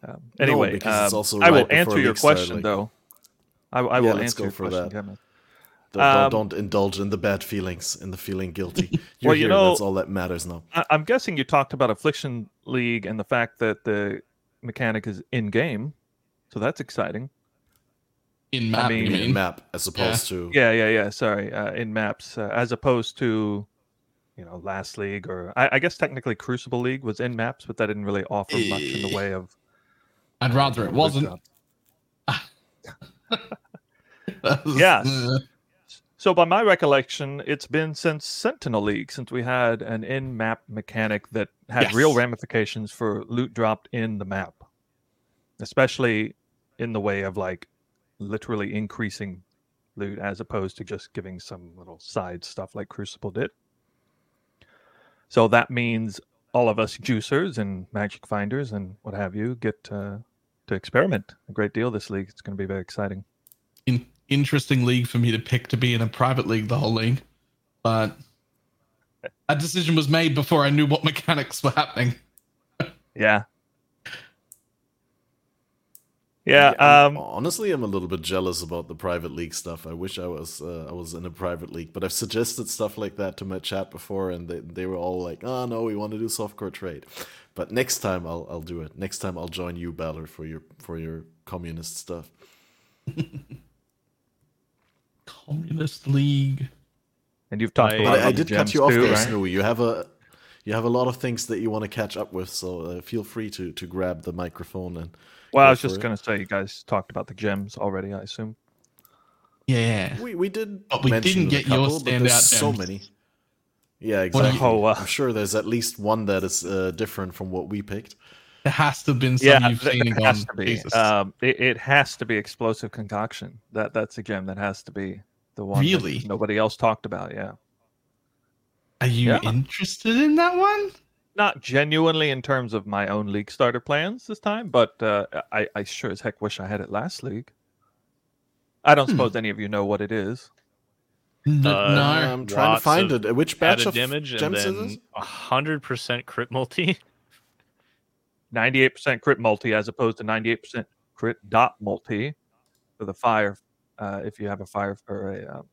um, anyway, no, um, right I will answer your question like... though. I, I will answer your for question, that. Don't, um, don't, don't, indulge in the bad feelings and the feeling guilty. You're well, you here, know, that's all that matters now. I, am guessing you talked about Affliction League and the fact that the mechanic is in game, so that's exciting. In map, I mean, in map as opposed yeah. to yeah, yeah, yeah. Sorry, uh, in maps uh, as opposed to you know last league or I, I, guess technically Crucible League was in maps, but that didn't really offer much in the way of. I'd rather it wasn't. yes. So, by my recollection, it's been since Sentinel League since we had an in-map mechanic that had yes. real ramifications for loot dropped in the map, especially in the way of like literally increasing loot as opposed to just giving some little side stuff like Crucible did. So that means all of us juicers and magic finders and what have you get uh, to experiment a great deal this league. It's going to be very exciting. In- interesting league for me to pick to be in a private league the whole league, but a decision was made before I knew what mechanics were happening. yeah. Yeah, yeah um, honestly, I'm a little bit jealous about the private league stuff. I wish I was uh, I was in a private league, but I've suggested stuff like that to my chat before, and they, they were all like, "Oh no, we want to do softcore trade." But next time I'll I'll do it. Next time I'll join you, Balor, for your for your communist stuff. Communist League. And you've talked. About I, I did cut you off too, there, right? Snowy. You have a you have a lot of things that you want to catch up with, so uh, feel free to to grab the microphone and. Well, I was just going to say, you guys talked about the gems already, I assume. Yeah, we we did. But we didn't get couple, your standout. So many. Yeah, exactly. Oh, I'm sure there's at least one that is uh, different from what we picked. It has to have been some yeah, you've seen it has to be. Um, it, it, has to be explosive concoction. That that's a gem that has to be the one really nobody else talked about. Yeah. Are you yeah. interested in that one? Not genuinely in terms of my own league starter plans this time, but uh, I, I sure as heck wish I had it last league. I don't hmm. suppose any of you know what it is. No, uh, no. I'm trying to find it. Which batch of damage gems is this? hundred percent crit multi. 98% crit multi as opposed to 98% crit dot multi for the fire uh, if you have a fire or a um,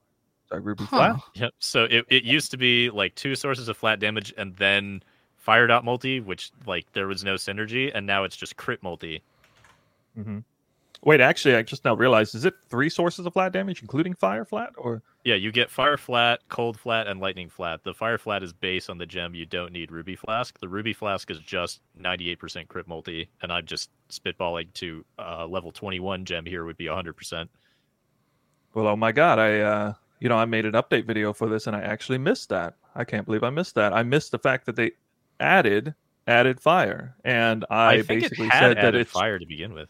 sorry, ruby huh. flat. Yep. So it, it used to be like two sources of flat damage and then fire dot multi, which like there was no synergy, and now it's just crit multi. Mm-hmm. Wait, actually, I just now realized: is it three sources of flat damage, including fire flat, or? Yeah, you get fire flat, cold flat, and lightning flat. The fire flat is based on the gem. You don't need ruby flask. The ruby flask is just 98% crit multi, and I'm just spitballing to uh, level 21 gem here would be 100%. Well, oh my god, I uh, you know I made an update video for this, and I actually missed that. I can't believe I missed that. I missed the fact that they added added fire, and I, I basically said that it's fire to begin with.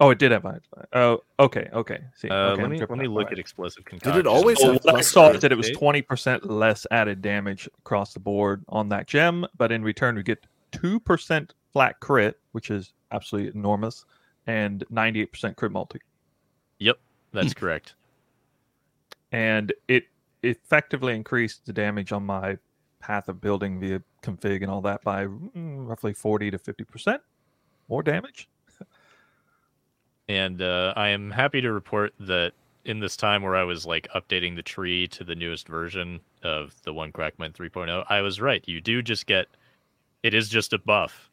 Oh, it did have fire. Oh, okay, okay. See, uh, okay, let me let me look at explosive concoction. Did it always oh, have? What I saw is that it was twenty percent less added damage across the board on that gem, but in return we get two percent flat crit, which is absolutely enormous, and ninety eight percent crit multi. Yep, that's correct. And it effectively increased the damage on my path of building via config and all that by mm, roughly 40 to 50% more damage. And uh, I am happy to report that in this time where I was like updating the tree to the newest version of the one Crackman 3.0, I was right. You do just get it is just a buff.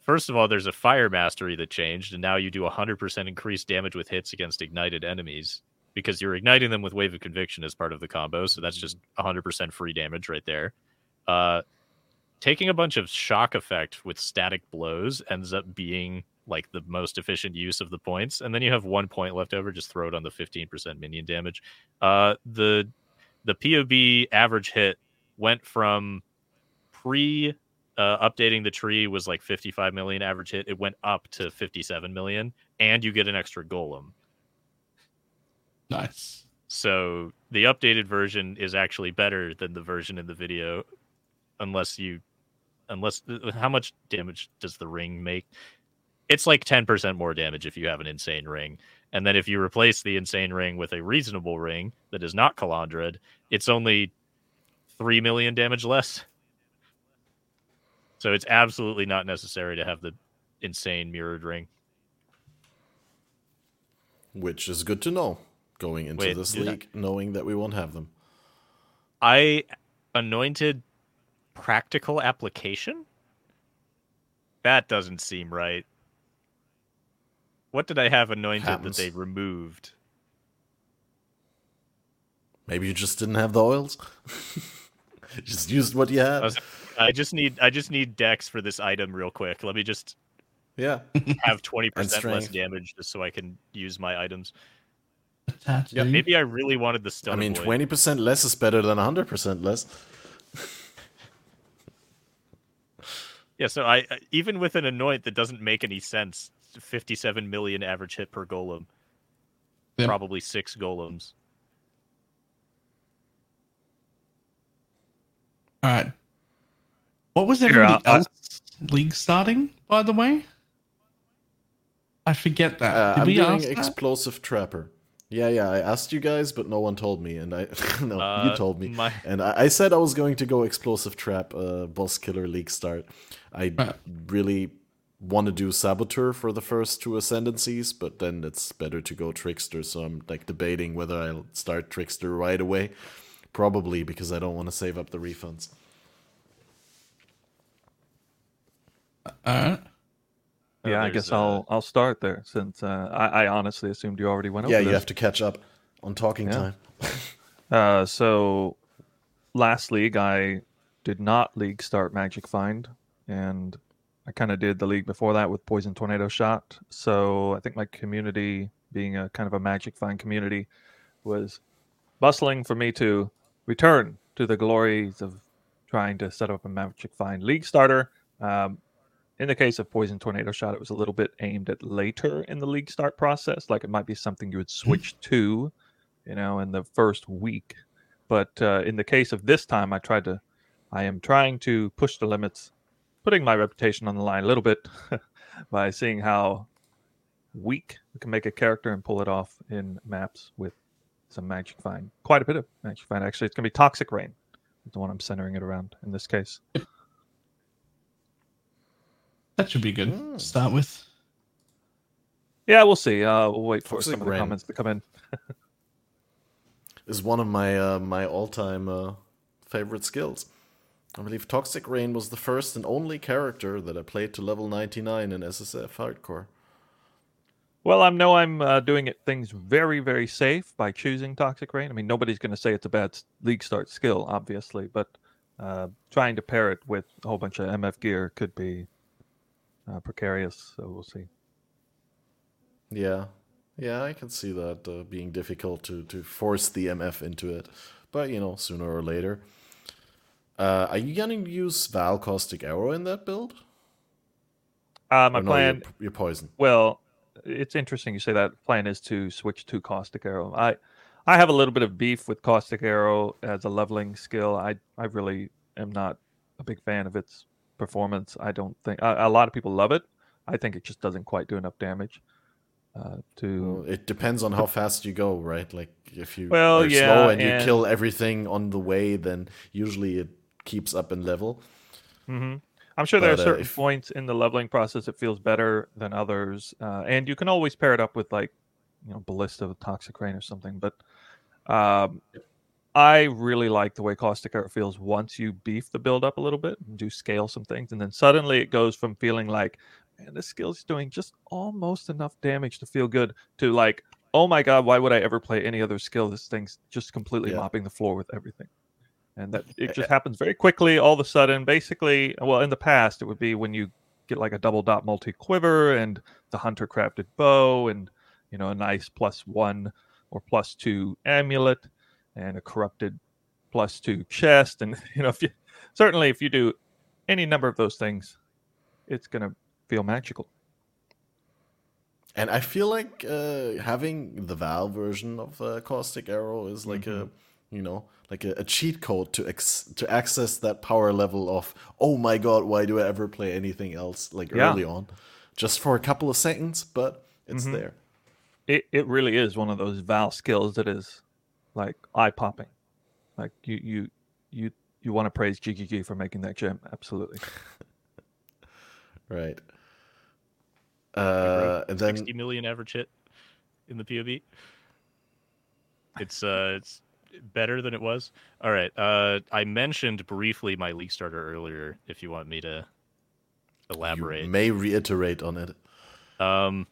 First of all, there's a fire mastery that changed, and now you do 100% increased damage with hits against ignited enemies because you're igniting them with Wave of Conviction as part of the combo. So that's just 100% free damage right there. Uh, taking a bunch of shock effect with static blows ends up being like the most efficient use of the points. And then you have one point left over, just throw it on the 15% minion damage. Uh, the the POB average hit went from pre uh, updating the tree was like 55 million average hit. It went up to 57 million, and you get an extra golem. Nice. So the updated version is actually better than the version in the video, unless you, unless how much damage does the ring make? It's like ten percent more damage if you have an insane ring, and then if you replace the insane ring with a reasonable ring that is not Kalandred, it's only three million damage less. So it's absolutely not necessary to have the insane mirrored ring. Which is good to know going into Wait, this league, I... knowing that we won't have them. I anointed practical application? That doesn't seem right. What did I have anointed Happens. that they removed? Maybe you just didn't have the oils. just used what you had. I, I just need I just need dex for this item real quick. Let me just yeah have twenty percent less damage just so I can use my items. Yeah, maybe I really wanted the stun. I mean, twenty percent less is better than hundred percent less. yeah, so I even with an anoint that doesn't make any sense. Fifty-seven million average hit per golem. Yep. Probably six golems. All right. What was everybody else league starting? By the way, I forget that. Uh, I'm doing explosive that? trapper. Yeah, yeah. I asked you guys, but no one told me, and I no, uh, you told me, my... and I, I, said I was going to go explosive trap, uh, boss killer league start. I uh. really want to do saboteur for the first two ascendancies, but then it's better to go trickster. So I'm like debating whether I'll start trickster right away, probably because I don't want to save up the refunds. Uh, yeah, I guess uh, I'll I'll start there since uh, I, I honestly assumed you already went over. Yeah, you this. have to catch up on talking yeah. time. uh, so last league I did not league start Magic Find, and I kind of did the league before that with Poison Tornado Shot. So I think my community, being a kind of a Magic Find community, was bustling for me to return to the glories of trying to set up a Magic Find league starter. Um, in the case of Poison Tornado Shot, it was a little bit aimed at later in the league start process. Like it might be something you would switch to, you know, in the first week. But uh, in the case of this time, I tried to, I am trying to push the limits, putting my reputation on the line a little bit by seeing how weak we can make a character and pull it off in maps with some Magic Find. Quite a bit of Magic Find, actually. It's going to be Toxic Rain, the one I'm centering it around in this case. That should be good mm. to start with. Yeah, we'll see. Uh, we'll wait for some of the comments to come in. is one of my uh, my all time uh, favorite skills. I believe Toxic Rain was the first and only character that I played to level 99 in SSF Hardcore. Well, I know I'm uh, doing it things very, very safe by choosing Toxic Rain. I mean, nobody's going to say it's a bad league start skill, obviously, but uh, trying to pair it with a whole bunch of MF gear could be uh, precarious. So we'll see. Yeah, yeah, I can see that uh, being difficult to to force the MF into it, but you know, sooner or later. Uh, are you gonna use Vaal Caustic Arrow in that build? Uh, my no, plan. You're, you're poison. Well, it's interesting you say that. Plan is to switch to Caustic Arrow. I I have a little bit of beef with Caustic Arrow as a leveling skill. I I really am not a big fan of its performance. I don't think a, a lot of people love it. I think it just doesn't quite do enough damage. Uh, to well, it depends on how fast you go, right? Like if you well, are yeah, slow and, and, you kill everything on the way, then usually it keeps up in level. Mm-hmm. I'm sure there are uh, certain uh, if... points in the leveling process it feels better than others, uh, and you can always pair it up with like you know ballista with toxic rain or something. But um, I really like the way caustic arrow feels once you beef the build up a little bit and do scale some things, and then suddenly it goes from feeling like man, this skill's doing just almost enough damage to feel good to like, oh my god, why would I ever play any other skill? This thing's just completely yeah. mopping the floor with everything and that it just happens very quickly all of a sudden. Basically well in the past it would be when you get like a double dot multi quiver and the hunter crafted bow and you know a nice plus one or plus two amulet and a corrupted plus two chest. And you know if you certainly if you do any number of those things it's going to feel magical. And I feel like uh, having the Vaal version of uh, Caustic Arrow is like mm-hmm. a you know like a, a cheat code to ex- to access that power level of oh my god why do i ever play anything else like yeah. early on? Just for a couple of seconds but it's mm-hmm. there. It, it really is one of those Vaal skills that is like eye popping like you you you you want to praise GGG for making that gem absolutely. Right. Uh and then 60 million average hit in the PoB it's uh it's better than it was. All right. Uh, I mentioned briefly my league starter earlier. If you want me to elaborate, you may reiterate on it. Um,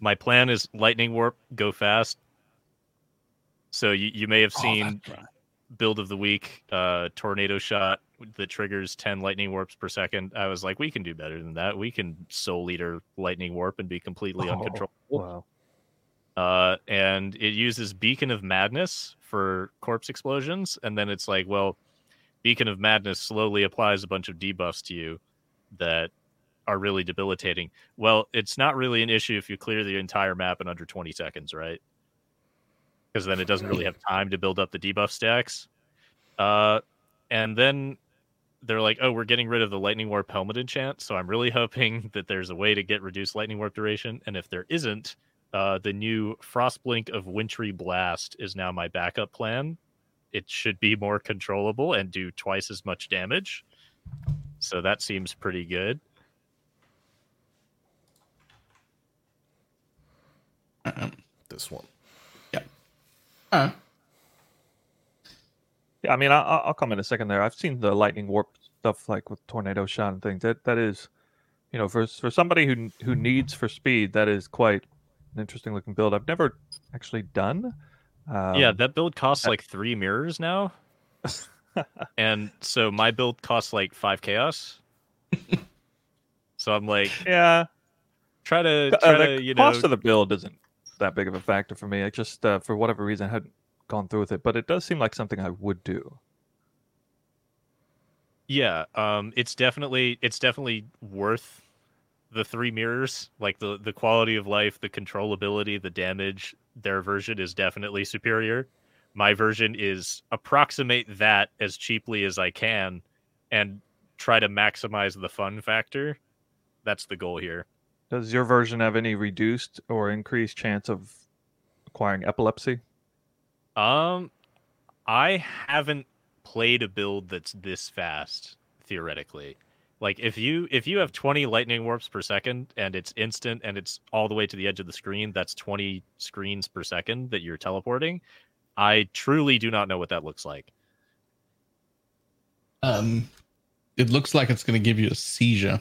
my plan is lightning warp, go fast. So you you may have oh, seen oh, build of the week, uh, tornado shot that triggers ten lightning warps per second. I was like, we can do better than that. We can soul eater lightning warp and be completely oh, uncontrollable. Wow. Uh, and it uses Beacon of Madness for corpse explosions, and then it's like, well, Beacon of Madness slowly applies a bunch of debuffs to you that are really debilitating. Well, it's not really an issue if you clear the entire map in under 20 seconds, right? Because then it doesn't really have time to build up the debuff stacks. Uh, and then they're like, oh, we're getting rid of the lightning warp helmet enchant. So I'm really hoping that there's a way to get reduced lightning warp duration. And if there isn't, uh, the new Frostblink of Wintry Blast is now my backup plan. It should be more controllable and do twice as much damage. So that seems pretty good. This one. Yeah. Uh. Yeah, I mean, I, will come in a second there. I've seen the lightning warp stuff like with tornado shot and things. That that is, you know, for for somebody who who needs for speed, that is quite an interesting looking build. I've never actually done. Um, yeah, that build costs like three mirrors now, and so my build costs like five chaos. so I'm like, yeah, try to uh, try uh, the to you cost know, of the build isn't that big of a factor for me. I just uh, for whatever reason I hadn't gone through with it, but it does seem like something I would do. Yeah, um, it's definitely it's definitely worth the three mirrors, like the the quality of life, the controllability, the damage, their version is definitely superior. My version is approximate that as cheaply as I can and try to maximize the fun factor. That's the goal here. Does your version have any reduced or increased chance of acquiring epilepsy? Um I haven't played a build that's this fast theoretically like if you if you have 20 lightning warps per second and it's instant and it's all the way to the edge of the screen that's 20 screens per second that you're teleporting i truly do not know what that looks like Um, it looks like it's going to give you a seizure.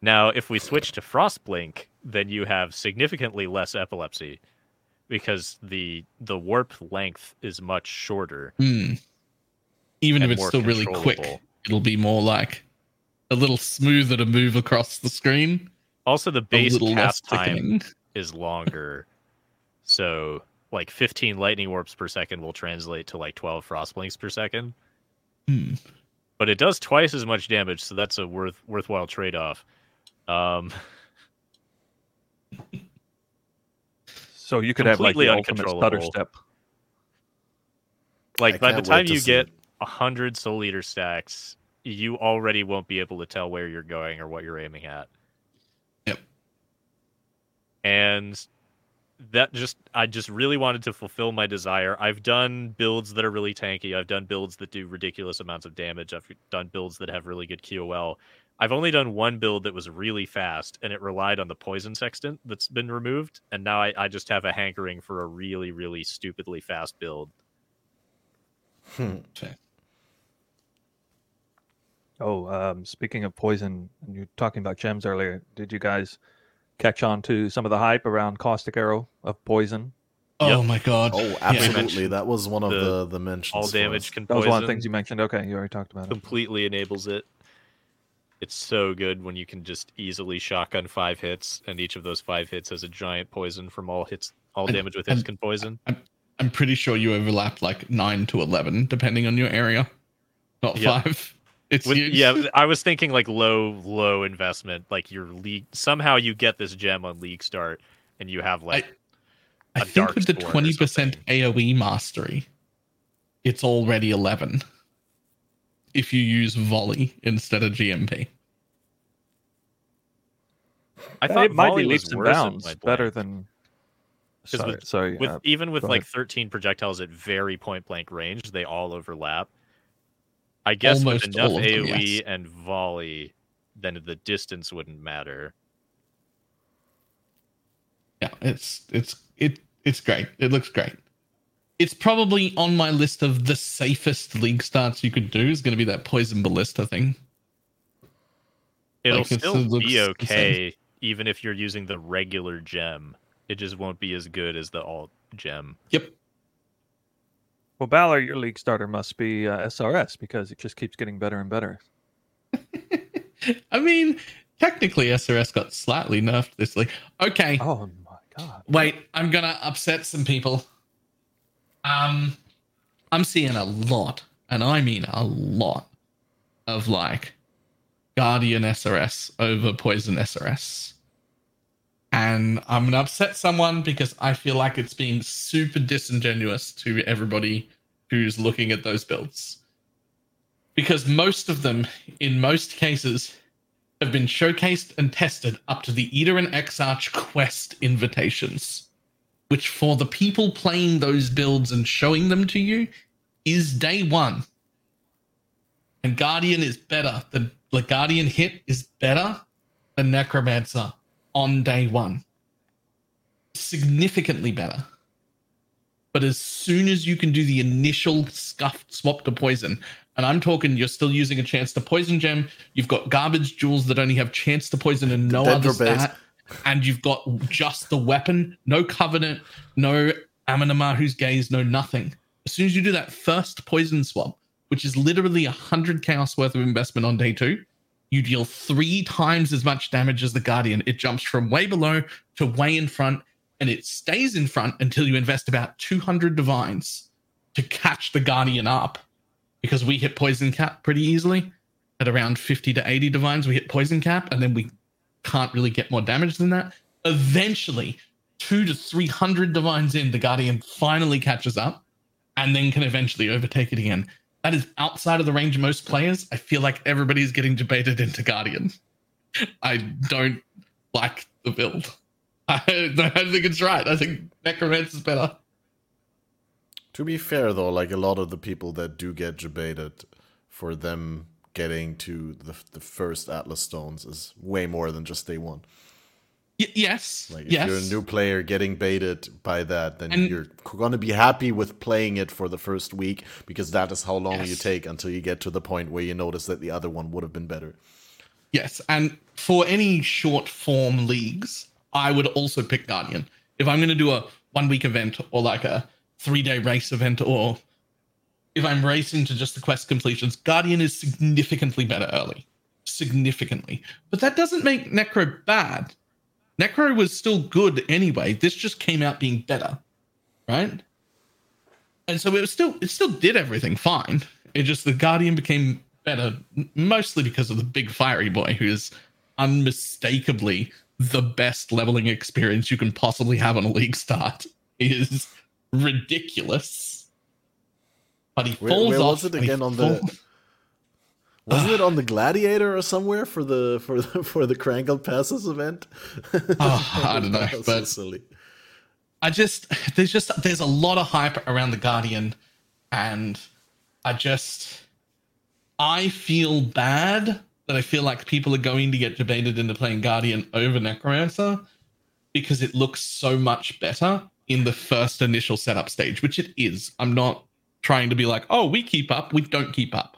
Now, if we switch to Frostblink, then you have significantly less epilepsy because the the warp length is much shorter. Mm. Even if it's still really quick, it'll be more like a little smoother to move across the screen. Also, the base cast time is longer, so like 15 lightning warps per second will translate to like 12 frost blinks per second. Hmm. But it does twice as much damage, so that's a worth worthwhile trade off. Um, so you could have like the ultimate stutter step. Like by the time you get a hundred soul eater stacks, you already won't be able to tell where you're going or what you're aiming at. Yep. And that just I just really wanted to fulfill my desire. I've done builds that are really tanky. I've done builds that do ridiculous amounts of damage. I've done builds that have really good QOL. I've only done one build that was really fast and it relied on the poison sextant that's been removed. And now I, I just have a hankering for a really, really stupidly fast build. Hmm. Okay. Oh, um, speaking of poison, and you were talking about gems earlier. Did you guys catch on to some of the hype around Caustic Arrow of Poison. Oh yep. my god! Oh, absolutely. Yeah. That was one of the the, the mentions. All damage can. That was one of the things you mentioned. Okay, you already talked about Completely it. Completely enables it. It's so good when you can just easily shotgun five hits, and each of those five hits has a giant poison from all hits, all damage with hits can poison. I'm, I'm pretty sure you overlap like nine to eleven, depending on your area, not yep. five. It's With, yeah, I was thinking like low, low investment. Like your league somehow you get this gem on league start, and you have like. I, I think with the twenty percent AOE mastery, it's already eleven. If you use volley instead of GMP. I thought it might be leaps and bounds better than. Sorry, with, sorry with uh, even with like ahead. 13 projectiles at very point blank range, they all overlap. I guess Almost with enough AoE yes. and volley, then the distance wouldn't matter. Yeah, it's it's it it's great. It looks great. It's probably on my list of the safest league starts you could do. Is going to be that poison ballista thing. It'll like, still be okay, even if you're using the regular gem. It just won't be as good as the alt gem. Yep. Well, Balor, your league starter must be uh, SRS because it just keeps getting better and better. I mean, technically, SRS got slightly nerfed this league. Okay. Oh my god. Wait, I'm gonna upset some people. Um, I'm seeing a lot, and I mean a lot, of like Guardian SRS over Poison SRS. And I'm to upset someone because I feel like it's being super disingenuous to everybody who's looking at those builds. Because most of them, in most cases, have been showcased and tested up to the Eater and Exarch quest invitations, which for the people playing those builds and showing them to you is day one. And Guardian is better than the Guardian hit is better than Necromancer on day one. Significantly better. But as soon as you can do the initial scuffed swap to poison, and I'm talking you're still using a chance to poison gem, you've got garbage jewels that only have chance to poison and no other stat, and you've got just the weapon, no covenant, no Amanamu's gaze, no nothing. As soon as you do that first poison swap, which is literally a hundred chaos worth of investment on day two, you deal three times as much damage as the Guardian. It jumps from way below to way in front, and it stays in front until you invest about 200 divines to catch the Guardian up. Because we hit poison cap pretty easily at around 50 to 80 divines, we hit poison cap, and then we can't really get more damage than that. Eventually, two to 300 divines in, the Guardian finally catches up and then can eventually overtake it again that is outside of the range of most players. I feel like everybody's getting debated into Guardian. I don't like the build. I don't think it's right. I think Necromancer is better. To be fair, though, like a lot of the people that do get debated, for them getting to the, the first Atlas Stones is way more than just day one. Y- yes. Like if yes. you're a new player getting baited by that, then and, you're going to be happy with playing it for the first week because that is how long yes. you take until you get to the point where you notice that the other one would have been better. Yes, and for any short form leagues, I would also pick Guardian. If I'm going to do a one week event or like a three day race event, or if I'm racing to just the quest completions, Guardian is significantly better early. Significantly. But that doesn't make Necro bad Necro was still good anyway. This just came out being better, right? And so it was still it still did everything fine. It just the Guardian became better mostly because of the big fiery boy who is unmistakably the best leveling experience you can possibly have on a league start. It is ridiculous. But he falls where, where off. Was it again on the wasn't it on the Gladiator or somewhere for the for the for the Krangled Passes event? Oh, I don't know, but so silly. I just there's just there's a lot of hype around the Guardian, and I just I feel bad that I feel like people are going to get debated into playing Guardian over Necromancer because it looks so much better in the first initial setup stage, which it is. I'm not trying to be like, oh, we keep up, we don't keep up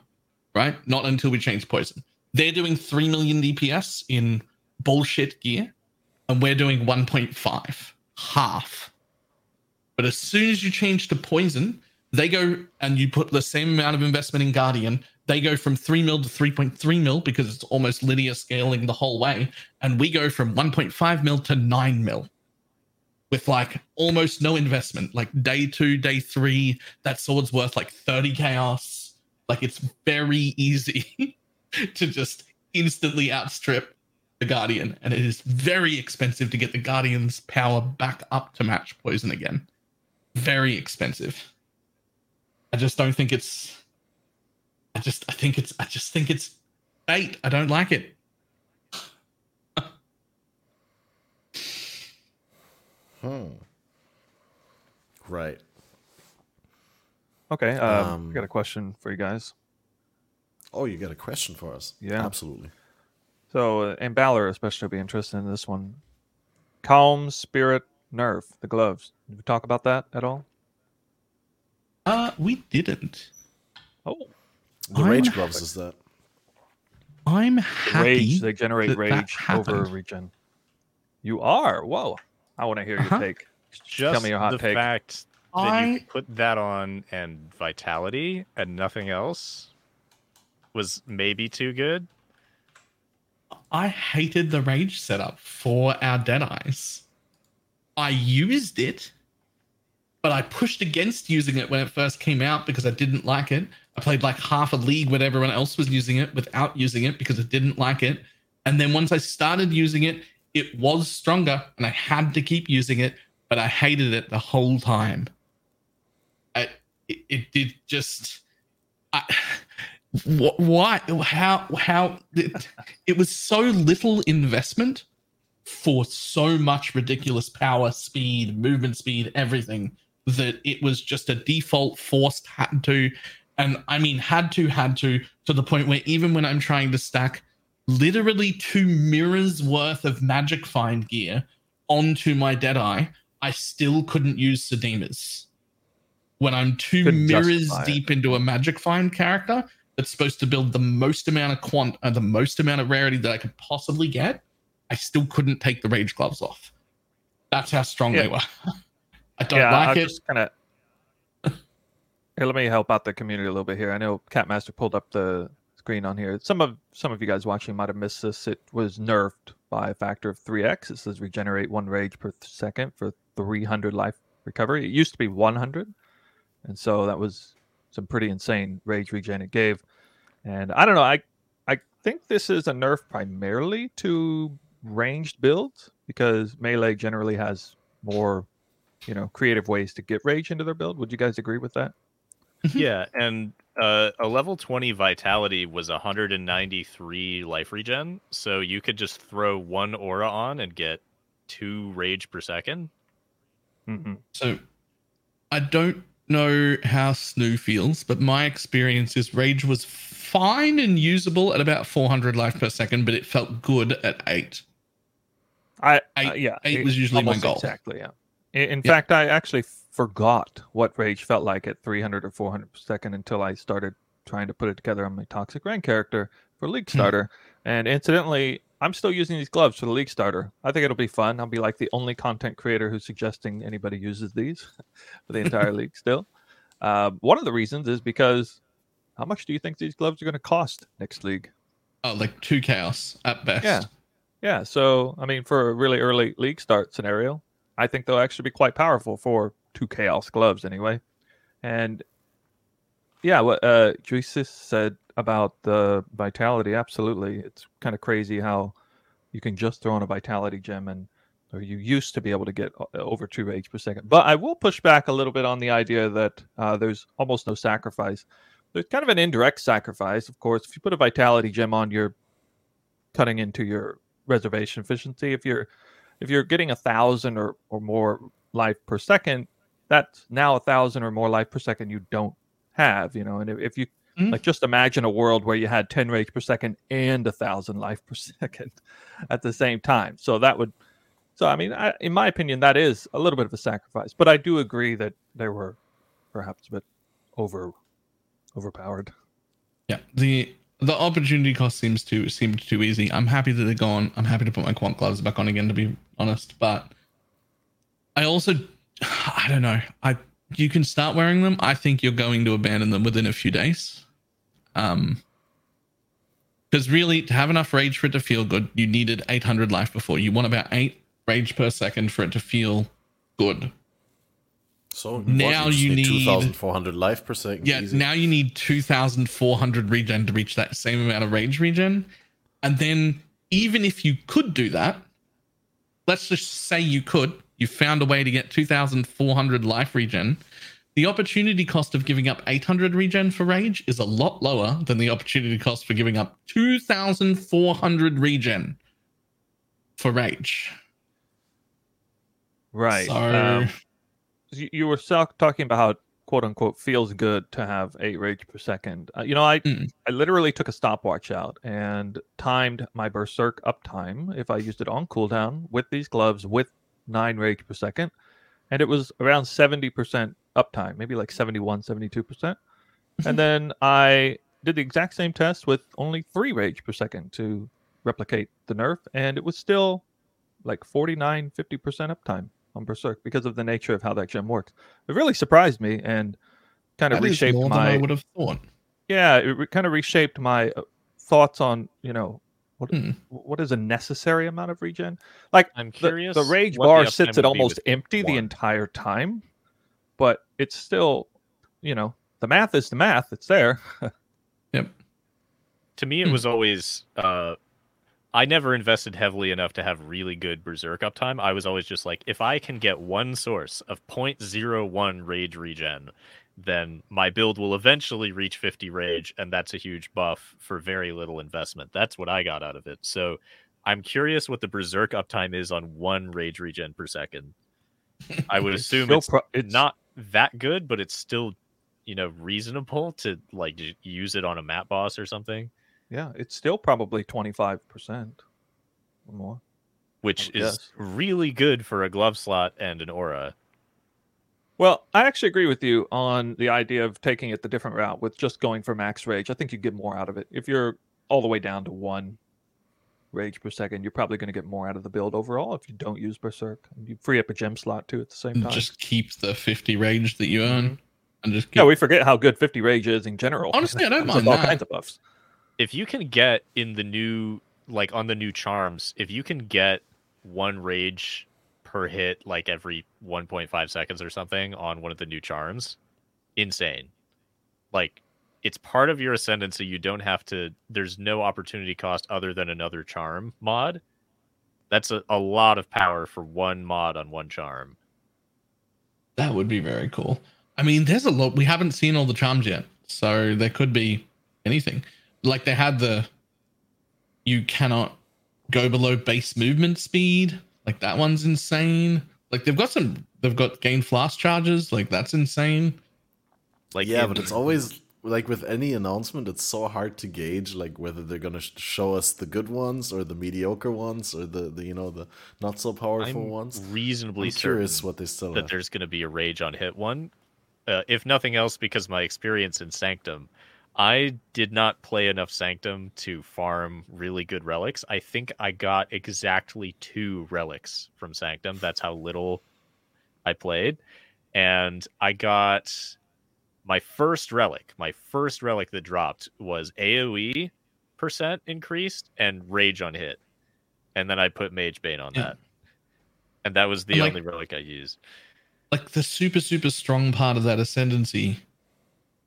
right? Not until we change poison. They're doing 3 million DPS in bullshit gear, and we're doing 1.5, half. But as soon as you change to poison, they go and you put the same amount of investment in Guardian, they go from 3 mil to 3.3 mil because it's almost linear scaling the whole way. And we go from 1.5 mil to 9 mil with like almost no investment. Like day two, day three, that sword's worth like 30 chaos like it's very easy to just instantly outstrip the Guardian, and it is very expensive to get the Guardian's power back up to match poison again. Very expensive. I just don't think it's. I just I think it's I just think it's bait. I don't like it. hmm. Right. Okay, um, um, got a question for you guys. Oh, you got a question for us? Yeah, absolutely. So, uh, and Balor especially will be interested in this one. Kaom's Spirit Nerf, the gloves. Did we talk about that at all? Uh, we didn't. Oh, the I'm rage gloves is that? I'm happy. Rage. They generate rage over a regen. You are. Whoa! I want to hear uh-huh. your take. Just Tell me your hot the take. fact I... you put that on and vitality and nothing else was maybe too good. I hated the rage setup for our Deadeyes. I used it, but I pushed against using it when it first came out because I didn't like it. I played like half a league when everyone else was using it without using it because I didn't like it. And then once I started using it, it was stronger and I had to keep using it, but I hated it the whole time it, it did just. I, why? How? How? It, it was so little investment for so much ridiculous power, speed, movement speed, everything that it was just a default forced had to. And I mean, had to, had to, to the point where even when I'm trying to stack literally two mirrors worth of magic find gear onto my Deadeye, I still couldn't use Sadima's when I'm 2 mirrors deep into a magic find character that's supposed to build the most amount of quant and the most amount of rarity that I could possibly get, I still couldn't take the rage gloves off. That's how strong yeah. they were. I don't yeah, like i it. Just kind of. Here, let me help out the community a little bit here. I know Catmaster pulled up the screen on here. Some of some of you guys watching might have missed this. It was nerfed by a factor of three x. It says regenerate one rage per second for 300 life recovery. It used to be 100 and so that was some pretty insane rage regen it gave. And I don't know, I I think this is a nerf primarily to ranged builds because melee generally has more, you know, creative ways to get rage into their build. Would you guys agree with that? Yeah, and uh, a level 20 vitality was 193 life regen, so you could just throw one aura on and get two rage per 2nd mm-hmm. So I don't know how Snoo feels, but my experience is Rage was fine and usable at about 400 life per second, but it felt good at eight. I eight, uh, yeah, eight was usually my goal. Exactly. Yeah. In, in yeah. fact, I actually forgot what rage felt like at 300 or 400 per second until I started trying to put it together on my toxic rain character for League hmm. Starter. and incidentally, I'm still using these gloves for the League Starter. I think it'll be fun. I'll be like the only content creator who's suggesting anybody uses these for the entire league still. Uh, one of the reasons is because how much do you think these gloves are going to cost next league? Oh, like two chaos at best. Yeah. Yeah. So, I mean, for a really early league start scenario, I think they'll actually be quite powerful for two chaos gloves anyway. And yeah, what uh Jousis said about the vitality, absolutely. It's kind of crazy how you can just throw in a vitality gem and or you used to be able to get uh, over two rage per second. But I will push back a little bit on the idea that uh, there's almost no sacrifice. There's kind of an indirect sacrifice, of course. If you put a vitality gem on, you're cutting into your reservation efficiency. If you're if you're getting a thousand or, or more life per second, that's now a thousand or more life per second you don't have, you know. And if, if you mm-hmm. like, just imagine a world where you had 10 rage per second and a thousand life per second at the same time. So that would, so I mean, I, in my opinion, that is a little bit of a sacrifice. But I do agree that they were perhaps a bit over overpowered. Yeah, the the opportunity cost seems to seem too easy. I'm happy that they're gone. I'm happy to put my quant gloves back on again, to be honest. But I also, I don't know. I you can start wearing them. I think you're going to abandon them within a few days. Um, because really, to have enough rage for it to feel good, you needed 800 life before. You want about eight rage per second for it to feel good. So now you, need 2,400 life per second. Yeah, easy. now you need 2,400 regen to reach that same amount of rage regen. And then, even if you could do that, let's just say you could, you found a way to get 2,400 life regen. The opportunity cost of giving up 800 regen for rage is a lot lower than the opportunity cost for giving up 2,400 regen for rage. Right. So, um, you were talking about how quote unquote feels good to have eight rage per second. Uh, you know, I mm. I literally took a stopwatch out and timed my berserk uptime if I used it on cooldown with these gloves with nine rage per second, and it was around seventy percent uptime, maybe like 71, 72 percent. And then I did the exact same test with only three rage per second to replicate the nerf, and it was still like 49, 50 percent uptime on Berserk because of the nature of how that gem works. It really surprised me and kind of that reshaped my. I would have thought. Yeah, it re- kind of reshaped my uh, thoughts on you know what hmm. what is a necessary amount of regen. Like I'm curious. The, the rage bar the sits at almost empty one. the entire time, but it's still you know the math is the math. It's there. yep. To me, it hmm. was always uh, I never invested heavily enough to have really good berserk uptime. I was always just like, if I can get one source of 0.01 rage regen, then my build will eventually reach 50 rage, and that's a huge buff for very little investment. That's what I got out of it. So I'm curious what the berserk uptime is on one rage regen per second. I would assume it's, pro- it's not that good, but it's still, you know, reasonable to like use it on a map boss or something. Yeah, it's still probably 25% or more. Which is really good for a glove slot and an aura. Well, I actually agree with you on the idea of taking it the different route with just going for max rage. I think you get more out of it. If you're all the way down to one rage per second, you're probably going to get more out of the build overall if you don't use Berserk. You free up a gem slot too at the same time. Just keep the 50 rage that you earn. Mm-hmm. And just keep... Yeah, we forget how good 50 rage is in general. Honestly, I don't mind all that. kinds of buffs if you can get in the new like on the new charms, if you can get one rage per hit like every 1.5 seconds or something on one of the new charms, insane. Like it's part of your ascendancy. You don't have to. There's no opportunity cost other than another charm mod. That's a, a lot of power for one mod on one charm. That would be very cool. I mean, there's a lot. We haven't seen all the charms yet, so there could be anything like they had the you cannot go below base movement speed. Like that one's insane. Like they've got some they've got gain flask charges, like that's insane. Like yeah, but it's always like with any announcement, it's so hard to gauge like whether they're gonna show us the good ones or the mediocre ones or the, the you know the not so powerful I'm ones. Reasonably I'm curious what they still that have. there's gonna be a rage on hit one, uh, if nothing else, because my experience in Sanctum. I did not play enough Sanctum to farm really good relics. I think I got exactly two relics from Sanctum. That's how little I played. And I got my first relic, my first relic that dropped was AoE percent increased and rage on hit. And then I put Mage Bane on yeah. that. And that was the like, only relic I used. Like the super, super strong part of that ascendancy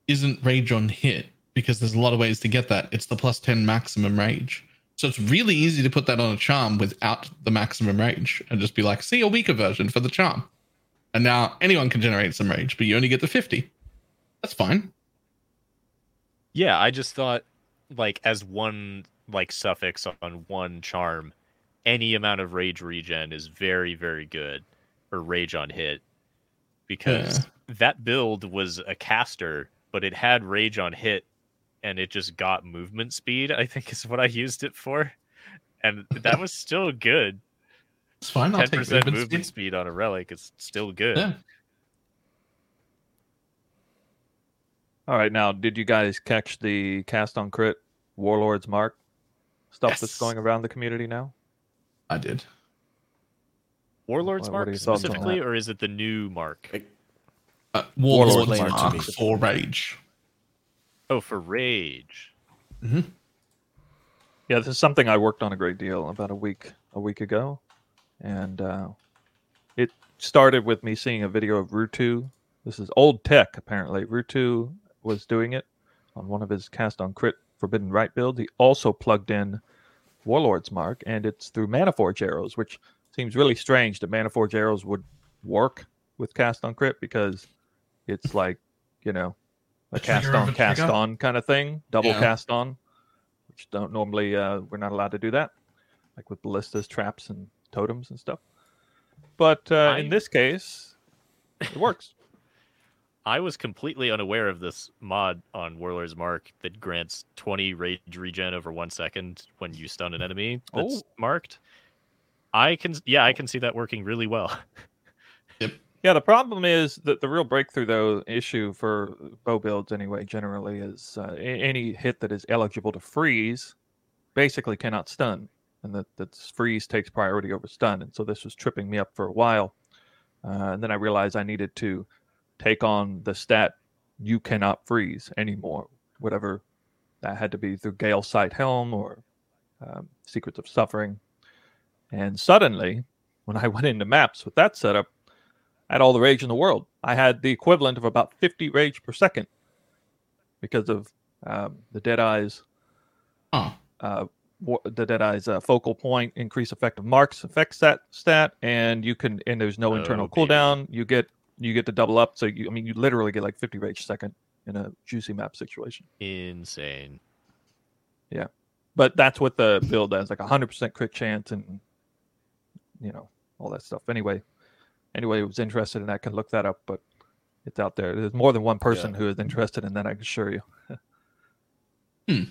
isn't rage on hit because there's a lot of ways to get that. It's the plus 10 maximum rage. So it's really easy to put that on a charm without the maximum rage and just be like, see a weaker version for the charm. And now anyone can generate some rage, but you only get the 50. That's fine. Yeah, I just thought like as one like suffix on one charm, any amount of rage regen is very, very good. Or rage on hit. Because yeah. that build was a caster, but it had rage on hit and it just got movement speed, I think is what I used it for. And that was still good. It's fine. Ten percent movement, movement speed. speed on a relic is still good. Yeah. All right, now did you guys catch the cast on crit Warlord's Mark stuff yes. that's going around the community now? I did. Warlord's what, Mark what specifically, or is it the new Mark? Uh, Warlord's, Warlord's Mark for Rage. Oh, for Rage. Mm-hmm. Yeah, this is something I worked on a great deal about a week a week ago and uh, it started with me seeing a video of Rutu. This is old tech, apparently. Rutu was doing it on one of his cast on crit Forbidden Rite builds. He also plugged in Warlord's Mark, and it's through Manaforge arrows, which seems really strange that Manaforge arrows would work with cast on crit because it's like, you know, a, a cast on, cast on kind of thing, double yeah. cast on, which don't normally, uh, we're not allowed to do that, like with ballistas, traps, and totems and stuff. But uh, I... in this case, it works. I was completely unaware of this mod on Warlord's Mark that grants 20 rage regen over one second when you stun an enemy that's oh. marked. I can, yeah, I can see that working really well. yep. Yeah, the problem is that the real breakthrough, though, issue for bow builds anyway, generally, is uh, any hit that is eligible to freeze basically cannot stun and that that freeze takes priority over stun. And so this was tripping me up for a while. Uh, and then I realized I needed to take on the stat you cannot freeze anymore, whatever that had to be through Gale Sight Helm or um, Secrets of Suffering. And suddenly, when I went into maps with that setup, I had all the rage in the world. I had the equivalent of about 50 rage per second because of um, the Deadeyes uh, the Deadeye's uh, focal point, increase effective marks, effect stat stat, and you can and there's no internal oh, cooldown. You get you get to double up. So you, I mean, you literally get like 50 rage second in a juicy map situation. Insane. Yeah, but that's what the build does, like 100% crit chance, and you know all that stuff. Anyway, anyway, who's interested in that can look that up, but it's out there. There's more than one person yeah. who is interested in that. I can assure you. hmm.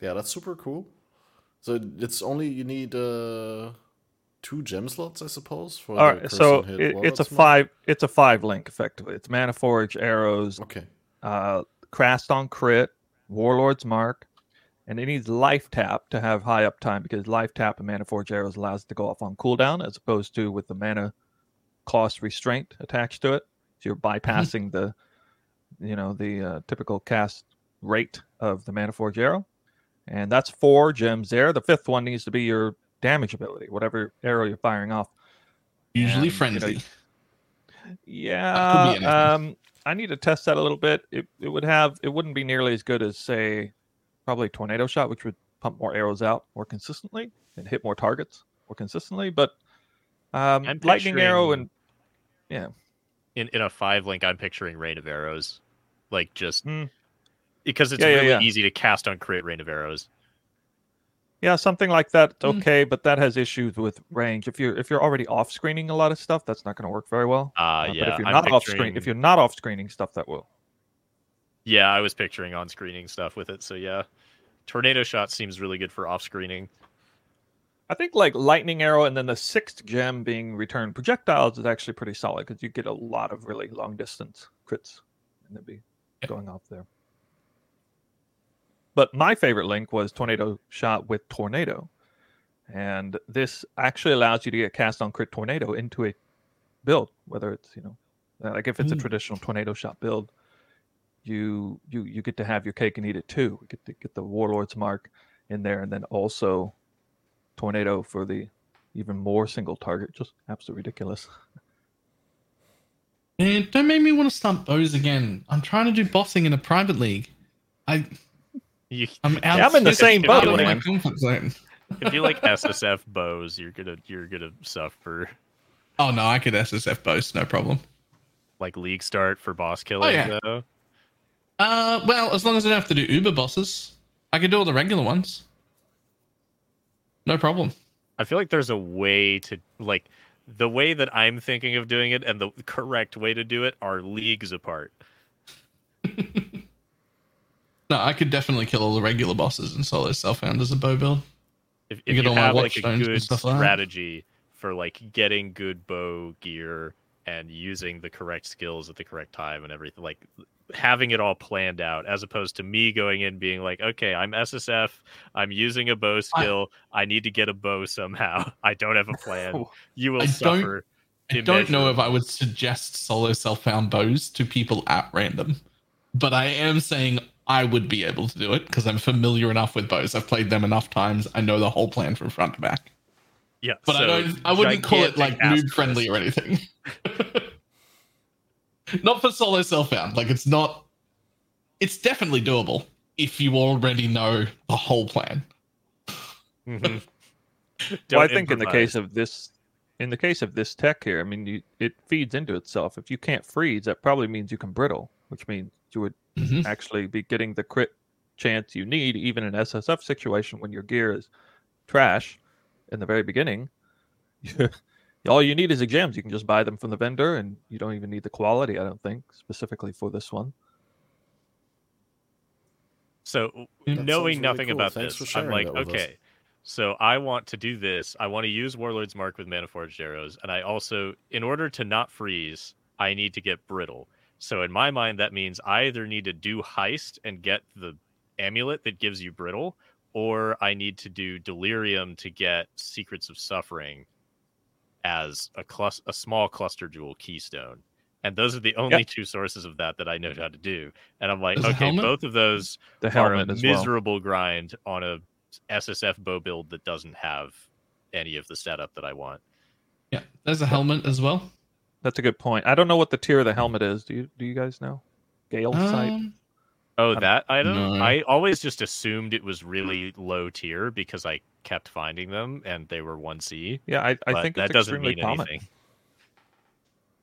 Yeah, that's super cool. So it's only you need uh, two gem slots, I suppose. For All right, so it, it's a five. It's a five link effectively. It's Mana Forge, arrows. Okay. Uh, Cast on crit, Warlord's Mark, and it needs life tap to have high uptime because life tap and Mana Forge arrows allows it to go off on cooldown as opposed to with the mana cost restraint attached to it. So you're bypassing the, you know, the uh, typical cast rate of the Mana Forge arrow and that's four gems there. The fifth one needs to be your damage ability, whatever arrow you're firing off. Usually and, frenzy. You know, yeah, um, I need to test that a little bit. It it would have it wouldn't be nearly as good as say probably tornado shot, which would pump more arrows out more consistently and hit more targets more consistently. But um, lightning arrow and yeah, in in a five link, I'm picturing rain of arrows, like just. Mm because it's yeah, really yeah, yeah. easy to cast on crit rain of arrows. Yeah, something like that. Mm. Okay, but that has issues with range. If you're if you're already off screening a lot of stuff, that's not going to work very well. Uh, uh yeah. But if you're I'm not picturing... off screen, if you're not off screening stuff, that will. Yeah, I was picturing on screening stuff with it. So yeah, tornado shot seems really good for off screening. I think like lightning arrow and then the sixth gem being return projectiles is actually pretty solid because you get a lot of really long distance crits and they'd be going off there. But my favorite link was tornado shot with tornado. And this actually allows you to get cast on crit tornado into a build, whether it's, you know, like if it's a traditional tornado shot build, you you you get to have your cake and eat it too. You get to get the warlord's mark in there, and then also tornado for the even more single target. Just absolutely ridiculous. And don't make me want to start bows again. I'm trying to do bossing in a private league. I you, I'm, out yeah, I'm in the same boat. Like, if you like SSF bows, you're gonna you're gonna suffer. Oh no, I could SSF bows, no problem. Like league start for boss killing, oh, yeah. though. Uh, well, as long as I don't have to do Uber bosses, I can do all the regular ones. No problem. I feel like there's a way to like the way that I'm thinking of doing it and the correct way to do it are leagues apart. no, I could definitely kill all the regular bosses in solo self found as a bow build. If, if you, you have like a good strategy like for like getting good bow gear and using the correct skills at the correct time and everything, like having it all planned out as opposed to me going in being like okay i'm ssf i'm using a bow skill i, I need to get a bow somehow i don't have a plan. You will I suffer don't, i don't know if i would suggest solo self-found bows to people at random but i am saying i would be able to do it because i'm familiar enough with bows i've played them enough times i know the whole plan from front to back. Yeah but so i don't i wouldn't call it like noob friendly or anything not for solo self found. Like it's not. It's definitely doable if you already know the whole plan. Mm-hmm. well, I think improvise. in the case of this, in the case of this tech here, I mean, you, it feeds into itself. If you can't freeze, that probably means you can brittle, which means you would mm-hmm. actually be getting the crit chance you need, even in SSF situation when your gear is trash in the very beginning. all you need is exams. You can just buy them from the vendor, and you don't even need the quality. I don't think specifically for this one. So knowing nothing cool. about Thanks this, I'm like, okay, us. so I want to do this. I want to use Warlord's Mark with Mana-Forged Arrows, and I also, in order to not freeze, I need to get brittle. So in my mind, that means I either need to do heist and get the amulet that gives you brittle, or I need to do delirium to get Secrets of Suffering as a clus- a small cluster jewel keystone. And those are the only yep. two sources of that that I know how to do. And I'm like, okay, both of those the are a miserable well. grind on a SSF bow build that doesn't have any of the setup that I want. Yeah, there's a helmet as well. That's a good point. I don't know what the tier of the helmet is. Do you do you guys know? Gale um, sight. Oh, that item? No. I always just assumed it was really low tier because I kept finding them and they were 1C. Yeah, I, I think that doesn't mean common. anything.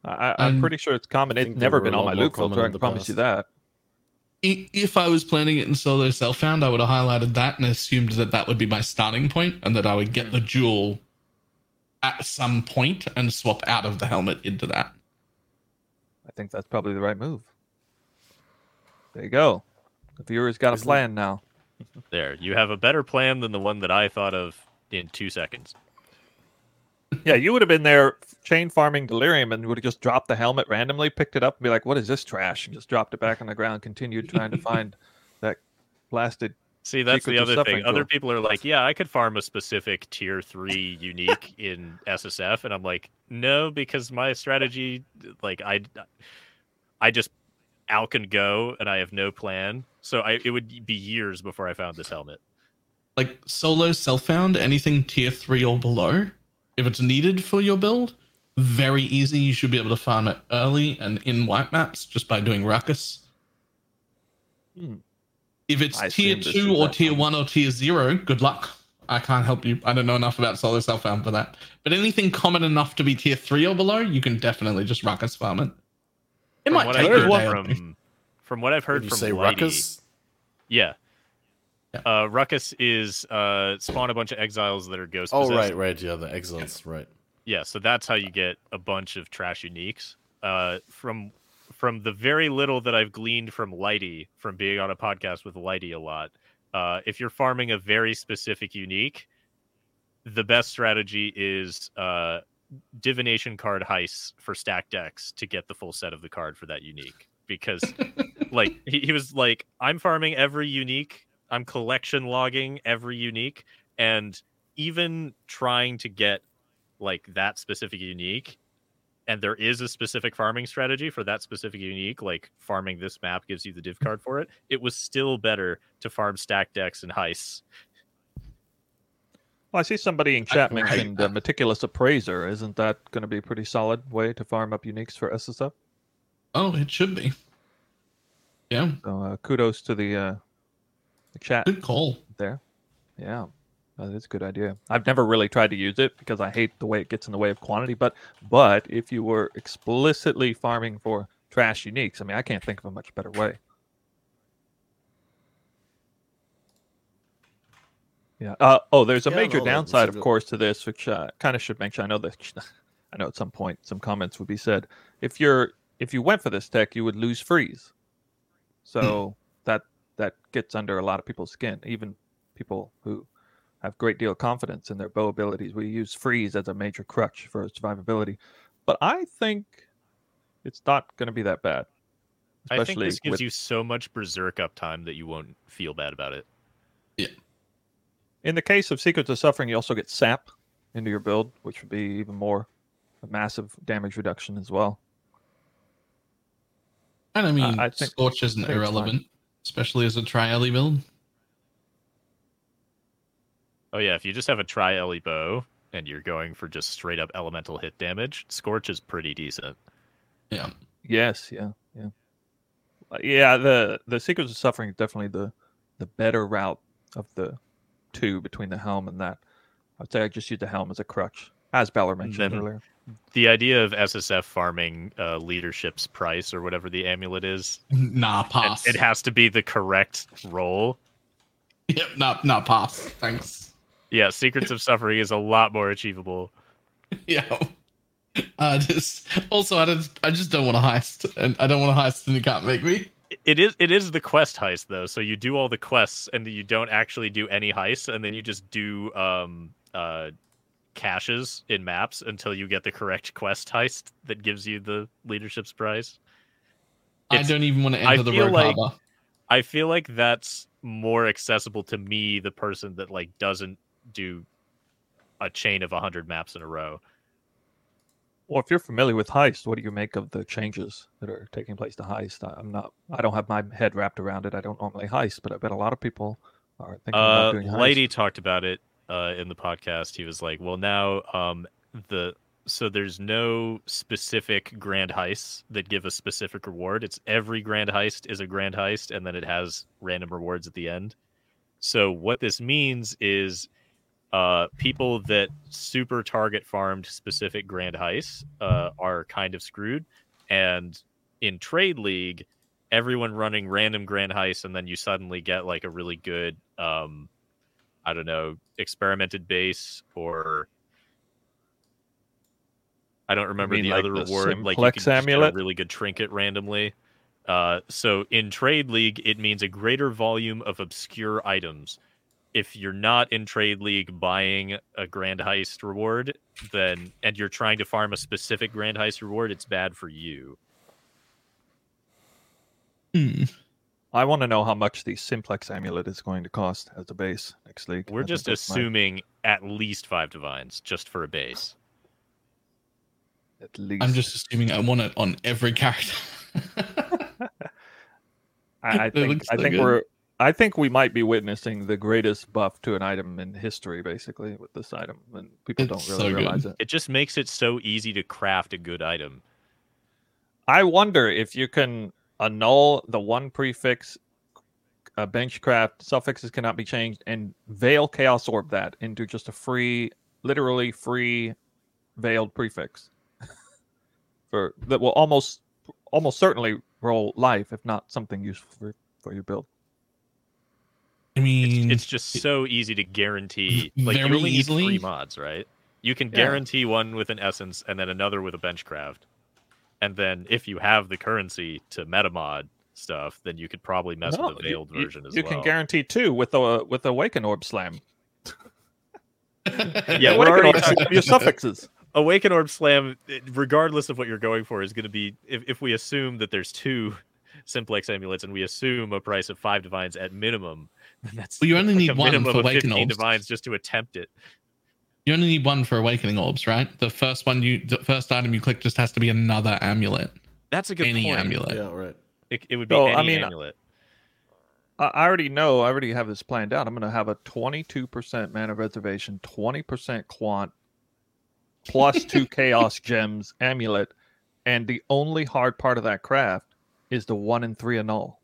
I, am um, pretty sure it's common. It's never been on my loot filter. I can promise past. you that. If I was planning it in solo self found, I would have highlighted that and assumed that that would be my starting point and that I would get the jewel at some point and swap out of the helmet into that. I think that's probably the right move. There you go. The viewer's got a plan now. There, you have a better plan than the one that I thought of in two seconds. Yeah, you would have been there chain farming delirium and would have just dropped the helmet randomly, picked it up, and be like, "What is this trash?" and just dropped it back on the ground. Continued trying to find that blasted. See, that's the other thing. Other people are like, "Yeah, I could farm a specific tier three unique in SSF," and I'm like, "No, because my strategy, like I, I just out and go, and I have no plan. So I, it would be years before I found this helmet. Like solo self found, anything tier three or below, if it's needed for your build, very easy. You should be able to farm it early and in white maps just by doing ruckus. Hmm. If it's I tier two or tier one or tier zero, good luck. I can't help you. I don't know enough about solo self found for that. But anything common enough to be tier three or below, you can definitely just ruckus farm it. It might take one from, from what I've heard from say Lighty, ruckus. Yeah. Yeah. Uh, Ruckus is uh, spawn a bunch of exiles that are ghost. Oh right, right, yeah, the exiles, right. Yeah, so that's how you get a bunch of trash uniques. Uh, from from the very little that I've gleaned from Lighty, from being on a podcast with Lighty a lot, uh, if you're farming a very specific unique, the best strategy is uh, divination card heists for stack decks to get the full set of the card for that unique. Because, like, he, he was like, I'm farming every unique, I'm collection logging every unique, and even trying to get like that specific unique and there is a specific farming strategy for that specific unique, like farming this map gives you the div card for it, it was still better to farm stack decks and heists. Well, I see somebody in chat mentioned uh, Meticulous Appraiser. Isn't that going to be a pretty solid way to farm up uniques for SSF? Oh, it should be. Yeah. So uh, kudos to the uh, the chat. Good call there. Yeah. That is a good idea. I've never really tried to use it because I hate the way it gets in the way of quantity. But but if you were explicitly farming for trash uniques, I mean, I can't think of a much better way. Yeah. Uh, oh, there's a yeah, major no, downside, of course, to this, which uh, kind of should mention. I know that I know at some point some comments would be said. If you're if you went for this tech, you would lose freeze. So hmm. that that gets under a lot of people's skin, even people who have great deal of confidence in their bow abilities. We use freeze as a major crutch for survivability, but I think it's not going to be that bad. I think this gives with... you so much berserk uptime that you won't feel bad about it. Yeah. In the case of Secrets of Suffering, you also get sap into your build, which would be even more a massive damage reduction as well. And I mean, uh, I think, Scorch isn't irrelevant, especially as a tri build. Oh yeah, if you just have a tri Ellie bow and you're going for just straight up elemental hit damage, Scorch is pretty decent. Yeah. Yes. Yeah. Yeah. Uh, yeah. The the Secrets of Suffering is definitely the the better route of the two between the helm and that. I'd say I just use the helm as a crutch, as Balor mentioned then, earlier. The idea of SSF farming uh, leadership's price or whatever the amulet is. Nah, pass. It, it has to be the correct role. Yep, not not pass. Thanks. Yeah, Secrets of Suffering is a lot more achievable. Yeah. I just also I just I just don't want to heist, and I don't want to heist, and you can't make me. It is it is the quest heist though, so you do all the quests, and you don't actually do any heists, and then you just do um uh caches in maps until you get the correct quest heist that gives you the Leadership's Price. It's, I don't even want to enter I the rogue like, harbor. I feel like that's more accessible to me, the person that like doesn't do a chain of 100 maps in a row. Well, if you're familiar with Heist, what do you make of the changes that are taking place to Heist? I'm not. I don't have my head wrapped around it. I don't normally Heist, but I bet a lot of people are thinking uh, about doing Heist. Lady talked about it uh, in the podcast. He was like, "Well, now um, the so there's no specific grand heists that give a specific reward. It's every grand heist is a grand heist, and then it has random rewards at the end. So what this means is uh, people that super target farmed specific grand heists uh, are kind of screwed. And in Trade League, everyone running random grand heists, and then you suddenly get like a really good, um, I don't know, experimented base or I don't remember the like other the reward. Like you can amulet? a really good trinket randomly. Uh, so in Trade League, it means a greater volume of obscure items if you're not in trade league buying a grand heist reward then and you're trying to farm a specific grand heist reward it's bad for you hmm. I want to know how much the simplex amulet is going to cost as a base next league we're just assuming my... at least five divines just for a base at least i'm just assuming i want it on every character I, I think I think good. we're I think we might be witnessing the greatest buff to an item in history, basically, with this item, and people it's don't really so realize it. It just makes it so easy to craft a good item. I wonder if you can annul the one prefix uh, benchcraft suffixes cannot be changed and veil chaos orb that into just a free, literally free veiled prefix for that will almost almost certainly roll life if not something useful for, for your build. I mean, it's, it's just so easy to guarantee. Like you only easily. need three mods, right? You can guarantee yeah. one with an essence and then another with a benchcraft. And then if you have the currency to metamod stuff, then you could probably mess no, with the veiled you, version as you well. You can guarantee two with the with the awaken orb slam. yeah, we're already talking your suffixes. Awaken Orb Slam, regardless of what you're going for, is going to be if, if we assume that there's two simplex amulets and we assume a price of five divines at minimum, then that's well, you only like need one for Awaken Orbs. divines just to attempt it. You only need one for Awakening Orbs, right? The first one you, the first item you click just has to be another amulet. That's a good any point. amulet. Yeah, right. It, it would be any I mean, amulet. I already know. I already have this planned out. I'm going to have a 22% mana reservation, 20% quant, plus two chaos gems amulet, and the only hard part of that craft is the one in three annul.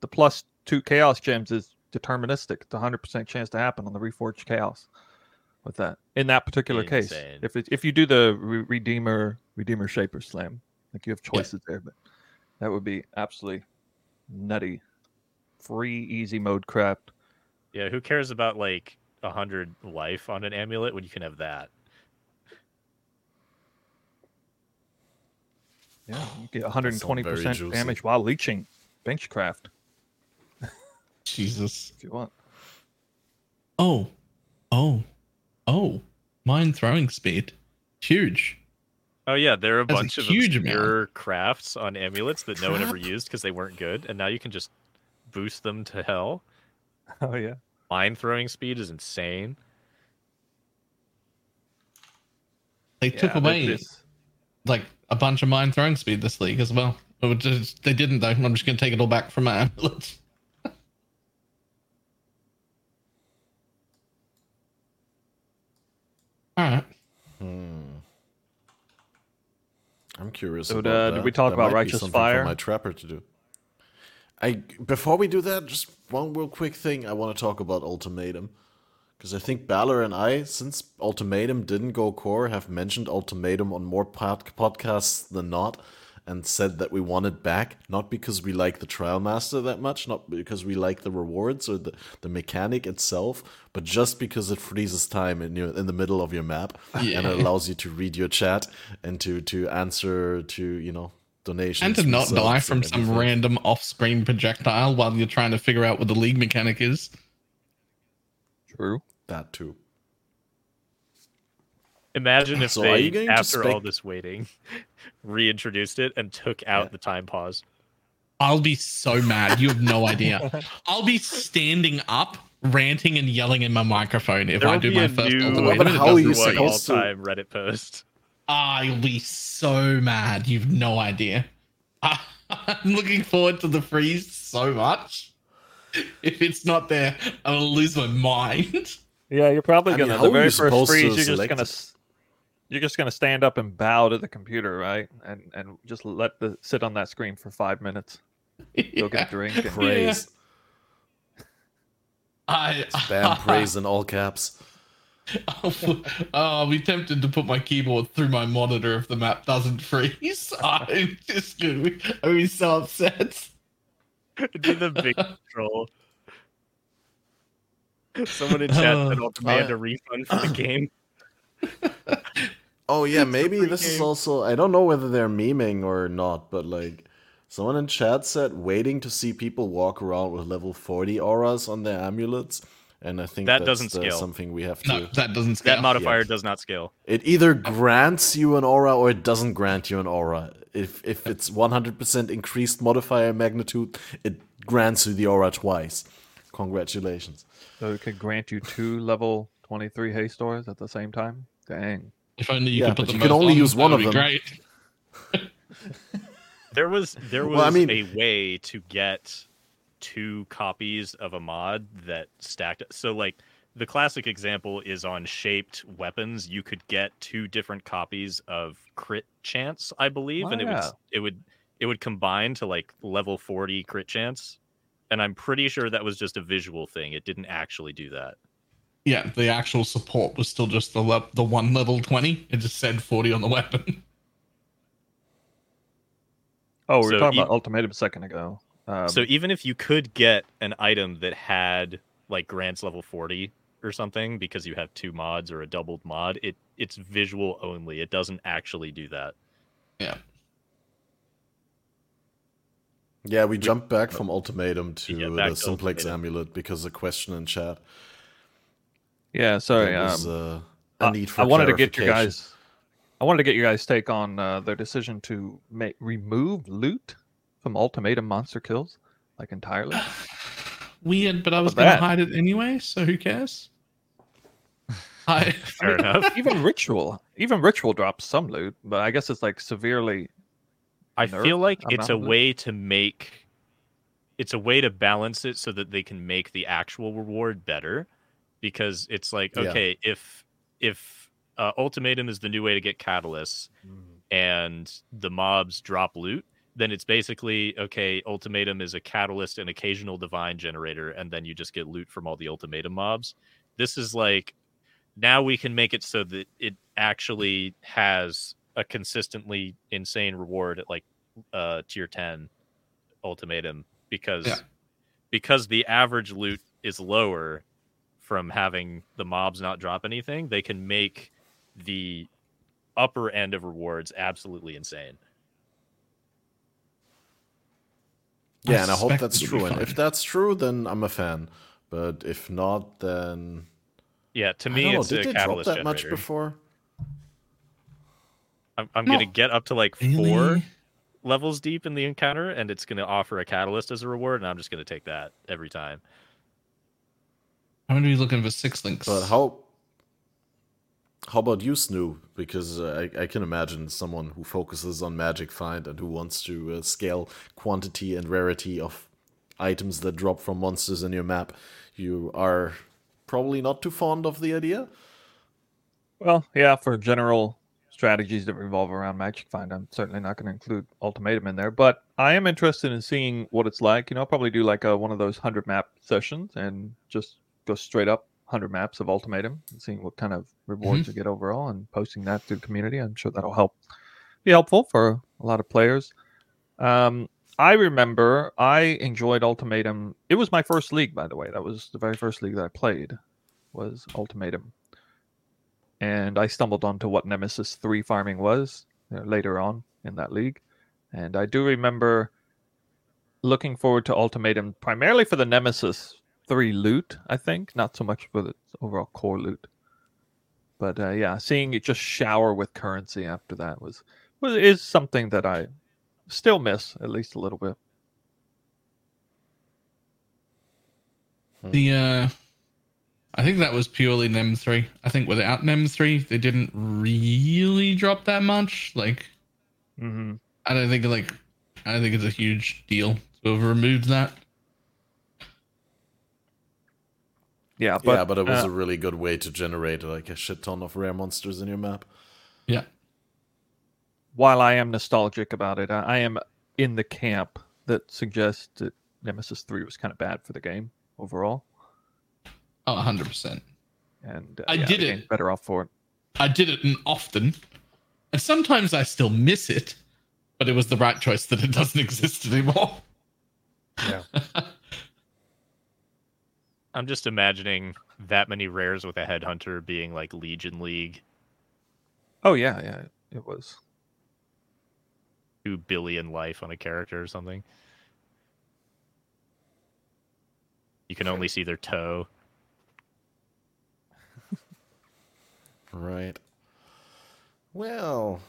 The plus two chaos gems is deterministic. It's hundred percent chance to happen on the reforged chaos. With that, in that particular Insane. case, if it, if you do the re- redeemer redeemer shaper slam, like you have choices yeah. there, but that would be absolutely nutty. Free easy mode crap. Yeah, who cares about like a hundred life on an amulet when you can have that? Yeah, you get 120 percent damage while leeching benchcraft. Jesus, if you want. Oh, oh, oh! Mine throwing speed, huge. Oh yeah, there are a That's bunch a of huge obscure amount. crafts on amulets that no one ever used because they weren't good, and now you can just boost them to hell. Oh yeah, mine throwing speed is insane. They yeah, took away like a bunch of mine throwing speed this league as well. Just, they didn't though. I'm just going to take it all back from my amulets. All right. Hmm. I'm curious. So, uh, did we talk that about righteous fire? For my trapper to do. I before we do that, just one real quick thing. I want to talk about ultimatum. Because I think Balor and I, since Ultimatum didn't go core, have mentioned Ultimatum on more pod- podcasts than not and said that we want it back, not because we like the Trial Master that much, not because we like the rewards or the, the mechanic itself, but just because it freezes time in your in the middle of your map yeah. and it allows you to read your chat and to to answer to, you know, donations. And to not die from some random off screen projectile while you're trying to figure out what the league mechanic is. True. That too. Imagine if so they, after all this waiting, reintroduced it and took out yeah. the time pause. I'll be so mad. You have no idea. I'll be standing up, ranting and yelling in my microphone if there I do my first new, ultimate. How are you supposed to? All-time Reddit post. I'll be so mad. You've no idea. I'm looking forward to the freeze so much. if it's not there, I will lose my mind. Yeah, you're probably gonna mean, the very first freeze. You're just gonna you're just gonna stand up and bow to the computer, right? And and just let the sit on that screen for five minutes. Yeah. Go get a drink and praise. Yeah. I spam praise in all caps. Oh, I'll be tempted to put my keyboard through my monitor if the map doesn't freeze. I'm just gonna I'll be so upset. Do the big troll. Someone in chat said I'll demand a refund for the game. Oh yeah, maybe this game. is also I don't know whether they're memeing or not, but like someone in chat said waiting to see people walk around with level 40 auras on their amulets. And I think that doesn't uh, scale. something we have to. No, that doesn't scale. That modifier does not scale. It either grants you an aura or it doesn't grant you an aura. If if it's 100% increased modifier magnitude, it grants you the aura twice. Congratulations. So it could grant you two level 23 haste auras at the same time? Dang. If only you yeah, could put you can only on, use one of them. Great. there was there was well, I mean, a way to get two copies of a mod that stacked so like the classic example is on shaped weapons you could get two different copies of crit chance i believe oh, and it yeah. would it would it would combine to like level 40 crit chance and i'm pretty sure that was just a visual thing it didn't actually do that yeah the actual support was still just the le- the one level 20 it just said 40 on the weapon oh we were so talking e- about ultimatum a second ago Um, so even if you could get an item that had like grants level 40 or something because you have two mods or a doubled mod, it it's visual only. It doesn't actually do that. Yeah. Yeah, we jumped back from ultimatum to yeah, the simplex amulet because of question in chat. Yeah, sorry. Was, um, uh, a need for I wanted to get your guys. I wanted to get your guys' take on uh, their decision to make remove loot from ultimatum monster kills, like entirely. Weird, but I was going to hide it anyway, so who cares? I, Fair enough. Even ritual, even ritual drops some loot, but I guess it's like severely. I feel like it's a way to make, it's a way to balance it so that they can make the actual reward better, because it's like okay, yeah. if if uh, ultimatum is the new way to get catalysts, mm. and the mobs drop loot, then it's basically okay. Ultimatum is a catalyst and occasional divine generator, and then you just get loot from all the ultimatum mobs. This is like now we can make it so that it actually has a consistently insane reward at like uh tier 10 ultimatum because yeah. because the average loot is lower from having the mobs not drop anything they can make the upper end of rewards absolutely insane yeah I and i hope that's true and if that's true then i'm a fan but if not then yeah, to me, it's Did a they catalyst drop that generator. much before? I'm, I'm no. gonna get up to like really? four levels deep in the encounter, and it's gonna offer a catalyst as a reward, and I'm just gonna take that every time. I'm gonna be looking for six links. But how? How about you, Snoo? Because uh, I, I, can imagine someone who focuses on magic find and who wants to uh, scale quantity and rarity of items that drop from monsters in your map. You are probably not too fond of the idea. Well, yeah, for general strategies that revolve around Magic Find, I'm certainly not going to include Ultimatum in there, but I am interested in seeing what it's like. You know, I'll probably do like a, one of those 100 map sessions and just go straight up 100 maps of Ultimatum and seeing what kind of rewards mm-hmm. you get overall and posting that to the community. I'm sure that'll help be helpful for a lot of players. Um, I remember I enjoyed Ultimatum. It was my first league, by the way. That was the very first league that I played was Ultimatum. And I stumbled onto what Nemesis 3 farming was you know, later on in that league. And I do remember looking forward to Ultimatum primarily for the Nemesis 3 loot, I think, not so much for the overall core loot. But uh, yeah, seeing it just shower with currency after that was, was is something that I still miss at least a little bit. The uh I think that was purely NEM three. I think without NEM three, they didn't really drop that much. Like, mm-hmm. I don't think like I don't think it's a huge deal to have removed that. Yeah, but yeah, but it was uh, a really good way to generate like a shit ton of rare monsters in your map. Yeah while I am nostalgic about it, I am in the camp that suggests that Nemesis 3 was kind of bad for the game overall. Oh, 100%. And uh, I yeah, did it better off for it. I did it often. And sometimes I still miss it, but it was the right choice that it doesn't exist anymore. Yeah. I'm just imagining that many rares with a headhunter being like Legion League. Oh yeah, yeah, it was two billion life on a character or something. You can only see their toe. right. Well,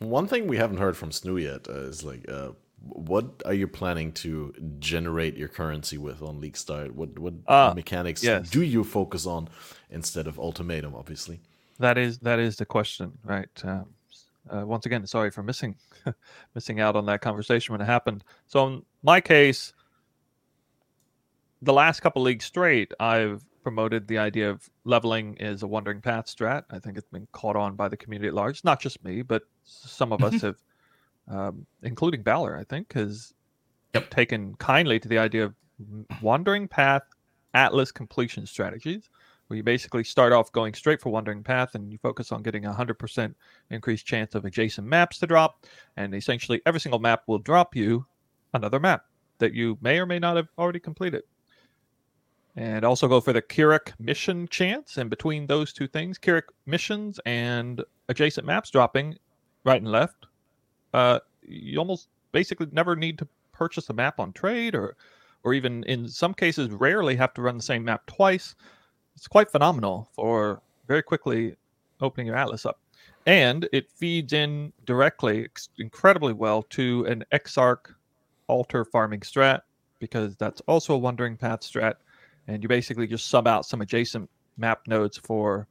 one thing we haven't heard from Snoo yet uh, is like, uh, what are you planning to generate your currency with on League Start? What what uh, mechanics yes. do you focus on instead of Ultimatum? Obviously, that is that is the question, right? Um, uh, once again, sorry for missing missing out on that conversation when it happened. So in my case, the last couple leagues straight, I've promoted the idea of leveling is a wandering path strat. I think it's been caught on by the community at large. Not just me, but some of us have, um, including Balor, I think, has yep. taken kindly to the idea of wandering path atlas completion strategies where you basically start off going straight for Wandering Path and you focus on getting a 100% increased chance of adjacent maps to drop. And essentially, every single map will drop you another map that you may or may not have already completed. And also go for the Kirac mission chance. And between those two things, Kirac missions and adjacent maps dropping right and left, uh, you almost basically never need to purchase a map on trade or or even in some cases rarely have to run the same map twice. It's quite phenomenal for very quickly opening your atlas up. And it feeds in directly incredibly well to an Exarch altar farming strat because that's also a wandering path strat and you basically just sub out some adjacent map nodes for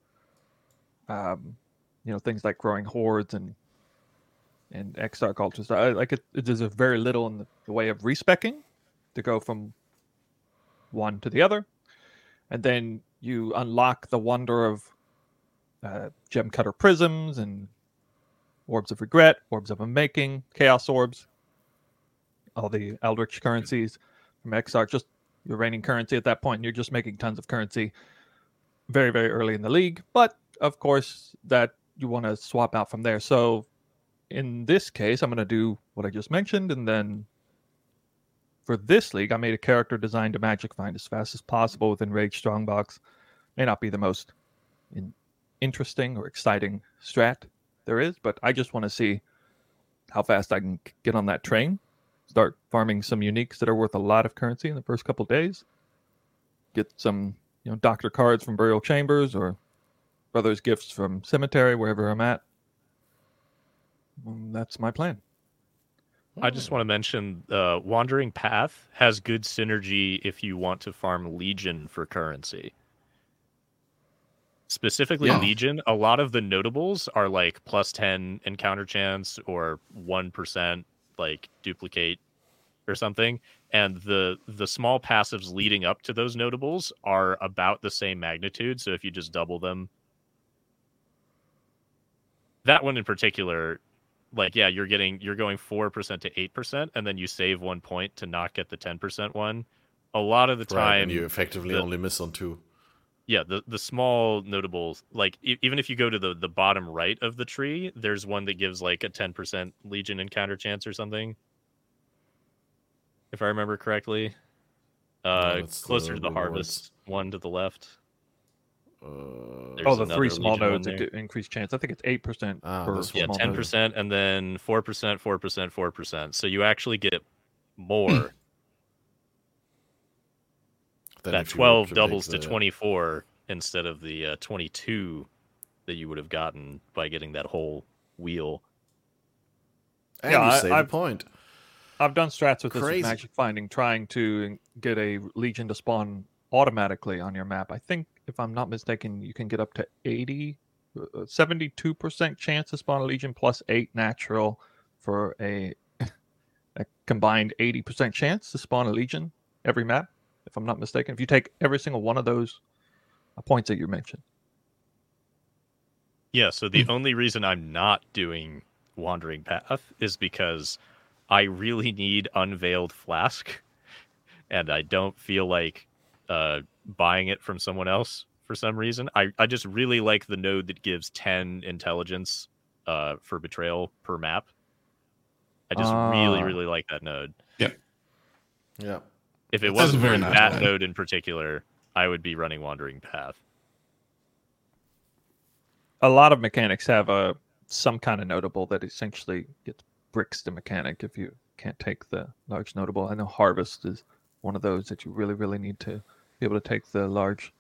um, you know things like growing hordes and and Exarch altars. I, like it, it, there's a very little in the, way of respecking to go from one to the other, and then you unlock the wonder of uh, gem cutter prisms and orbs of regret, orbs of unmaking, chaos orbs, all the eldritch currencies from Exarch. Just your reigning currency at that point, and you're just making tons of currency very, very early in the league. But of course, that you want to swap out from there. So in this case, I'm going to do what I just mentioned, and then for this league, I made a character designed to magic find as fast as possible with Enraged Strongbox. May not be the most in- interesting or exciting strat there is, but I just want to see how fast I can get on that train start farming some uniques that are worth a lot of currency in the first couple days. Get some, you know, doctor cards from burial chambers or brothers' gifts from cemetery, wherever I'm at. And that's my plan. I just want to mention uh, Wandering Path has good synergy if you want to farm Legion for currency. Specifically, yeah. Legion, a lot of the notables are like plus 10 encounter chance or 1% like duplicate or something and the the small passives leading up to those notables are about the same magnitude so if you just double them that one in particular like yeah you're getting you're going 4% to 8% and then you save one point to not get the 10% one. A lot of the time right, and you effectively the, only miss on two. Yeah the the small notables like e- even if you go to the the bottom right of the tree there's one that gives like a 10% legion encounter chance or something. If i remember correctly uh no, closer the to the rewards. harvest one to the left uh, oh, the three small nodes increase chance. I think it's eight percent. Ah, yeah, ten percent, and then four percent, four percent, four percent. So you actually get more that 12 doubles to 24 instead of the uh, 22 that you would have gotten by getting that whole wheel. And yeah, you save I, a point. I've done strats with Crazy. this magic finding, trying to get a legion to spawn automatically on your map. I think, if I'm not mistaken, you can get up to 80, 72% uh, chance to spawn a legion plus 8 natural for a, a combined 80% chance to spawn a legion every map if I'm not mistaken. If you take every single one of those uh, points that you mentioned. Yeah, so the only reason I'm not doing Wandering Path is because I really need Unveiled Flask, and I don't feel like uh, buying it from someone else for some reason. I, I just really like the node that gives 10 intelligence uh, for betrayal per map. I just uh, really, ah. really like that node. Yeah. Yeah. If it wasn't for nice that node in particular, I would be running Wandering Path. A lot of mechanics have a uh, some kind of notable that essentially gets bricks to mechanic if you can't take the large notable. I know Harvest is one of those that you really, really need to be able to take the large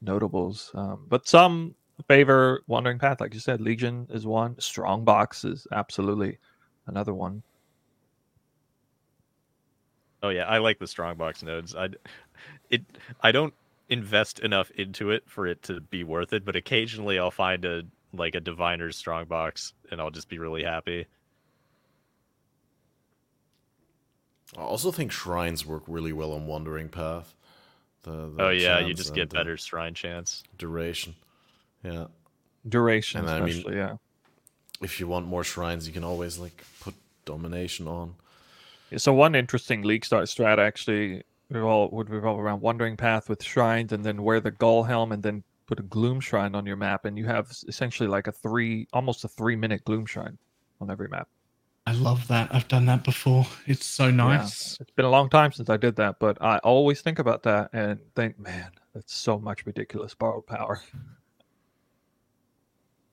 notables. Um, but some favor Wandering Path, like you said. Legion is one. Strong Box is absolutely another one. Oh yeah, I like the strongbox nodes. I it I don't invest enough into it for it to be worth it, but occasionally I'll find a like a diviner's strongbox and I'll just be really happy. I also think shrines work really well on Wandering Path. The, the oh yeah, you just get better shrine chance. Duration. Yeah. Duration, and I mean, yeah. If you want more shrines, you can always like put domination on. So one interesting league start strat actually revolve, would revolve around Wandering Path with shrines, and then wear the Gull Helm, and then put a Gloom Shrine on your map, and you have essentially like a three, almost a three minute Gloom Shrine on every map. I love that. I've done that before. It's so nice. Yeah. It's been a long time since I did that, but I always think about that and think, man, that's so much ridiculous borrowed power.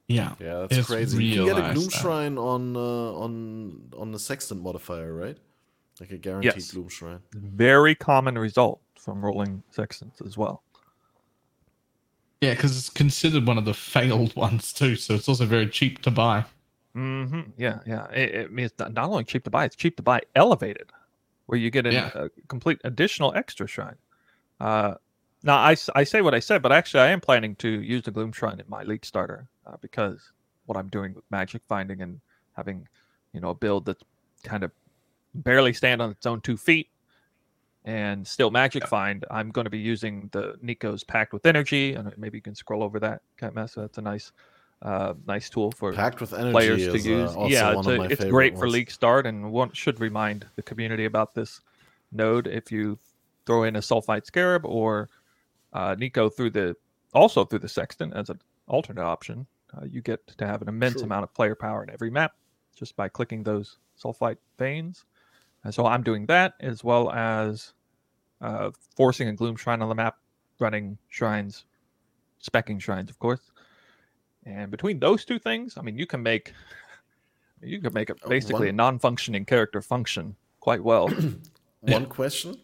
Yeah, yeah, that's crazy. You can get a Gloom Shrine on uh, on on the Sextant modifier, right? Like a guaranteed yes. Gloom Shrine. Very common result from rolling Sextants as well. Yeah, because it's considered one of the failed ones too, so it's also very cheap to buy. Mm-hmm. Yeah, yeah. It, it means not only cheap to buy; it's cheap to buy elevated, where you get an, yeah. a complete additional extra shrine. Uh, now, I, I say what I said, but actually, I am planning to use the Gloom Shrine in my league starter uh, because what I'm doing with Magic Finding and having, you know, a build that's kind of barely stand on its own two feet and still Magic Find, I'm going to be using the Niko's Pact with Energy, and maybe you can scroll over that, Cat Mess. That's a nice, uh, nice tool for Pact with Energy players to uh, use. Uh, yeah, it's, a, it's great ones. for league start, and one should remind the community about this node if you throw in a Sulphite Scarab or uh, Niko through the also through the Sextant as an alternate option. Uh, you get to have an immense True. amount of player power in every map just by clicking those sulfite veins. And so I'm doing that as well as uh, forcing a gloom shrine on the map, running shrines, specking shrines, of course. And between those two things, I mean, you can make you can make it oh, basically One... a non-functioning character function quite well. One question: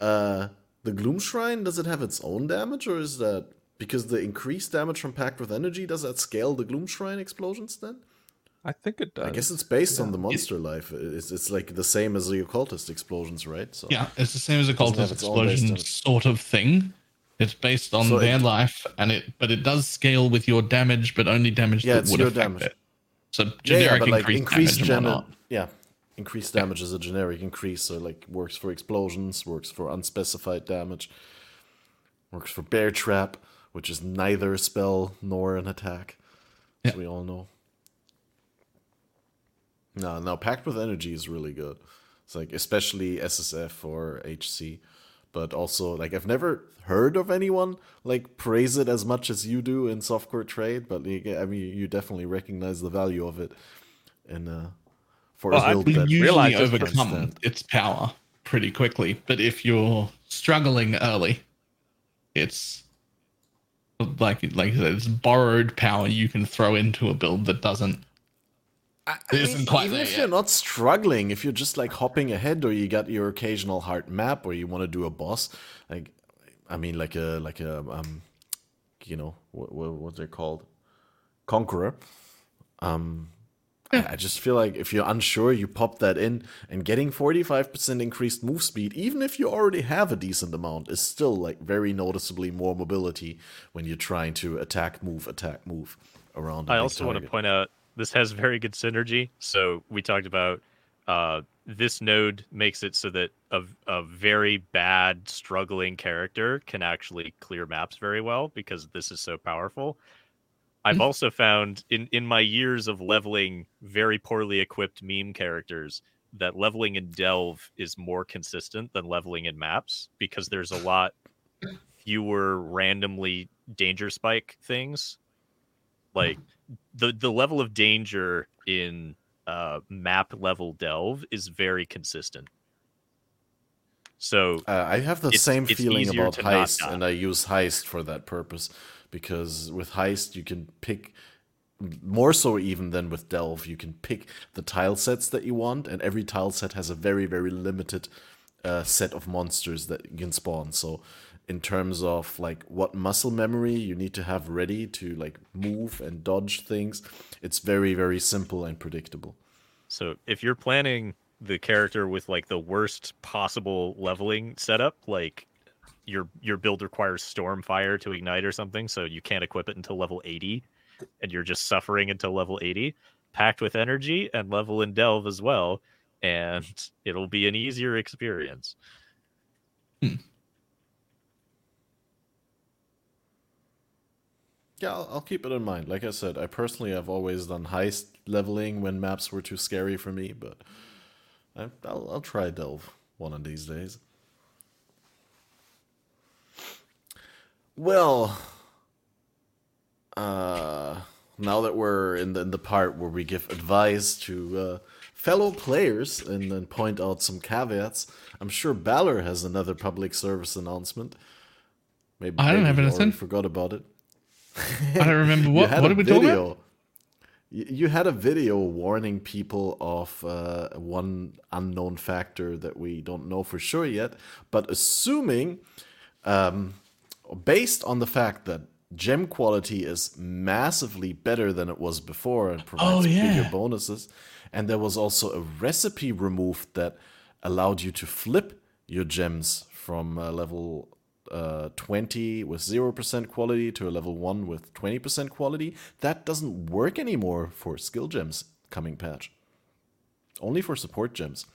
uh, the Gloom Shrine does it have its own damage, or is that because the increased damage from Pact with Energy does that scale the Gloom Shrine explosions then? I think it does. I guess it's based yeah. on the monster it, life. It's, it's like the same as the occultist explosions, right? So yeah, it's the same as occultist explosion sort of thing. It's based on so their it, life, and it but it does scale with your damage, but only damage yeah, that would affect damage. it. So generic yeah, yeah, but like increased, increased damage. yeah, increased damage is a generic increase. So like works for explosions, works for unspecified damage, works for bear trap, which is neither a spell nor an attack, as we all know. No, no, Pact with Energy is really good. It's like especially SSF or HC, but also like I've never heard of anyone like praise it as much as you do in softcore trade. But I mean, you definitely recognize the value of it, and uh, for well, a build that usually overcome its power pretty quickly. But if you're struggling early, it's like like it's borrowed power you can throw into a build that doesn't I, I mean, even if yet. you're not struggling, if you're just like hopping ahead, or you got your occasional hard map, or you want to do a boss, like, I mean, like a like a um, you know, what what what's it called, conqueror. Um, I, I just feel like if you're unsure, you pop that in, and getting 45% increased move speed, even if you already have a decent amount, is still like very noticeably more mobility when you're trying to attack, move, attack, move around. I also target. want to point out this has very good synergy. So we talked about uh, this node makes it so that a, a very bad struggling character can actually clear maps very well because this is so powerful. I've mm-hmm. also found in in my years of leveling very poorly equipped meme characters that leveling in delve is more consistent than leveling in maps because there's a lot fewer randomly danger spike things like the the level of danger in uh, map level delve is very consistent. So uh, I have the same feeling about heist, and I use heist for that purpose because with heist you can pick more so even than with delve you can pick the tile sets that you want and every tile set has a very very limited uh, set of monsters that you can spawn so in terms of like what muscle memory you need to have ready to like move and dodge things. It's very very simple and predictable. So if you're planning the character with like the worst possible leveling setup, like your your build requires Stormfire to ignite or something, so you can't equip it until level 80, and you're just suffering until level 80. Pact with Energy and level in delve as well, and it'll be an easier experience. Hmm. Yeah, I'll, I'll, keep it in mind. Like I said, I personally have always done heist leveling when maps were too scary for me, but I, will I'll try delve one of these days. Well, uh, now that we're in the, in the part where we give advice to uh, fellow players and then point out some caveats, I'm sure Balor has another public service announcement. Maybe I don't have anything. Forgot about it. I don't remember what. what did we talk about? You had a video warning people of uh, one unknown factor that we don't know for sure yet, but assuming, um, based on the fact that gem quality is massively better than it was before and provides oh, yeah. bigger bonuses, and there was also a recipe removed that allowed you to flip your gems from uh, level uh, 20 with 0% quality to a level 1 with 20% quality. That doesn't work anymore for skill gems coming patch. Only for support gems.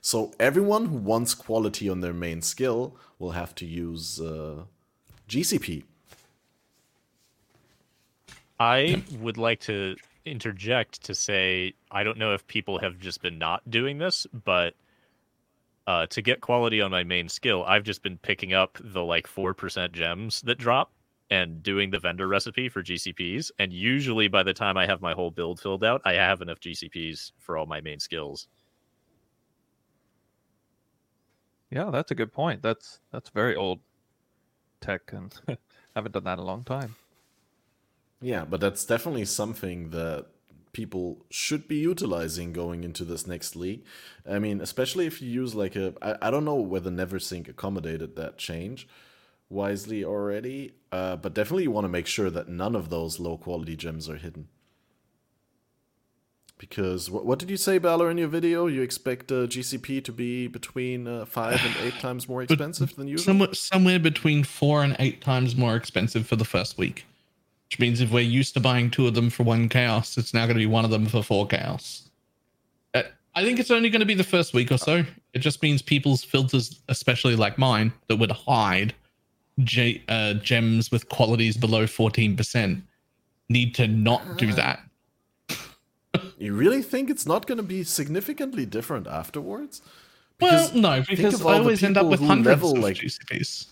So everyone who wants quality on their main skill will have to use uh, GCP. I would like to interject to say I don't know if people have just been not doing this, but uh, to get quality on my main skill, I've just been picking up the like four percent gems that drop and doing the vendor recipe for GCPs. And usually, by the time I have my whole build filled out, I have enough GCPs for all my main skills. Yeah, that's a good point. That's that's very old tech, and haven't done that in a long time. Yeah, but that's definitely something that people should be utilizing going into this next league. I mean, especially if you use like a I, I don't know whether Neversink accommodated that change wisely already, uh, but definitely you want to make sure that none of those low quality gems are hidden. Because what, what did you say, Balor, in your video? You expect uh, GCP to be between uh, five and eight times more expensive than usual? Somewhere, somewhere between four and eight times more expensive for the first week. Which means if we're used to buying two of them for one chaos, it's now going to be one of them for four chaos. Uh, I think it's only going to be the first week or so. It just means people's filters, especially like mine, that would hide J, uh, gems with qualities below 14%, need to not do that. you really think it's not going to be significantly different afterwards? Because well, no, because I always end up with hundreds level, of like, GCPs.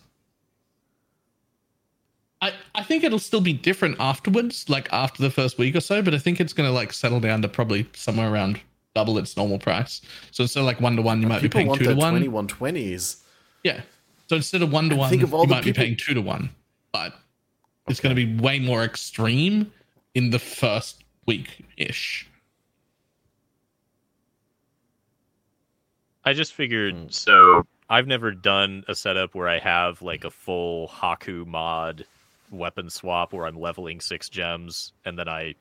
I, I think it'll still be different afterwards, like after the first week or so, but I think it's going to like settle down to probably somewhere around double its normal price. So instead of like one to one, you might be paying two to one. Twenty one twenties. Yeah. So instead of one to one, you might people... be paying two to one, but it's okay. going to be way more extreme in the first week ish. I just figured so I've never done a setup where I have like a full Haku mod weapon swap where I'm leveling six gems and then I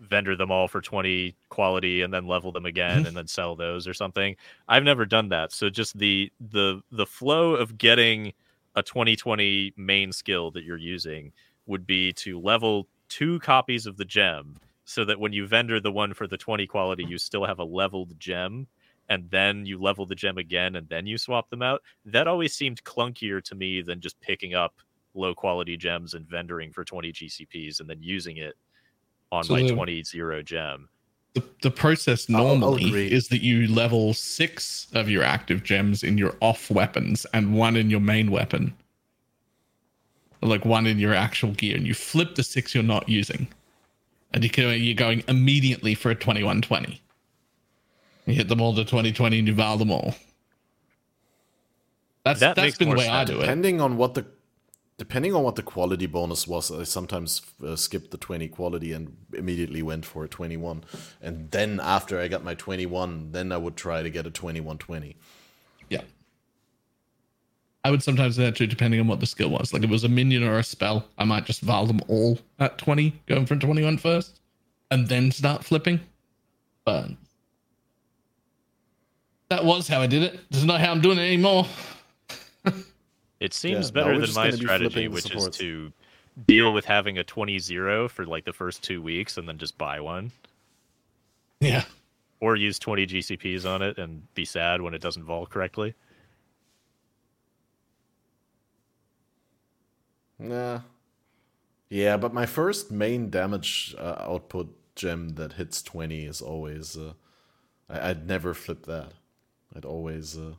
vendor them all for 20 quality and then level them again mm-hmm. and then sell those or something. I've never done that. So just the the the flow of getting a 2020 main skill that you're using would be to level two copies of the gem so that when you vendor the one for the 20 quality you still have a leveled gem and then you level the gem again and then you swap them out. That always seemed clunkier to me than just picking up low quality gems and vendoring for 20 GCPs and then using it on so my the, 20 zero gem. The, the process oh, normally is that you level six of your active gems in your off weapons and one in your main weapon. Like one in your actual gear, and you flip the six you're not using. And you can, you're going immediately for a 2120. You hit them all to 2020 and you Vaal them all. That's that that's been the way sense. I do it. Depending on what the depending on what the quality bonus was, I sometimes uh, skipped the 20 quality and immediately went for a 21. And then after I got my 21, then I would try to get a 2120. Yeah. I would sometimes do that too, depending on what the skill was. Like if it was a minion or a spell, I might just Vaal them all at 20, going for 21 first, and then start flipping. But that was how I did it. This is not how I'm doing it anymore. It seems yeah, better no, than my strategy, which is to deal with having a 20-0 for like the first two weeks and then just buy one. Yeah. Or use 20 GCPs on it and be sad when it doesn't Vaal correctly. Nah. Yeah, but my first main damage uh, output gem that hits 20 is always. Uh, I- would never flip that. I'd always. Uh,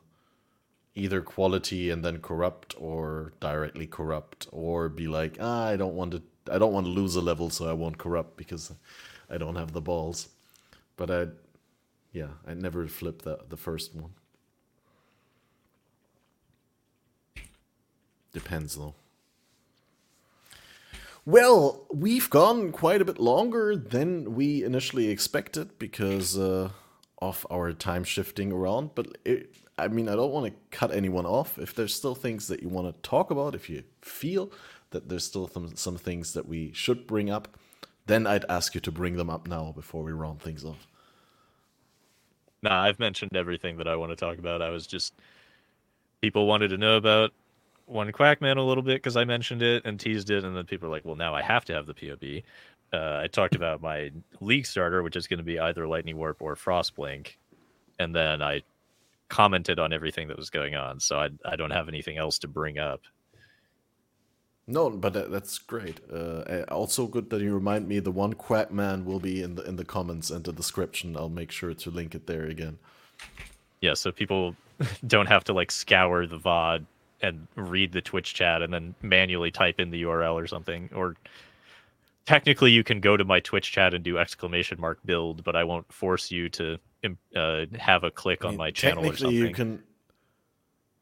either quality and then corrupt or directly corrupt or be like ah, i don't want to I don't want to lose a level, so I won't corrupt because I don't have the balls. But I, yeah, I never flipped the the first one. Depends though. Well, we've gone quite a bit longer than we initially expected because uh, of our time shifting around. But it, I mean, I don't want to cut anyone off. If there's still things that you want to talk about, if you feel that there's still some, some things that we should bring up, then I'd ask you to bring them up now before we round things off. Nah, I've mentioned everything that I want to talk about. I was just people wanted to know about one Quackman a little bit because I mentioned it and teased it, and then people are like, "Well, now I have to have the POB." Uh, I talked about my league starter, which is going to be either Lightning Warp or Frostblink, and then I commented on everything that was going on. So I I don't have anything else to bring up. No, but that, that's great. Uh, also good that you remind me the one quack man will be in the in the comments and the description. I'll make sure to link it there again. Yeah, so people don't have to like scour the VOD and read the Twitch chat and then manually type in the URL or something. Or technically, you can go to my Twitch chat and do exclamation mark build, but I won't force you to uh, have a click I mean, on my channel or something. You can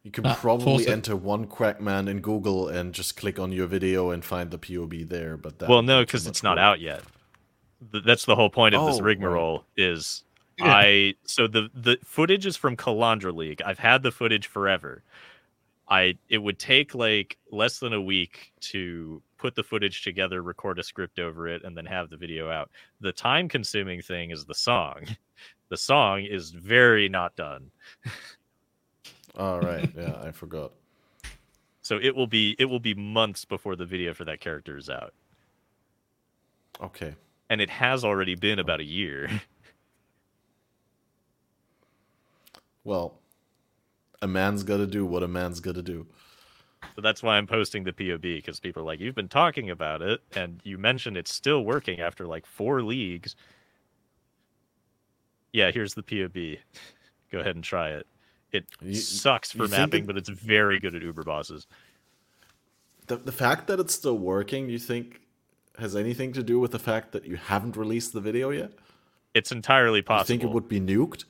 you can ah, probably enter one Quackman in Google and just click on your video and find the POB there. But that well, no, because it's not out yet. That's the whole point of oh, this rigmarole. Right. Is I so the the footage is from Kalandra League. I've had the footage forever. I it would take like less than a week to put the footage together, record a script over it, and then have the video out. The time consuming thing is the song. The song is very not done. All right. Yeah, I forgot. So it will be it will be months before the video for that character is out. Okay. And it has already been about a year. Well, a man's got to do what a man's got to do. So that's why I'm posting the POB because people are like, you've been talking about it, and you mentioned it's still working after like four leagues. Yeah, here's the POB. Go ahead and try it. It you, sucks for mapping, it, but it's very good at Uber bosses. The the fact that it's still working, do you think has anything to do with the fact that you haven't released the video yet? It's entirely possible. You think it would be nuked?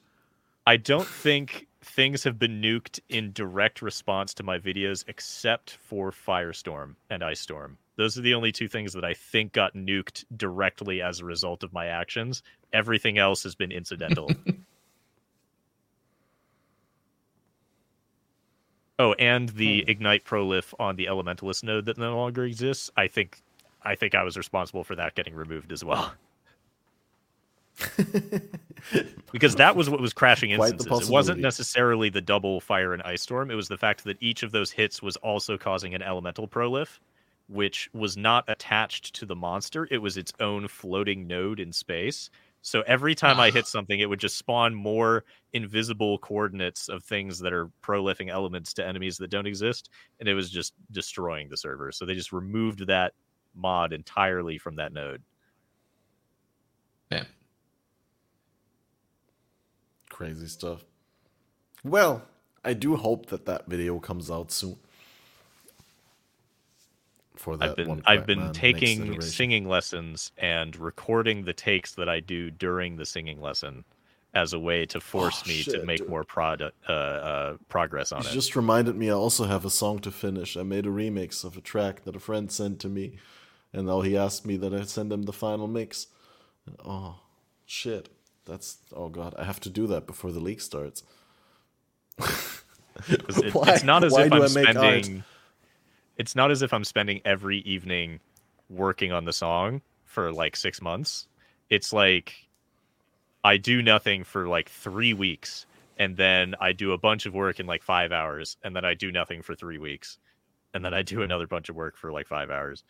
I don't think things have been nuked in direct response to my videos except for Firestorm and Ice Storm. Those are the only two things that I think got nuked directly as a result of my actions. Everything else has been incidental. Oh, and the hmm. Ignite Prolif on the Elementalist node that no longer exists. I think, I think I was responsible for that getting removed as well. because that was what was crashing instances. It wasn't necessarily the double fire and ice storm. It was the fact that each of those hits was also causing an elemental prolif, which was not attached to the monster. It was its own floating node in space. So every time I hit something, it would just spawn more invisible coordinates of things that are prolifing elements to enemies that don't exist, and it was just destroying the server. So they just removed that mod entirely from that node. Crazy stuff. Well, I do hope that that video comes out soon for that. I've been I've been taking singing lessons and recording the takes that I do during the singing lesson as a way to force oh, me shit, to make dude. more product uh, uh, progress on you it. Just reminded me, I also have a song to finish. I made a remix of a track that a friend sent to me, and now he asked me that I send him the final mix. Oh shit, that's oh god, I have to do that before the league starts. it, why, it's not as if I'm spending. Art? it's not as if I'm spending every evening working on the song for like six months. It's like I do nothing for like three weeks and then I do a bunch of work in like five hours and then I do nothing for three weeks and then I do another bunch of work for like five hours.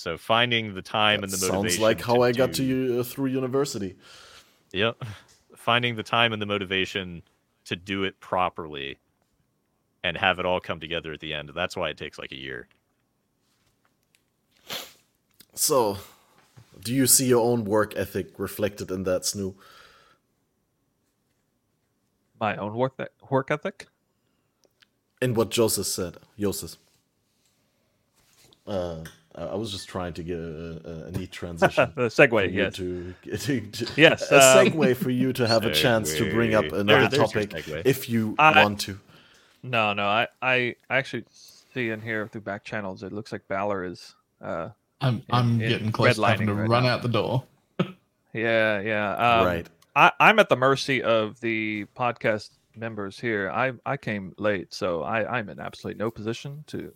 So finding the time that and the motivation. Sounds like how I do... got to you uh, through university. Yep. Finding the time and the motivation to do it properly and have it all come together at the end. That's why it takes like a year. So, do you see your own work ethic reflected in that, Snoo? My own work work ethic? In what Joseph said, Joseph. Uh, I was just trying to get a, a neat transition. a segue, yes. To, to, to, yes. A um, segue for you to have a chance to bring up another there, topic if you I, want to. No, no. I, I actually see in here through back channels, it looks like Balor is. Uh, I'm I'm getting close to having to right run now. out the door. yeah, yeah. Um, right. I, I'm at the mercy of the podcast members here. I I came late, so I I'm in absolutely no position to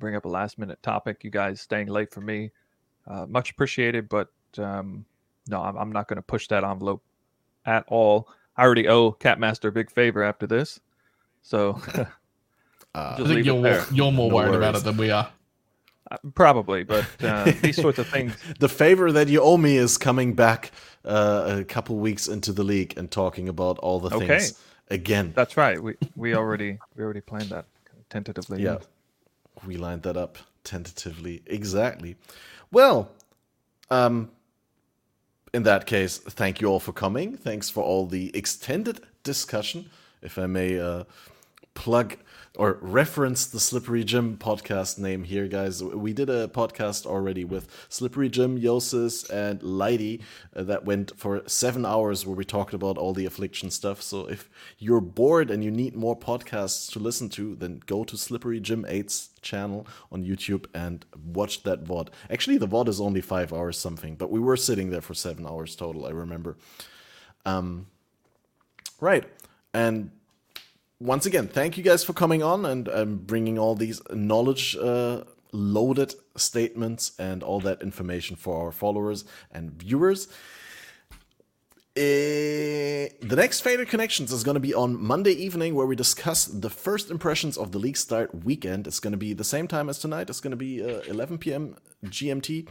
bring up a last minute topic. You guys staying late for me, uh, much appreciated. But um, no, I'm, I'm not going to push that envelope at all. I already owe Catmaster a big favor after this, so uh, I think you're more, you're more no worried worries. about it than we are. Uh, probably, but uh, these sorts of things. the favor that you owe me is coming back uh, a couple weeks into the league and talking about all the okay. things again. That's right. We we already we already planned that tentatively. Yeah we lined that up tentatively. Exactly. Well, um, in that case, thank you all for coming. Thanks for all the extended discussion. If I may uh, plug or reference the Slippery Jim podcast name here, guys. We did a podcast already with Slippery Jim, Jousis, and Lighty uh, that went for seven hours where we talked about all the affliction stuff. So if you're bored and you need more podcasts to listen to, then go to Slippery Jim 8's channel on YouTube and watch that VOD. Actually, the VOD is only five hours something, but we were sitting there for seven hours total, I remember. Um, right. And once again, thank you guys for coming on and um, bringing all these knowledge uh, loaded statements and all that information for our followers and viewers. Uh, the next Fated Connections is going to be on Monday evening, where we discuss the first impressions of the league start weekend. It's going to be the same time as tonight. It's going to be uh, 11 p.m. GMT,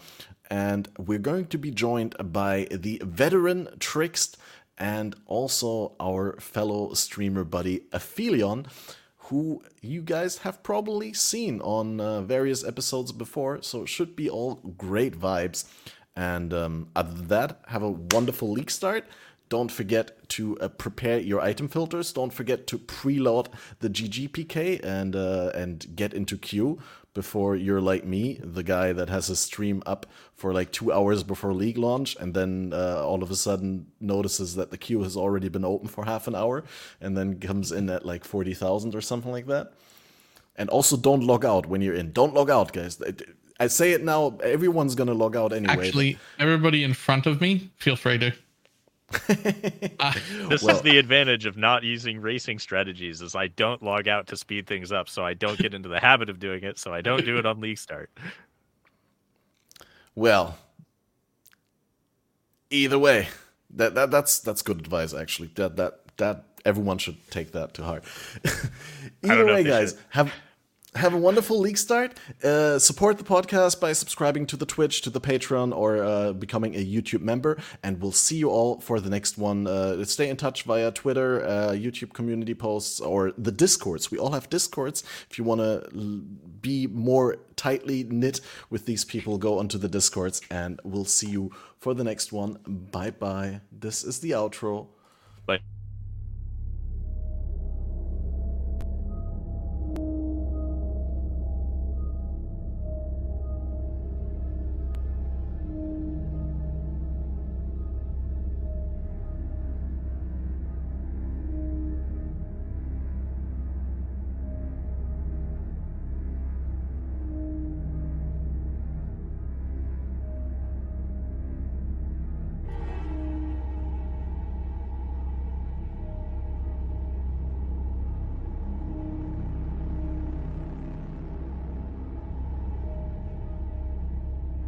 and we're going to be joined by the veteran Trickst and also our fellow streamer buddy Aphelion, who you guys have probably seen on uh, various episodes before, so it should be all great vibes. And um, other than that, have a wonderful league start. Don't forget to uh, prepare your item filters. Don't forget to preload the GGPK and uh, and get into queue before you're like me, the guy that has a stream up for like two hours before league launch, and then uh, all of a sudden notices that the queue has already been open for half an hour, and then comes in at like forty thousand or something like that. And also, don't log out when you're in. Don't log out, guys. I say it now. Everyone's gonna log out anyway. Actually, everybody in front of me, feel free to. this well, is the advantage of not using racing strategies is I don't log out to speed things up, so I don't get into the habit of doing it, so I don't do it on league start. Well, either way, that, that that's that's good advice actually. That that that everyone should take that to heart. either way, guys, should. have have a wonderful league start. Uh, support the podcast by subscribing to the Twitch, to the Patreon, or uh, becoming a YouTube member. And we'll see you all for the next one. Uh, stay in touch via Twitter, uh, YouTube community posts, or the Discords. We all have Discords. If you want to be more tightly knit with these people, go onto the Discords, and we'll see you for the next one. Bye bye. This is the outro. Bye.